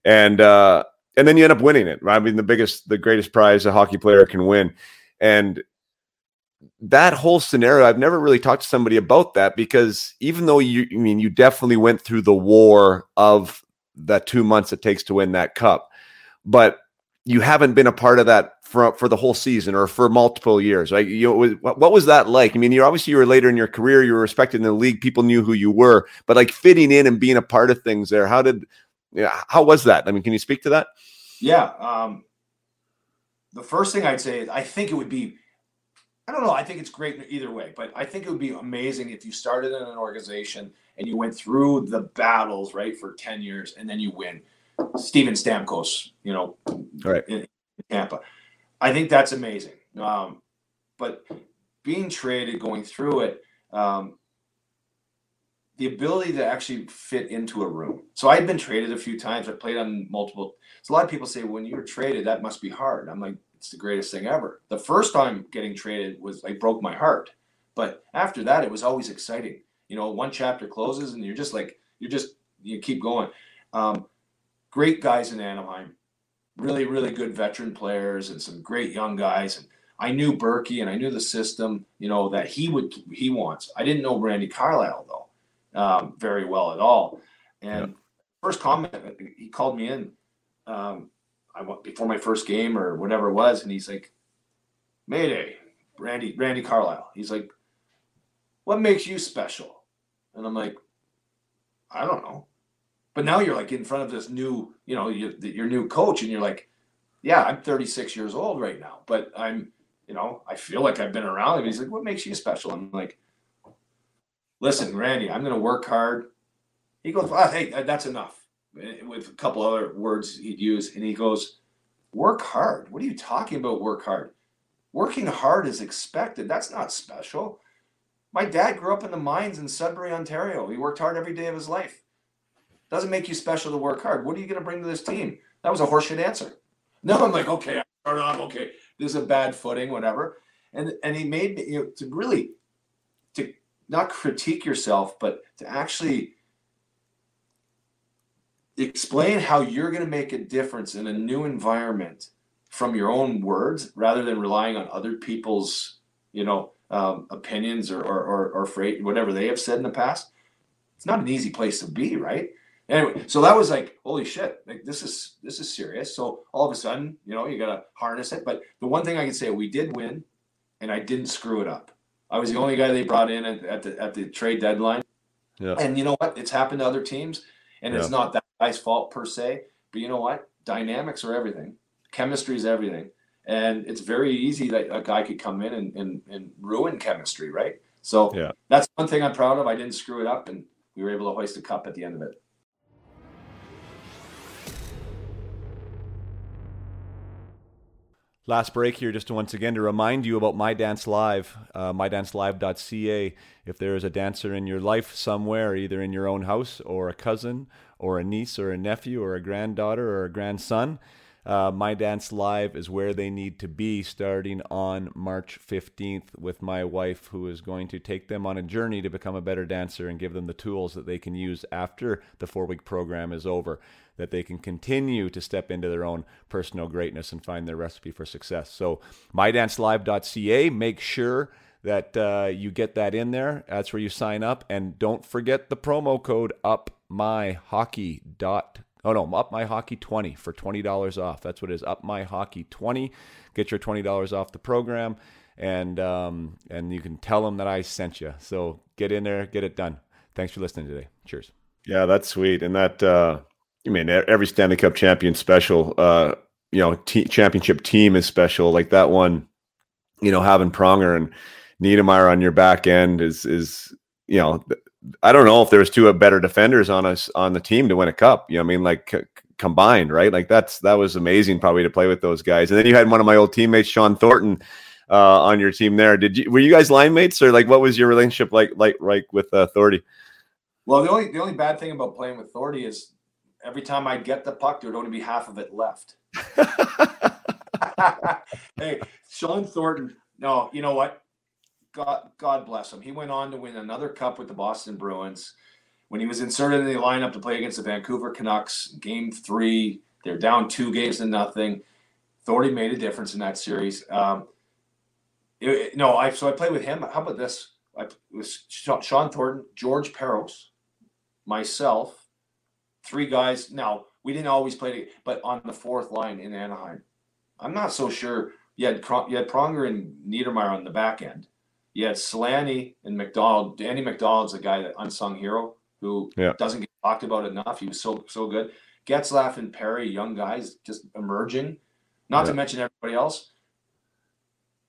and uh, and then you end up winning it. Right? I mean, the biggest, the greatest prize a hockey player can win, and that whole scenario. I've never really talked to somebody about that because even though you, I mean, you definitely went through the war of the two months it takes to win that cup, but you haven't been a part of that for for the whole season or for multiple years. Right? You what was that like? I mean, you obviously you were later in your career, you were respected in the league, people knew who you were, but like fitting in and being a part of things there. How did, yeah, how was that? I mean, can you speak to that? Yeah. Um, the first thing I'd say is I think it would be. I don't know. I think it's great either way, but I think it would be amazing if you started in an organization and you went through the battles, right, for 10 years and then you win Steven Stamkos, you know, right. in Tampa. I think that's amazing. Um, but being traded, going through it, um, the ability to actually fit into a room. So I've been traded a few times. I played on multiple. So a lot of people say when you're traded, that must be hard. I'm like, it's the greatest thing ever. The first time getting traded was like broke my heart, but after that, it was always exciting. You know, one chapter closes and you're just like you're just you keep going. Um, great guys in Anaheim, really, really good veteran players and some great young guys. And I knew Berkey and I knew the system, you know, that he would he wants. I didn't know Randy Carlyle though um, very well at all. And yeah. first comment, he called me in. Um, I went before my first game or whatever it was, and he's like, "Mayday, Randy, Randy Carlyle." He's like, what makes you special? And I'm like, I don't know. But now you're like in front of this new, you know, you, your new coach, and you're like, yeah, I'm 36 years old right now, but I'm, you know, I feel like I've been around him. He's like, what makes you special? I'm like, listen, Randy, I'm going to work hard. He goes, well, hey, that's enough. Eh, with a couple other words he'd use, and he goes, work hard. What are you talking about? Work hard. Working hard is expected. That's not special. My dad grew up in the mines in Sudbury, Ontario. He worked hard every day of his life. Doesn't make you special to work hard. What are you going to bring to this team? That was a horseshit answer. No, I'm like, okay, I off, okay, this is a bad footing, whatever. And and he made me, you know, to really to not critique yourself, but to actually explain how you're going to make a difference in a new environment from your own words rather than relying on other people's, you know, um, opinions or, or, or, or freight, whatever they have said in the past. It's not an easy place to be, right? Anyway, so that was like, holy shit, like this is this is serious. So all of a sudden, you know, you gotta harness it. But the one thing I can say, we did win, and I didn't screw it up. I was the only guy they brought in at, at the at the trade deadline. Yeah. And you know what? It's happened to other teams, and yeah. it's not that guy's fault per se. But you know what? Dynamics are everything. Chemistry is everything. And it's very easy that a guy could come in and, and, and ruin chemistry, right? So yeah. that's one thing I'm proud of. I didn't screw it up, and we were able to hoist a cup at the end of it. Last break here, just to once again to remind you about My Dance Live, uh, mydancelive.ca. If there is a dancer in your life somewhere, either in your own house or a cousin or a niece or a nephew or a granddaughter or a grandson, uh, My Dance Live is where they need to be starting on March 15th with my wife, who is going to take them on a journey to become a better dancer and give them the tools that they can use after the four week program is over that they can continue to step into their own personal greatness and find their recipe for success. So, mydancelive.ca, make sure that uh, you get that in there. That's where you sign up. And don't forget the promo code UPMyHockey. Dot, oh no, Up My Hockey 20 for $20 off. That's what it is, Up My Hockey 20. Get your $20 off the program. And um, and you can tell them that I sent you. So get in there, get it done. Thanks for listening today. Cheers. Yeah, that's sweet. And that uh, I mean, every Stanley Cup champion special, uh, you know, t- championship team is special. Like that one, you know, having Pronger and Niedermayer on your back end is is you know, I don't know if there's two better defenders on us on the team to win a cup. You know, I mean, like c- combined, right? Like that's that was amazing, probably to play with those guys. And then you had one of my old teammates, Shawn Thornton, uh, on your team there. Did you were you guys line mates or like what was your relationship like like like with uh, Thordy? Well, the only the only bad thing about playing with Thordy is every time I'd get the puck, there would only be half of it left. hey, Shawn Thornton. No, you know what? God, God bless him. He went on to win another cup with the Boston Bruins. When he was inserted in the lineup to play against the Vancouver Canucks, Game Three, they're down two games to nothing. Thornton made a difference in that series. Um, it, no, I so I played with him. How about this? I was Shawn Thornton, George Parros, myself, three guys. Now we didn't always play, but on the fourth line in Anaheim, I'm not so sure. You had you had Pronger and Niedermayer on the back end. You had and McDonald. Andy McDonald's a guy that unsung hero who yeah. doesn't get talked about enough. He was so so good. Getzlaf and Perry, young guys, just emerging. Not yeah. to mention everybody else.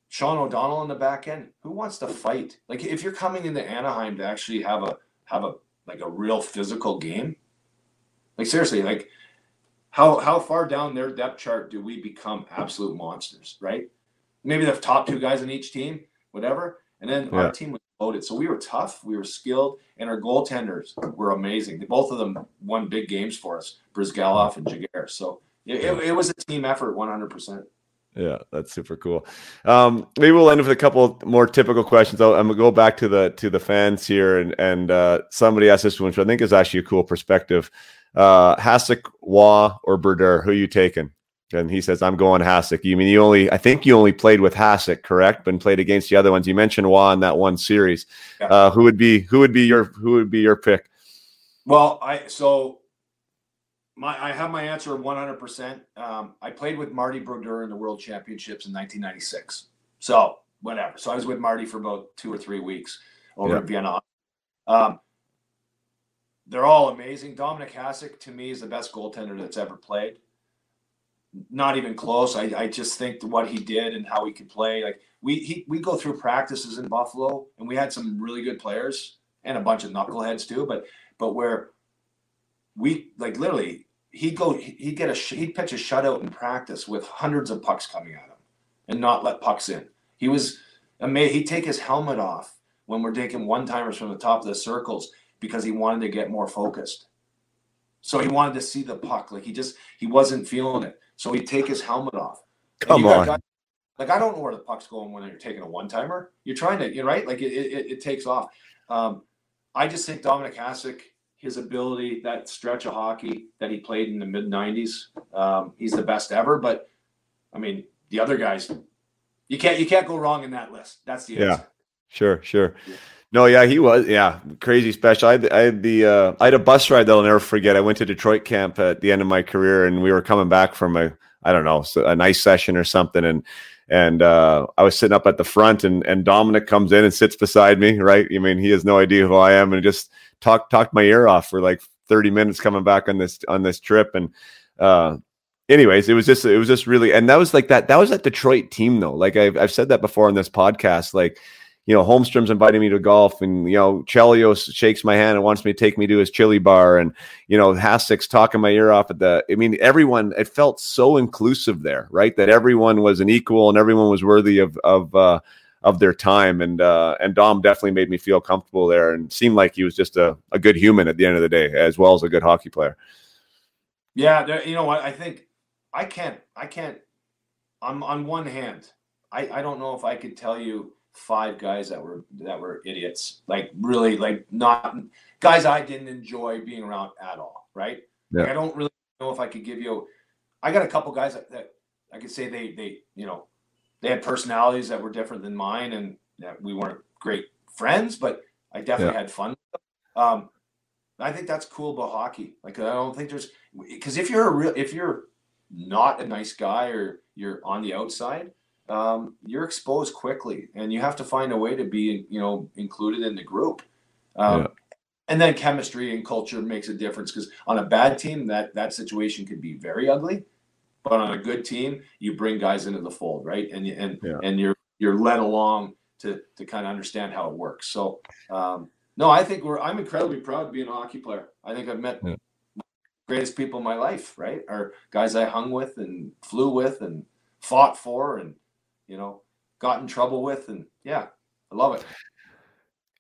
Sean O'Donnell in the back end. Who wants to fight? Like if you're coming into Anaheim to actually have a have a like a real physical game, like seriously, like how how far down their depth chart do we become absolute monsters, right? Maybe the top two guys on each team, whatever. And then yeah. our team was loaded. So we were tough, we were skilled, and our goaltenders were amazing. Both of them won big games for us, Bryzgalov and Giguere. So it, it, it was a team effort 100%. Yeah, that's super cool. Um, maybe we'll end with a couple more typical questions. i am gonna go back to the to the fans here, and and uh, somebody asked this one, which I think is actually a cool perspective. Uh, Hasek, Roy, or Brodeur? Who you taking? And he says, I'm going Hasek. You mean you only, I think you only played with Hasek, correct? But played against the other ones. You mentioned Roy in that one series. Yeah. Uh, who would be, who would be your, who would be your pick? Well, I, so my, I have my answer 100%. Um, I played with Marty Brodeur in the world championships in 1996. So whatever. So I was with Marty for about two or three weeks. over yeah. at Vienna. Um, they're all amazing. Dominik Hasek to me is the best goaltender that's ever played. Not even close. I, I just think what he did and how he could play. Like we he, we go through practices in Buffalo and we had some really good players and a bunch of knuckleheads too. But but where we like literally he'd go he'd get a he'd pitch a shutout in practice with hundreds of pucks coming at him and not let pucks in. He was amazing. He'd take his helmet off when we're taking one timers from the top of the circles because he wanted to get more focused. So he wanted to see the puck. Like he just he wasn't feeling it. So he'd take his helmet off. Come on. Guys, like I don't know where the puck's going when you're taking a one timer. You're trying to, you're right. Like it, it, it takes off. Um, I just think Dominik Hasek, his ability, that stretch of hockey that he played in the mid '90s, um, he's the best ever. But I mean, the other guys, you can't you can't go wrong in that list. That's the yeah, sure, sure. Yeah. No, yeah, he was. Yeah, crazy special. I had, I had the uh, I had a bus ride that I'll never forget. I went to Detroit camp at the end of my career, and we were coming back from a I don't know a nice session or something, and and uh, I was sitting up at the front, and and Dominik comes in and sits beside me. Right, I mean, he has no idea who I am, and just talked talked my ear off for like thirty minutes coming back on this on this trip, and uh, anyways, it was just it was just really, and that was like that that was that Detroit team though. Like I've I've said that before on this podcast, like you know, Holmstrom's inviting me to golf, and you know, Chelios shakes my hand and wants me to take me to his chili bar, and you know, Hasek's talking my ear off at the. I mean, everyone. It felt so inclusive there, right? That everyone was an equal and everyone was worthy of of uh, of their time, and uh, and Dom definitely made me feel comfortable there, and seemed like he was just a, a good human at the end of the day, as well as a good hockey player. Yeah, you know what? I think I can't. I can't. I'm on one hand, I I don't know if I could tell you five guys that were that were idiots, like really like not guys I didn't enjoy being around at all. Right? Yeah. Like I don't really know if I could give you. I got a couple guys that, that I could say they they you know they had personalities that were different than mine, and that we weren't great friends, but I definitely yeah. had fun. Um, I think that's cool about hockey. Like I don't think there's because if you're a real if you're not a nice guy or you're on the outside, um, you're exposed quickly, and you have to find a way to be, you know, included in the group. Um, yeah. And then chemistry and culture makes a difference because on a bad team, that that situation could be very ugly, but on a good team, you bring guys into the fold, right? And and yeah. and you're you're led along to to kind of understand how it works. So, um, no, I think we're I'm incredibly proud to be an hockey player. I think I've met yeah. greatest people in my life, right? Are guys I hung with and flew with and fought for and you know, got in trouble with. And yeah, I love it.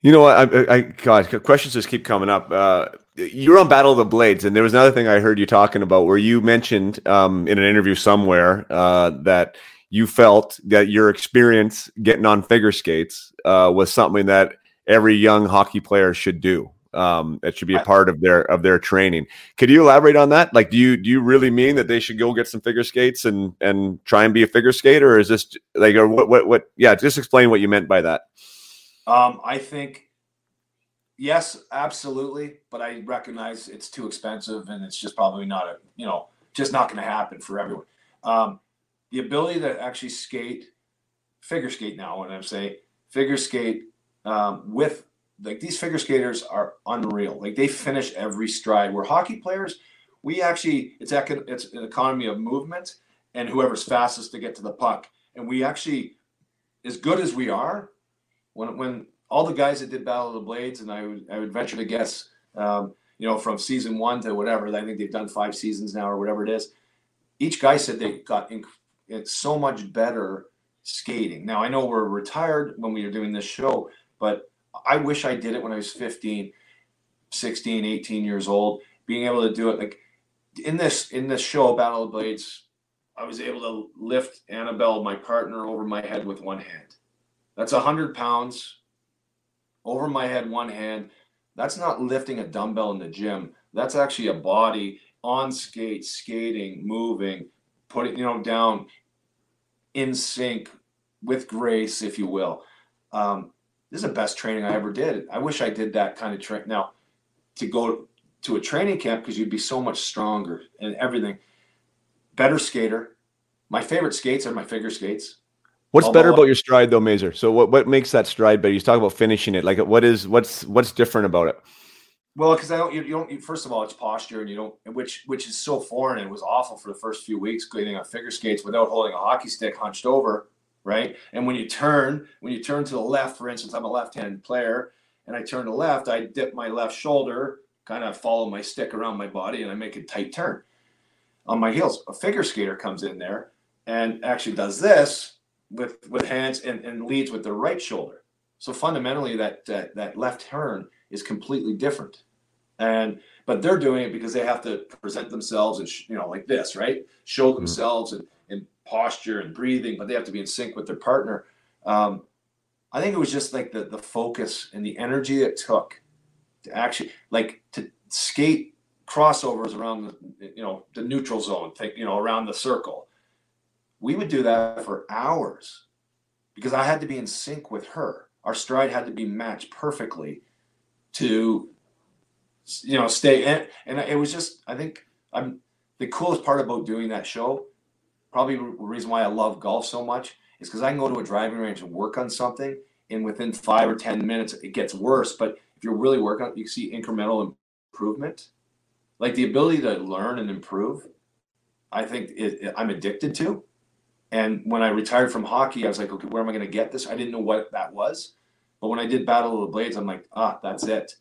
You know what? I, I God, questions just keep coming up. Uh, you're on Battle of the Blades, and there was another thing I heard you talking about where you mentioned um, in an interview somewhere uh, that you felt that your experience getting on figure skates uh, was something that every young hockey player should do um, that should be a part of their of their training. Could you elaborate on that? Like, do you do you really mean that they should go get some figure skates and and try and be a figure skater, or is this like, or what what what? Yeah, just explain what you meant by that. Um, I think yes, absolutely, but I recognize it's too expensive and it's just probably not a you know just not going to happen for everyone. Um, the ability to actually skate, figure skate now, when I'm saying figure skate um, with like these figure skaters are unreal. Like they finish every stride. We're hockey players, we actually it's it's an economy of movement and whoever's fastest to get to the puck. And we actually, as good as we are, when when all the guys that did Battle of the Blades, and I would I would venture to guess, um, you know, from season one to whatever, I think they've done five seasons now or whatever it is. Each guy said they got inc- it's so much better skating. Now I know we're retired when we were doing this show, but I wish I did it when I was 15, 16, 18 years old, being able to do it like in this in this show Battle of Blades, I was able to lift Annabelle, my partner, over my head with one hand. That's a hundred pounds over my head, one hand. That's not lifting a dumbbell in the gym. That's actually a body on skates, skating, moving, putting you know down in sync with grace, if you will. Um, this is the best training I ever did. I wish I did that kind of train. Now, to go to a training camp because you'd be so much stronger and everything. Better skater. My favorite skates are my figure skates. What's better about your stride though, Mazur? So what, what makes that stride better? You talk about finishing it. Like what is what's what's different about it? Well, because I don't, you, you don't. You, first of all, it's posture, and you don't, which which is so foreign. It was awful for the first few weeks getting on figure skates without holding a hockey stick hunched over, right? And when you turn, when you turn to the left, for instance, I'm a left-handed player, and I turn to the left, I dip my left shoulder, kind of follow my stick around my body, and I make a tight turn on my heels. A figure skater comes in there and actually does this with with hands and, and leads with the right shoulder. So fundamentally, that that, that left turn is completely different. And but they're doing it because they have to present themselves and you know like this, right? Show mm-hmm. themselves and posture and breathing, but they have to be in sync with their partner. Um, I think it was just like the the focus and the energy it took to actually like to skate crossovers around the you know the neutral zone, think you know around the circle. We would do that for hours because I had to be in sync with her. Our stride had to be matched perfectly to you know stay in, and it was just I think I'm the coolest part about doing that show. Probably the reason why I love golf so much is because I can go to a driving range and work on something, and within five or ten minutes it gets worse. But if you're really working on, you see incremental improvement, like the ability to learn and improve. I think it, it, I'm addicted to. And when I retired from hockey, I was like, okay, where am I going to get this? I didn't know what that was. But when I did Battle of the Blades, I'm like, ah, that's it.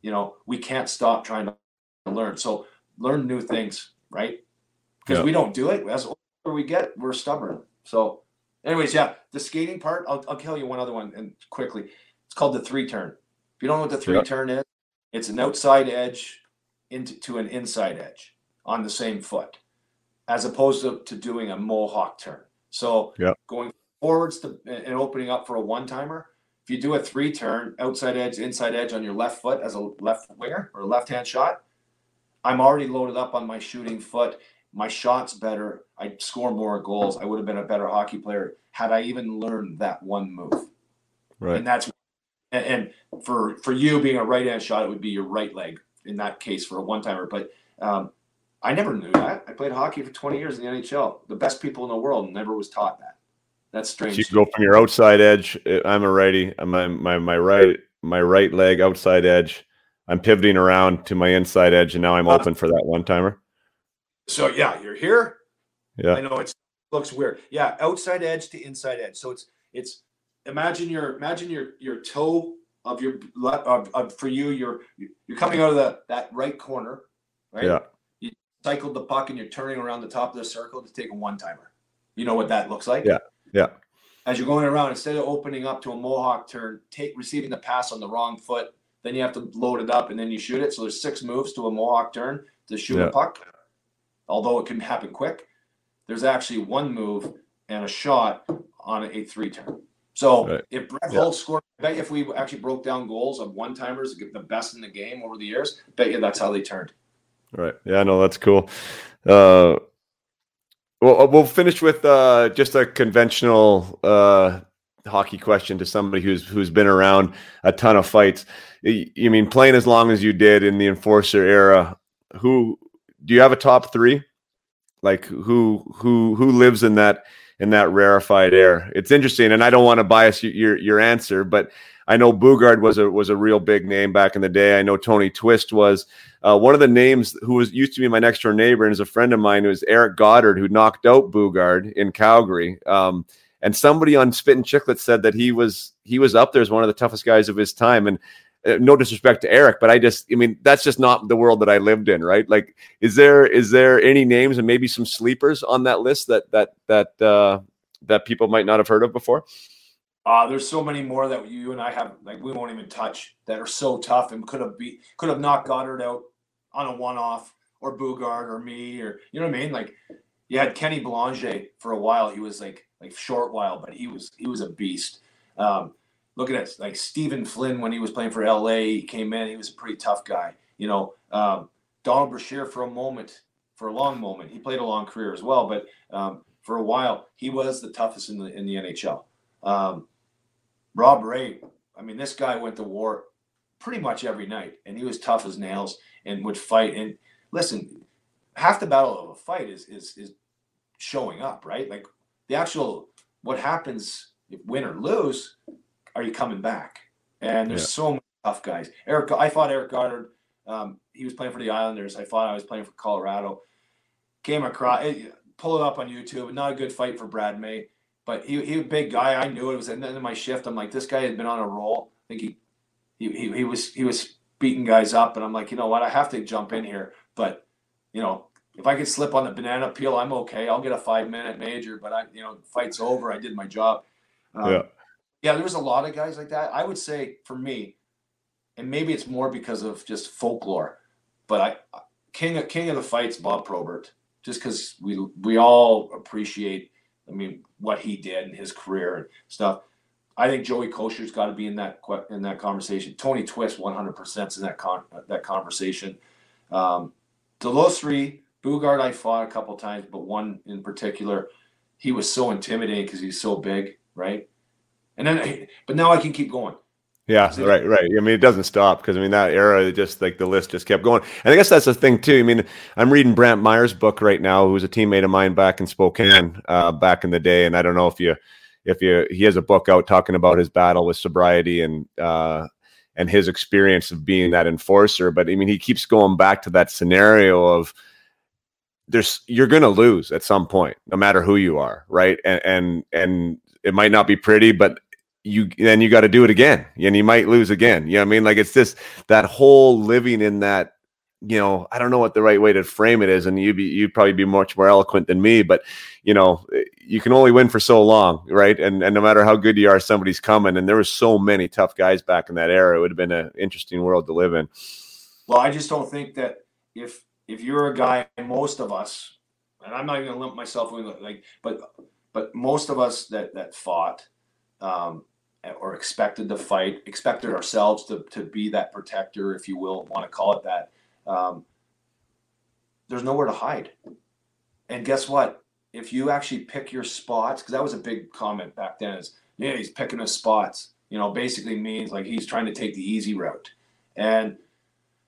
You know, we can't stop trying to learn. So learn new things, right? Because yep. we don't do it. As we get, we're stubborn. So, anyways, yeah, the skating part. I'll, I'll tell you one other one and quickly. It's called the three turn. If you don't know what the three yep. turn is, it's an outside edge into to an inside edge on the same foot, as opposed to, to doing a mohawk turn. So yep. going forwards to, and opening up for a one timer. If you do a three turn outside edge, inside edge on your left foot as a left winger or a left hand shot, I'm already loaded up on my shooting foot. My shot's better. I score more goals. I would have been a better hockey player had I even learned that one move. Right. And that's and, and for for you being a right hand shot, it would be your right leg in that case for a one timer. But um, I never knew that. I played hockey for 20 years in the NHL. The best people in the world never was taught that. That's strange. So you go from your outside edge. Uh, I'm a righty. My my my right my right leg outside edge. I'm pivoting around to my inside edge, and now I'm uh, open for that one timer. So yeah, you're here. Yeah, I know it looks weird. Yeah, outside edge to inside edge. So it's it's imagine your imagine your your toe of your of, of for you you're you're coming out of the that right corner, right? Yeah. You cycled the puck and you're turning around the top of the circle to take a one timer. You know what that looks like? Yeah. Yeah. As you're going around, instead of opening up to a mohawk turn, take receiving the pass on the wrong foot, then you have to load it up and then you shoot it. So there's six moves to a mohawk turn to shoot yeah. a puck. Although it can happen quick, there's actually one move and a shot on a three turn. So right. if Brett yeah. scored, I bet if we actually broke down goals of one timers, the best in the game over the years, I bet you that's how they turned. Right. Yeah, no, that's cool. Uh, well, uh, we'll finish with uh, just a conventional uh, hockey question to somebody who's who's been around a ton of fights. You mean playing as long as you did in the enforcer era? Who do you have a top three? Like who who who lives in that in that rarefied air? It's interesting, and I don't want to bias your your answer, but I know Boogaard was a was a real big name back in the day. I know Tony Twist was. Uh, one of the names who was used to be my next door neighbor and is a friend of mine was Eric Godard, who knocked out Boogaard in Calgary. Um, and somebody on Spit and Chicklets said that he was he was up there as one of the toughest guys of his time. And no disrespect to Eric, but I just I mean that's just not the world that I lived in, right? Like, is there is there any names and maybe some sleepers on that list that that that uh, that people might not have heard of before? Uh, there's so many more that you and I have like we won't even touch that are so tough and could have be could have knocked Godard out on a one off or Boogaard or me or you know what I mean? Like you had Kenny Belanger for a while. He was like like short while, but he was he was a beast. Um, looking at like Stephen Flynn when he was playing for LA, he came in. He was a pretty tough guy. You know, um, Donald Brashear for a moment, for a long moment, he played a long career as well. But um, for a while, he was the toughest in the in the NHL. Um, Rob Ray, I mean, this guy went to war pretty much every night, and he was tough as nails and would fight. And listen, half the battle of a fight is is is showing up, right? Like the actual what happens if win or lose? Are you coming back? And there's yeah. so many tough guys. Eric, I fought Eric Godard. Um, he was playing for the Islanders. I thought I was playing for Colorado. Came across, eh, pull it up on YouTube. Not a good fight for Brad May, but he he was a big guy. I knew it. it was at the end of my shift. I'm like, this guy had been on a roll. I think he he he, he was he was beating guys up, and I'm like, you know what? I have to jump in here. But you know, if I could slip on the banana peel, I'm okay. I'll get a five minute major, but I, you know, fight's over. I did my job. Um, yeah. Yeah, there was a lot of guys like that. I would say for me, and maybe it's more because of just folklore, but I king of king of the fights, Bob Probert, just because we we all appreciate, I mean, what he did and his career and stuff. I think Joey Kocur's got to be in that in that conversation. Tony Twist, one hundred percent in that con, that conversation. Um, those three, Boogaard, I fought a couple times, but one in particular, he was so intimidating because he's so big, right? And then, but now I can keep going. Yeah, right, right. I mean, it doesn't stop because I mean that era, just like the list just kept going. And I guess that's the thing too. I mean, I'm reading Brantt Myhres' book right now, who's a teammate of mine back in Spokane uh, back in the day, and I don't know if you, if you, he has a book out talking about his battle with sobriety and uh, and his experience of being that enforcer. But I mean, he keeps going back to that scenario of there's you're going to lose at some point, no matter who you are, right? And and and it might not be pretty, but you then you got to do it again and you might lose again. You know what I mean? Like it's just that whole living in that, you know, I don't know what the right way to frame it is. And you'd be, you'd probably be much more eloquent than me, but you know, you can only win for so long. Right. And, and no matter how good you are, somebody's coming. And there was so many tough guys back in that era. It would have been an interesting world to live in. Well, I just don't think that if, if you're a guy, most of us, and I'm not even gonna limp myself like, but, but most of us that, that fought, um, or expected to fight, expected ourselves to, to be that protector, if you will, want to call it that. Um, there's nowhere to hide. And guess what? If you actually pick your spots, because that was a big comment back then, is yeah, he's picking his spots. You know, basically means like he's trying to take the easy route. And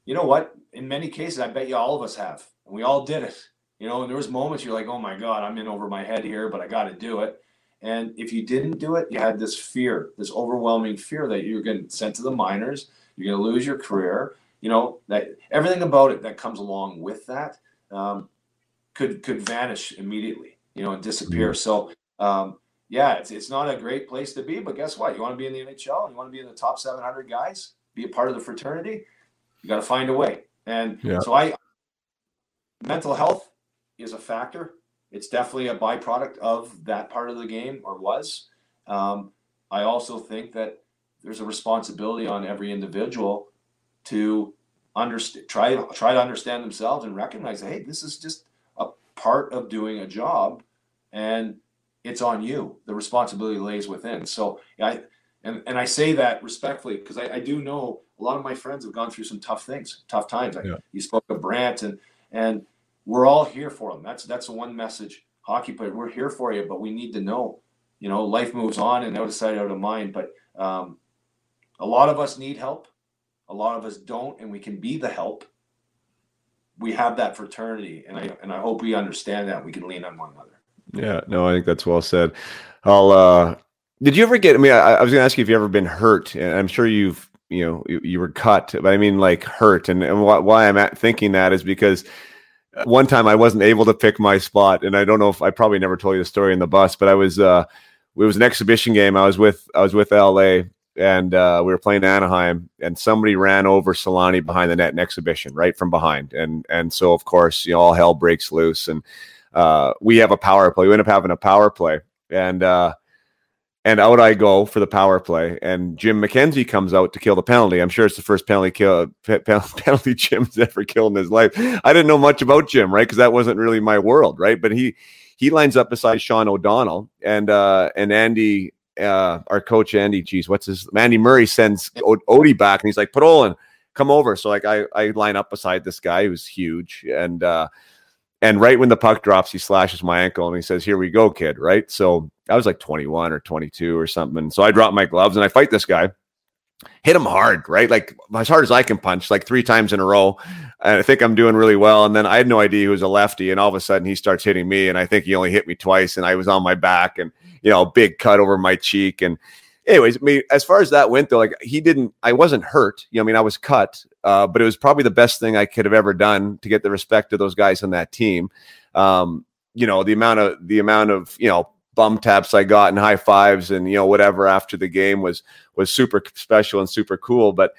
you know what? In many cases, I bet you all of us have, and we all did it. You know, and there was moments you're like, oh my god, I'm in over my head here, but I got to do it. And if you didn't do it, you had this fear, this overwhelming fear that you're going to sent to the minors, you're going to lose your career. You know that everything about it that comes along with that um, could could vanish immediately. You know, and disappear. Mm-hmm. So um, yeah, it's it's not a great place to be. But guess what? You want to be in the NHL, and you want to be in the top 700 guys, be a part of the fraternity. You got to find a way. And yeah. so I, mental health is a factor it's definitely a byproduct of that part of the game or was. Um, I also think that there's a responsibility on every individual to understand, try try to understand themselves and recognize, hey, this is just a part of doing a job, and it's on you. The responsibility lays within. So I and and I say that respectfully because I, I, do know a lot of my friends have gone through some tough things, tough times. Yeah. you spoke of Brantt and and we're all here for them. That's that's the one message. Hockey player, we're here for you, but we need to know. You know, life moves on and out of sight, out of mind. But um, a lot of us need help. A lot of us don't, and we can be the help. We have that fraternity, and I and I hope we understand that we can lean on one another. Yeah, no, I think that's well said. I'll. uh Did you ever get? I mean, I, I was going to ask you if you ever been hurt, and I'm sure you've. You know, you, you were cut, but I mean, like hurt, and, and why, why I'm at thinking that is because one time I wasn't able to pick my spot, and I don't know if I probably never told you the story in the bus, but I was uh, it was an exhibition game. I was with I was with LA, and uh, we were playing Anaheim, and somebody ran over Solani behind the net in exhibition, right from behind, and and so of course you know all hell breaks loose, and uh, we have a power play. We end up having a power play, and uh, and out I go for the power play. And Jim McKenzie comes out to kill the penalty. I'm sure it's the first penalty kill penalty Jim's ever killed in his life. I didn't know much about Jim, right? Because that wasn't really my world, right? But he he lines up beside Sean O'Donnell and uh and Andy uh our coach Andy, geez, what's his Andy Murray sends o- Odie back and he's like, Podollan, come over. So like I I line up beside this guy who's huge and uh and right when the puck drops, he slashes my ankle and he says, Here we go, kid. Right. So I was like 21 or 22 or something. And so I drop my gloves and I fight this guy. hit him hard, right? Like as hard as I can punch, like three times in a row. And I think I'm doing really well. And then I had no idea he was a lefty. And all of a sudden he starts hitting me. And I think he only hit me twice. And I was on my back and, you know, big cut over my cheek. And anyways, I mean, as far as that went though, like he didn't, I wasn't hurt. You know, I mean, I was cut, uh, but it was probably the best thing I could have ever done to get the respect of those guys on that team. Um, you know, the amount of, the amount of, you know, bum taps I got and high fives and you know whatever after the game was was super special and super cool. But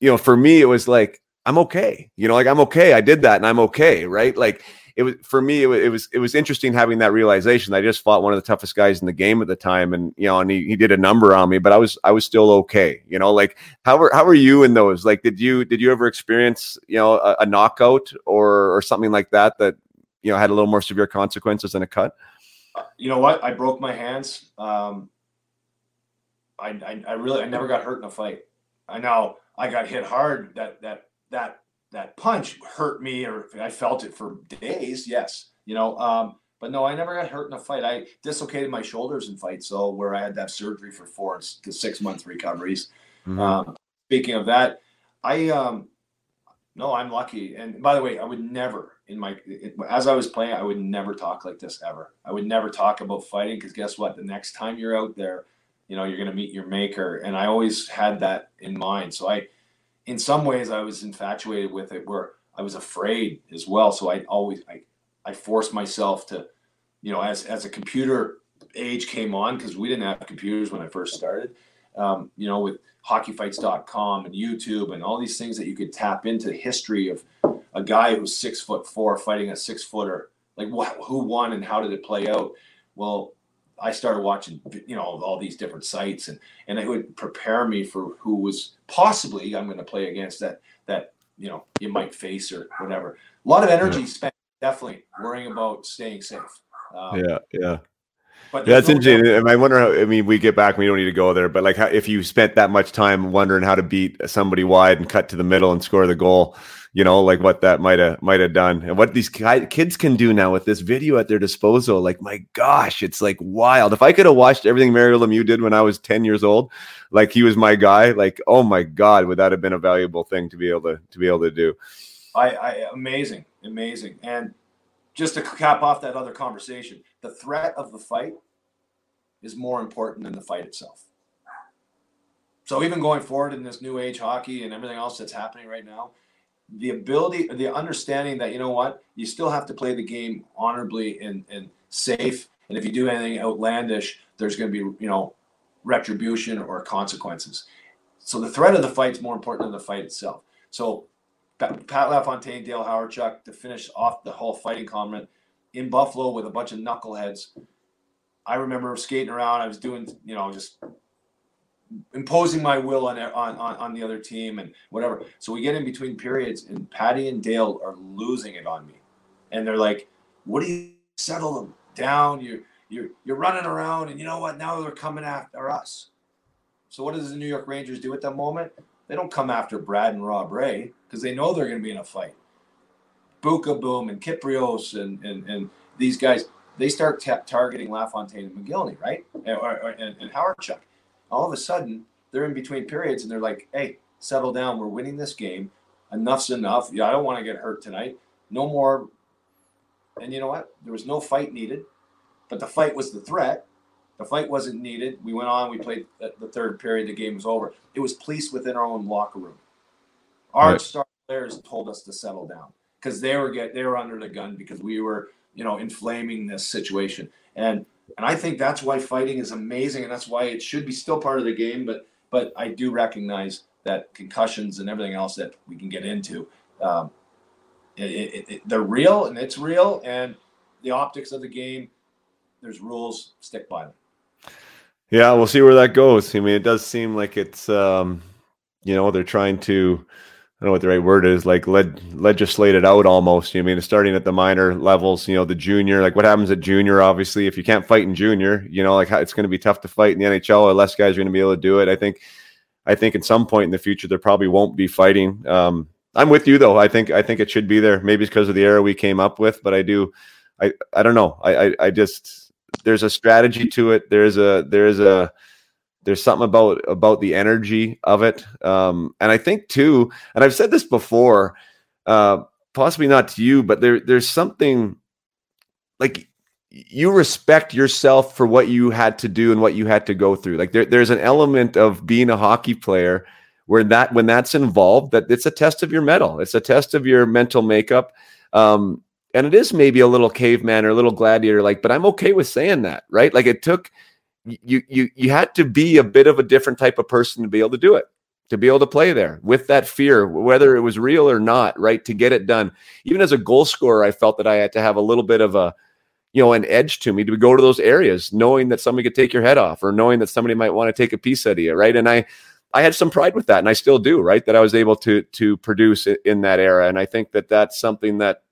you know, for me, it was like I'm okay. You know, like I'm okay. I did that and I'm okay, right? Like it was for me. It was it was it was interesting having that realization. I just fought one of the toughest guys in the game at the time, and you know, and he, he did a number on me, but I was I was still okay. You know, like how were how were you in those? Like, did you did you ever experience you know a, a knockout or or something like that that you know had a little more severe consequences than a cut? you know what? I broke my hands. Um, I, I, I really I never got hurt in a fight. I know I got hit hard. That that that that punch hurt me, or I felt it for days. Yes, you know. Um, but no, I never got hurt in a fight. I dislocated my shoulders in fights, so where I had to have surgery for four to six month recoveries. Mm-hmm. Um, speaking of that, I um, no, I'm lucky. And by the way, I would never in my as I was playing, I would never talk like this ever. I would never talk about fighting because guess what? The next time you're out there, you know, you're going to meet your maker. And I always had that in mind. So I, in some ways, I was infatuated with it where I was afraid as well. So I always, I, I forced myself to, you know, as, as a computer age came on, because we didn't have computers when I first started, um, you know, with hockeyfights.com and YouTube and all these things that you could tap into the history of a guy who's six foot four fighting a six footer. Like, what, who won and how did it play out? Well, I started watching, you know, all these different sites, and and it would prepare me for who was possibly I'm going to play against that that you know you might face or whatever. A lot of energy yeah. spent definitely worrying about staying safe. Um, yeah, yeah. But yeah, that's no interesting. Doubt. I wonder how. I mean, we get back. We don't need to go there, but like, how, if you spent that much time wondering how to beat somebody wide and cut to the middle and score the goal, you know, like what that might have might have done, and what these kids can do now with this video at their disposal. Like, my gosh, it's like wild. If I could have watched everything Mario Lemieux did when I was ten years old, like he was my guy, like, oh my god, would that have been a valuable thing to be able to to be able to do? I, I amazing, amazing, and just to cap off that other conversation, the threat of the fight is more important than the fight itself. So even going forward in this new age hockey and everything else that's happening right now, the ability, the understanding that you know what, you still have to play the game honorably and, and safe. And if you do anything outlandish, there's going to be you know retribution or consequences. So the threat of the fight is more important than the fight itself. So Pat LaFontaine, Dale Hawerchuk to finish off the whole fighting comment in Buffalo with a bunch of knuckleheads. I remember skating around. I was doing, you know, just imposing my will on, on on the other team and whatever. So we get in between periods, and Patty and Dale are losing it on me, and they're like, "What do you settle them down? You're you're you're running around, and you know what? Now they're coming after us." So what does the New York Rangers do at that moment? They don't come after Brad and Rob Ray because they know they're going to be in a fight. Beukeboom and Kypreos and, and, and these guys, they start t- targeting LaFontaine and Mogilny, right? And, and, and Hawerchuk. All of a sudden, they're in between periods and they're like, hey, settle down. We're winning this game. Enough's enough. Yeah, I don't want to get hurt tonight. No more. And you know what? There was no fight needed, but the fight was the threat. The fight wasn't needed. We went on. We played the third period. The game was over. It was police within our own locker room. Our right. star players told us to settle down because they were get they were under the gun because we were you know inflaming this situation and and I think that's why fighting is amazing and that's why it should be still part of the game. But but I do recognize that concussions and everything else that we can get into, um, it, it, it, they're real and it's real and the optics of the game. There's rules, stick by them. Yeah, we'll see where that goes. I mean, it does seem like it's, um, you know, they're trying to, I don't know what the right word is, like leg- legislate it out almost. You know, I mean, starting at the minor levels, you know, the junior, like what happens at junior, obviously, if you can't fight in junior, you know, like it's going to be tough to fight in the NHL or less guys are going to be able to do it. I think, I think in some point in the future, there probably won't be fighting. Um, I'm with you though. I think, I think it should be there. Maybe it's because of the era we came up with, but I do, I, I don't know. I, I, I just, there's a strategy to it. There's a there's a there's something about about the energy of it, um, and I think too, and I've said this before, uh, possibly not to you, but there there's something like you respect yourself for what you had to do and what you had to go through. Like there, there's an element of being a hockey player where that when that's involved, that it's a test of your metal It's a test of your mental makeup. Um, and it is maybe a little caveman or a little gladiator like, but I'm okay with saying that, right? Like it took you you you had to be a bit of a different type of person to be able to do it to be able to play there with that fear, whether it was real or not, right? To get it done. Even as a goal scorer, I felt that I had to have a little bit of a, you know, an edge to me to go to those areas, knowing that somebody could take your head off or knowing that somebody might want to take a piece out of you, right? And I, I had some pride with that, and I still do, right? That I was able to to produce in that era, and I think that that's something that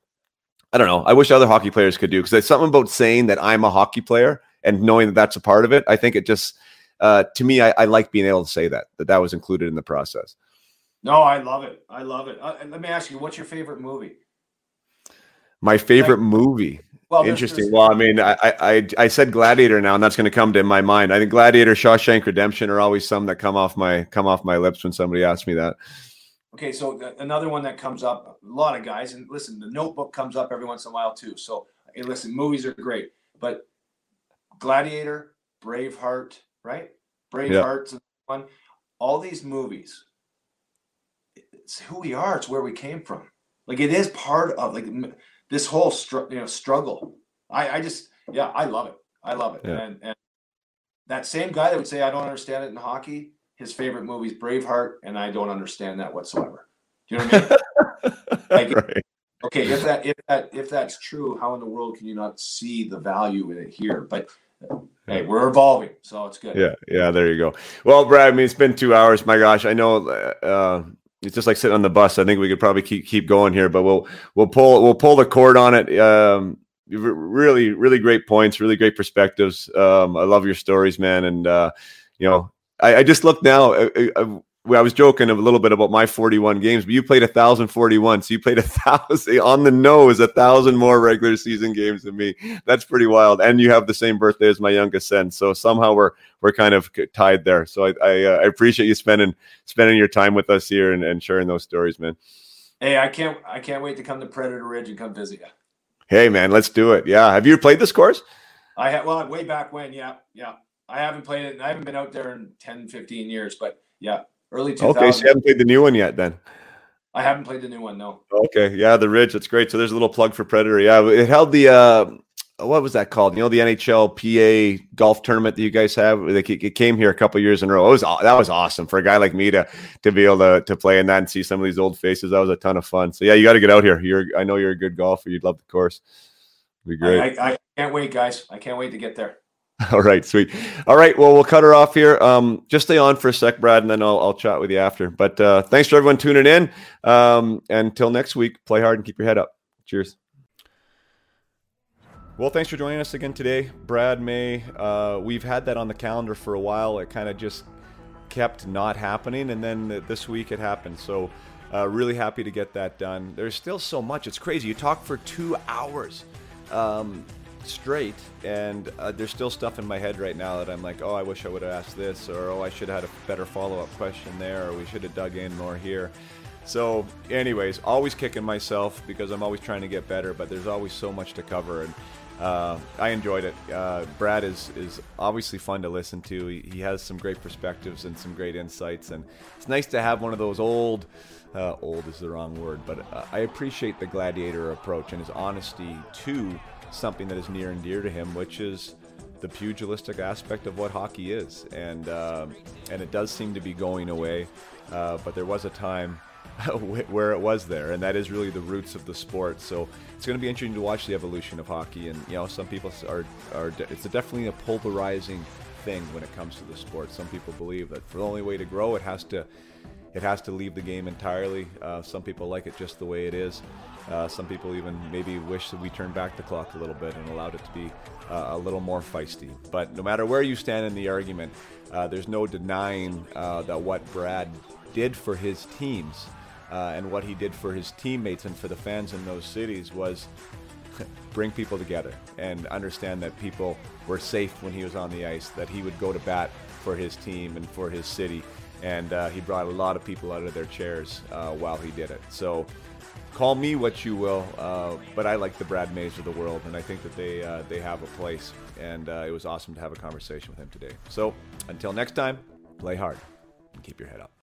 I don't know. I wish other hockey players could do because there's something about saying that I'm a hockey player and knowing that that's a part of it. I think it just uh, to me, I, I, like being able to say that that that was included in the process. No, I love it. I love it. Uh, let me ask you, what's your favorite movie? My favorite like, movie. Well, interesting. There's, well, I mean, I, I I said Gladiator now, and that's going to come to my mind. I think Gladiator, Shawshank Redemption are always some that come off my come off my lips when somebody asks me that. Okay, so another one that comes up, a lot of guys, and listen, the Notebook comes up every once in a while too. So, hey, listen, movies are great, but Gladiator, Braveheart, right? Braveheart, yeah. one, all these movies. It's who we are. It's where we came from. Like it is part of like this whole str- you know struggle. I I just yeah I love it. I love it. Yeah. And and that same guy that would say I don't understand it in hockey, his favorite movie is Braveheart, and I don't understand that whatsoever. Do you know what I mean? like, right. Okay, if that if that if that's true, how in the world can you not see the value in it here? But hey, we're evolving, so it's good. Yeah, yeah, there you go. Well, Brad, I mean, it's been two hours. My gosh, I know uh, it's just like sitting on the bus. I think we could probably keep keep going here, but we'll we'll pull we'll pull the cord on it. Um, really, really great points, really great perspectives. Um, I love your stories, man, and uh, you know, I, I just look now. I, uh, uh, I was joking a little bit about my 41 games, but you played 1,041. So you played a thousand on the nose, a thousand more regular season games than me. That's pretty wild. And you have the same birthday as my youngest son. So somehow we're, we're kind of tied there. So I, I, uh, I appreciate you spending, spending your time with us here and, and sharing those stories, man. Hey, I can't, I can't wait to come to Predator Ridge and come visit you. Hey man, let's do it. Yeah. Have you played this course? I have, well, way back when. Yeah. Yeah. I haven't played it. I haven't been out there in 10, 15 years, but yeah, early 2000s. Okay, so you haven't played the new one yet then? I haven't played the new one, no. Okay, yeah, the Ridge, that's great. So there's a little plug for Predator. Yeah, it held the uh, what was that called? You know, the NHL PA golf tournament that you guys have. It came here a couple years in a row. It was that was awesome for a guy like me to to be able to to play in that and see some of these old faces. That was a ton of fun. So yeah, you got to get out here. You're I know you're a good golfer. You'd love the course. It'd be great. I, I, I can't wait, guys. I can't wait to get there. All right, sweet. All right, well, we'll cut her off here. Um, just stay on for a sec, Brad, and then I'll, I'll chat with you after. But uh, thanks for everyone tuning in. Um, until next week, play hard and keep your head up. Cheers. Well, thanks for joining us again today, Brad May. Uh, we've had that on the calendar for a while. It kind of just kept not happening, and then this week it happened. So, uh, really happy to get that done. There's still so much. It's crazy. You talk for two hours. Um, straight, and uh, there's still stuff in my head right now that I'm like, oh, I wish I would have asked this, or oh, I should have had a better follow up question there, or we should have dug in more here. So, anyways, always kicking myself because I'm always trying to get better, but there's always so much to cover, and uh, I enjoyed it. Uh, Brad is is obviously fun to listen to. He, he, has some great perspectives and some great insights, and it's nice to have one of those old. Uh, old is the wrong word, but uh, I appreciate the gladiator approach and his honesty to something that is near and dear to him, which is the pugilistic aspect of what hockey is, and uh, and it does seem to be going away. Uh, but there was a time where it was there, and that is really the roots of the sport. So it's going to be interesting to watch the evolution of hockey. And you know, some people are are it's definitely a polarizing thing when it comes to the sport. Some people believe that for the only way to grow, it has to it has to leave the game entirely. Uh, some people like it just the way it is. Uh, some people even maybe wish that we turned back the clock a little bit and allowed it to be uh, a little more feisty. But no matter where you stand in the argument, uh, there's no denying uh, that what Brad did for his teams uh, and what he did for his teammates and for the fans in those cities was bring people together and understand that people were safe when he was on the ice, that he would go to bat for his team and for his city. And uh, he brought a lot of people out of their chairs while he did it. So call me what you will, uh, but I like the Brad Mays of the world, and I think that they uh, they have a place. And uh, it was awesome to have a conversation with him today. So until next time, play hard and keep your head up.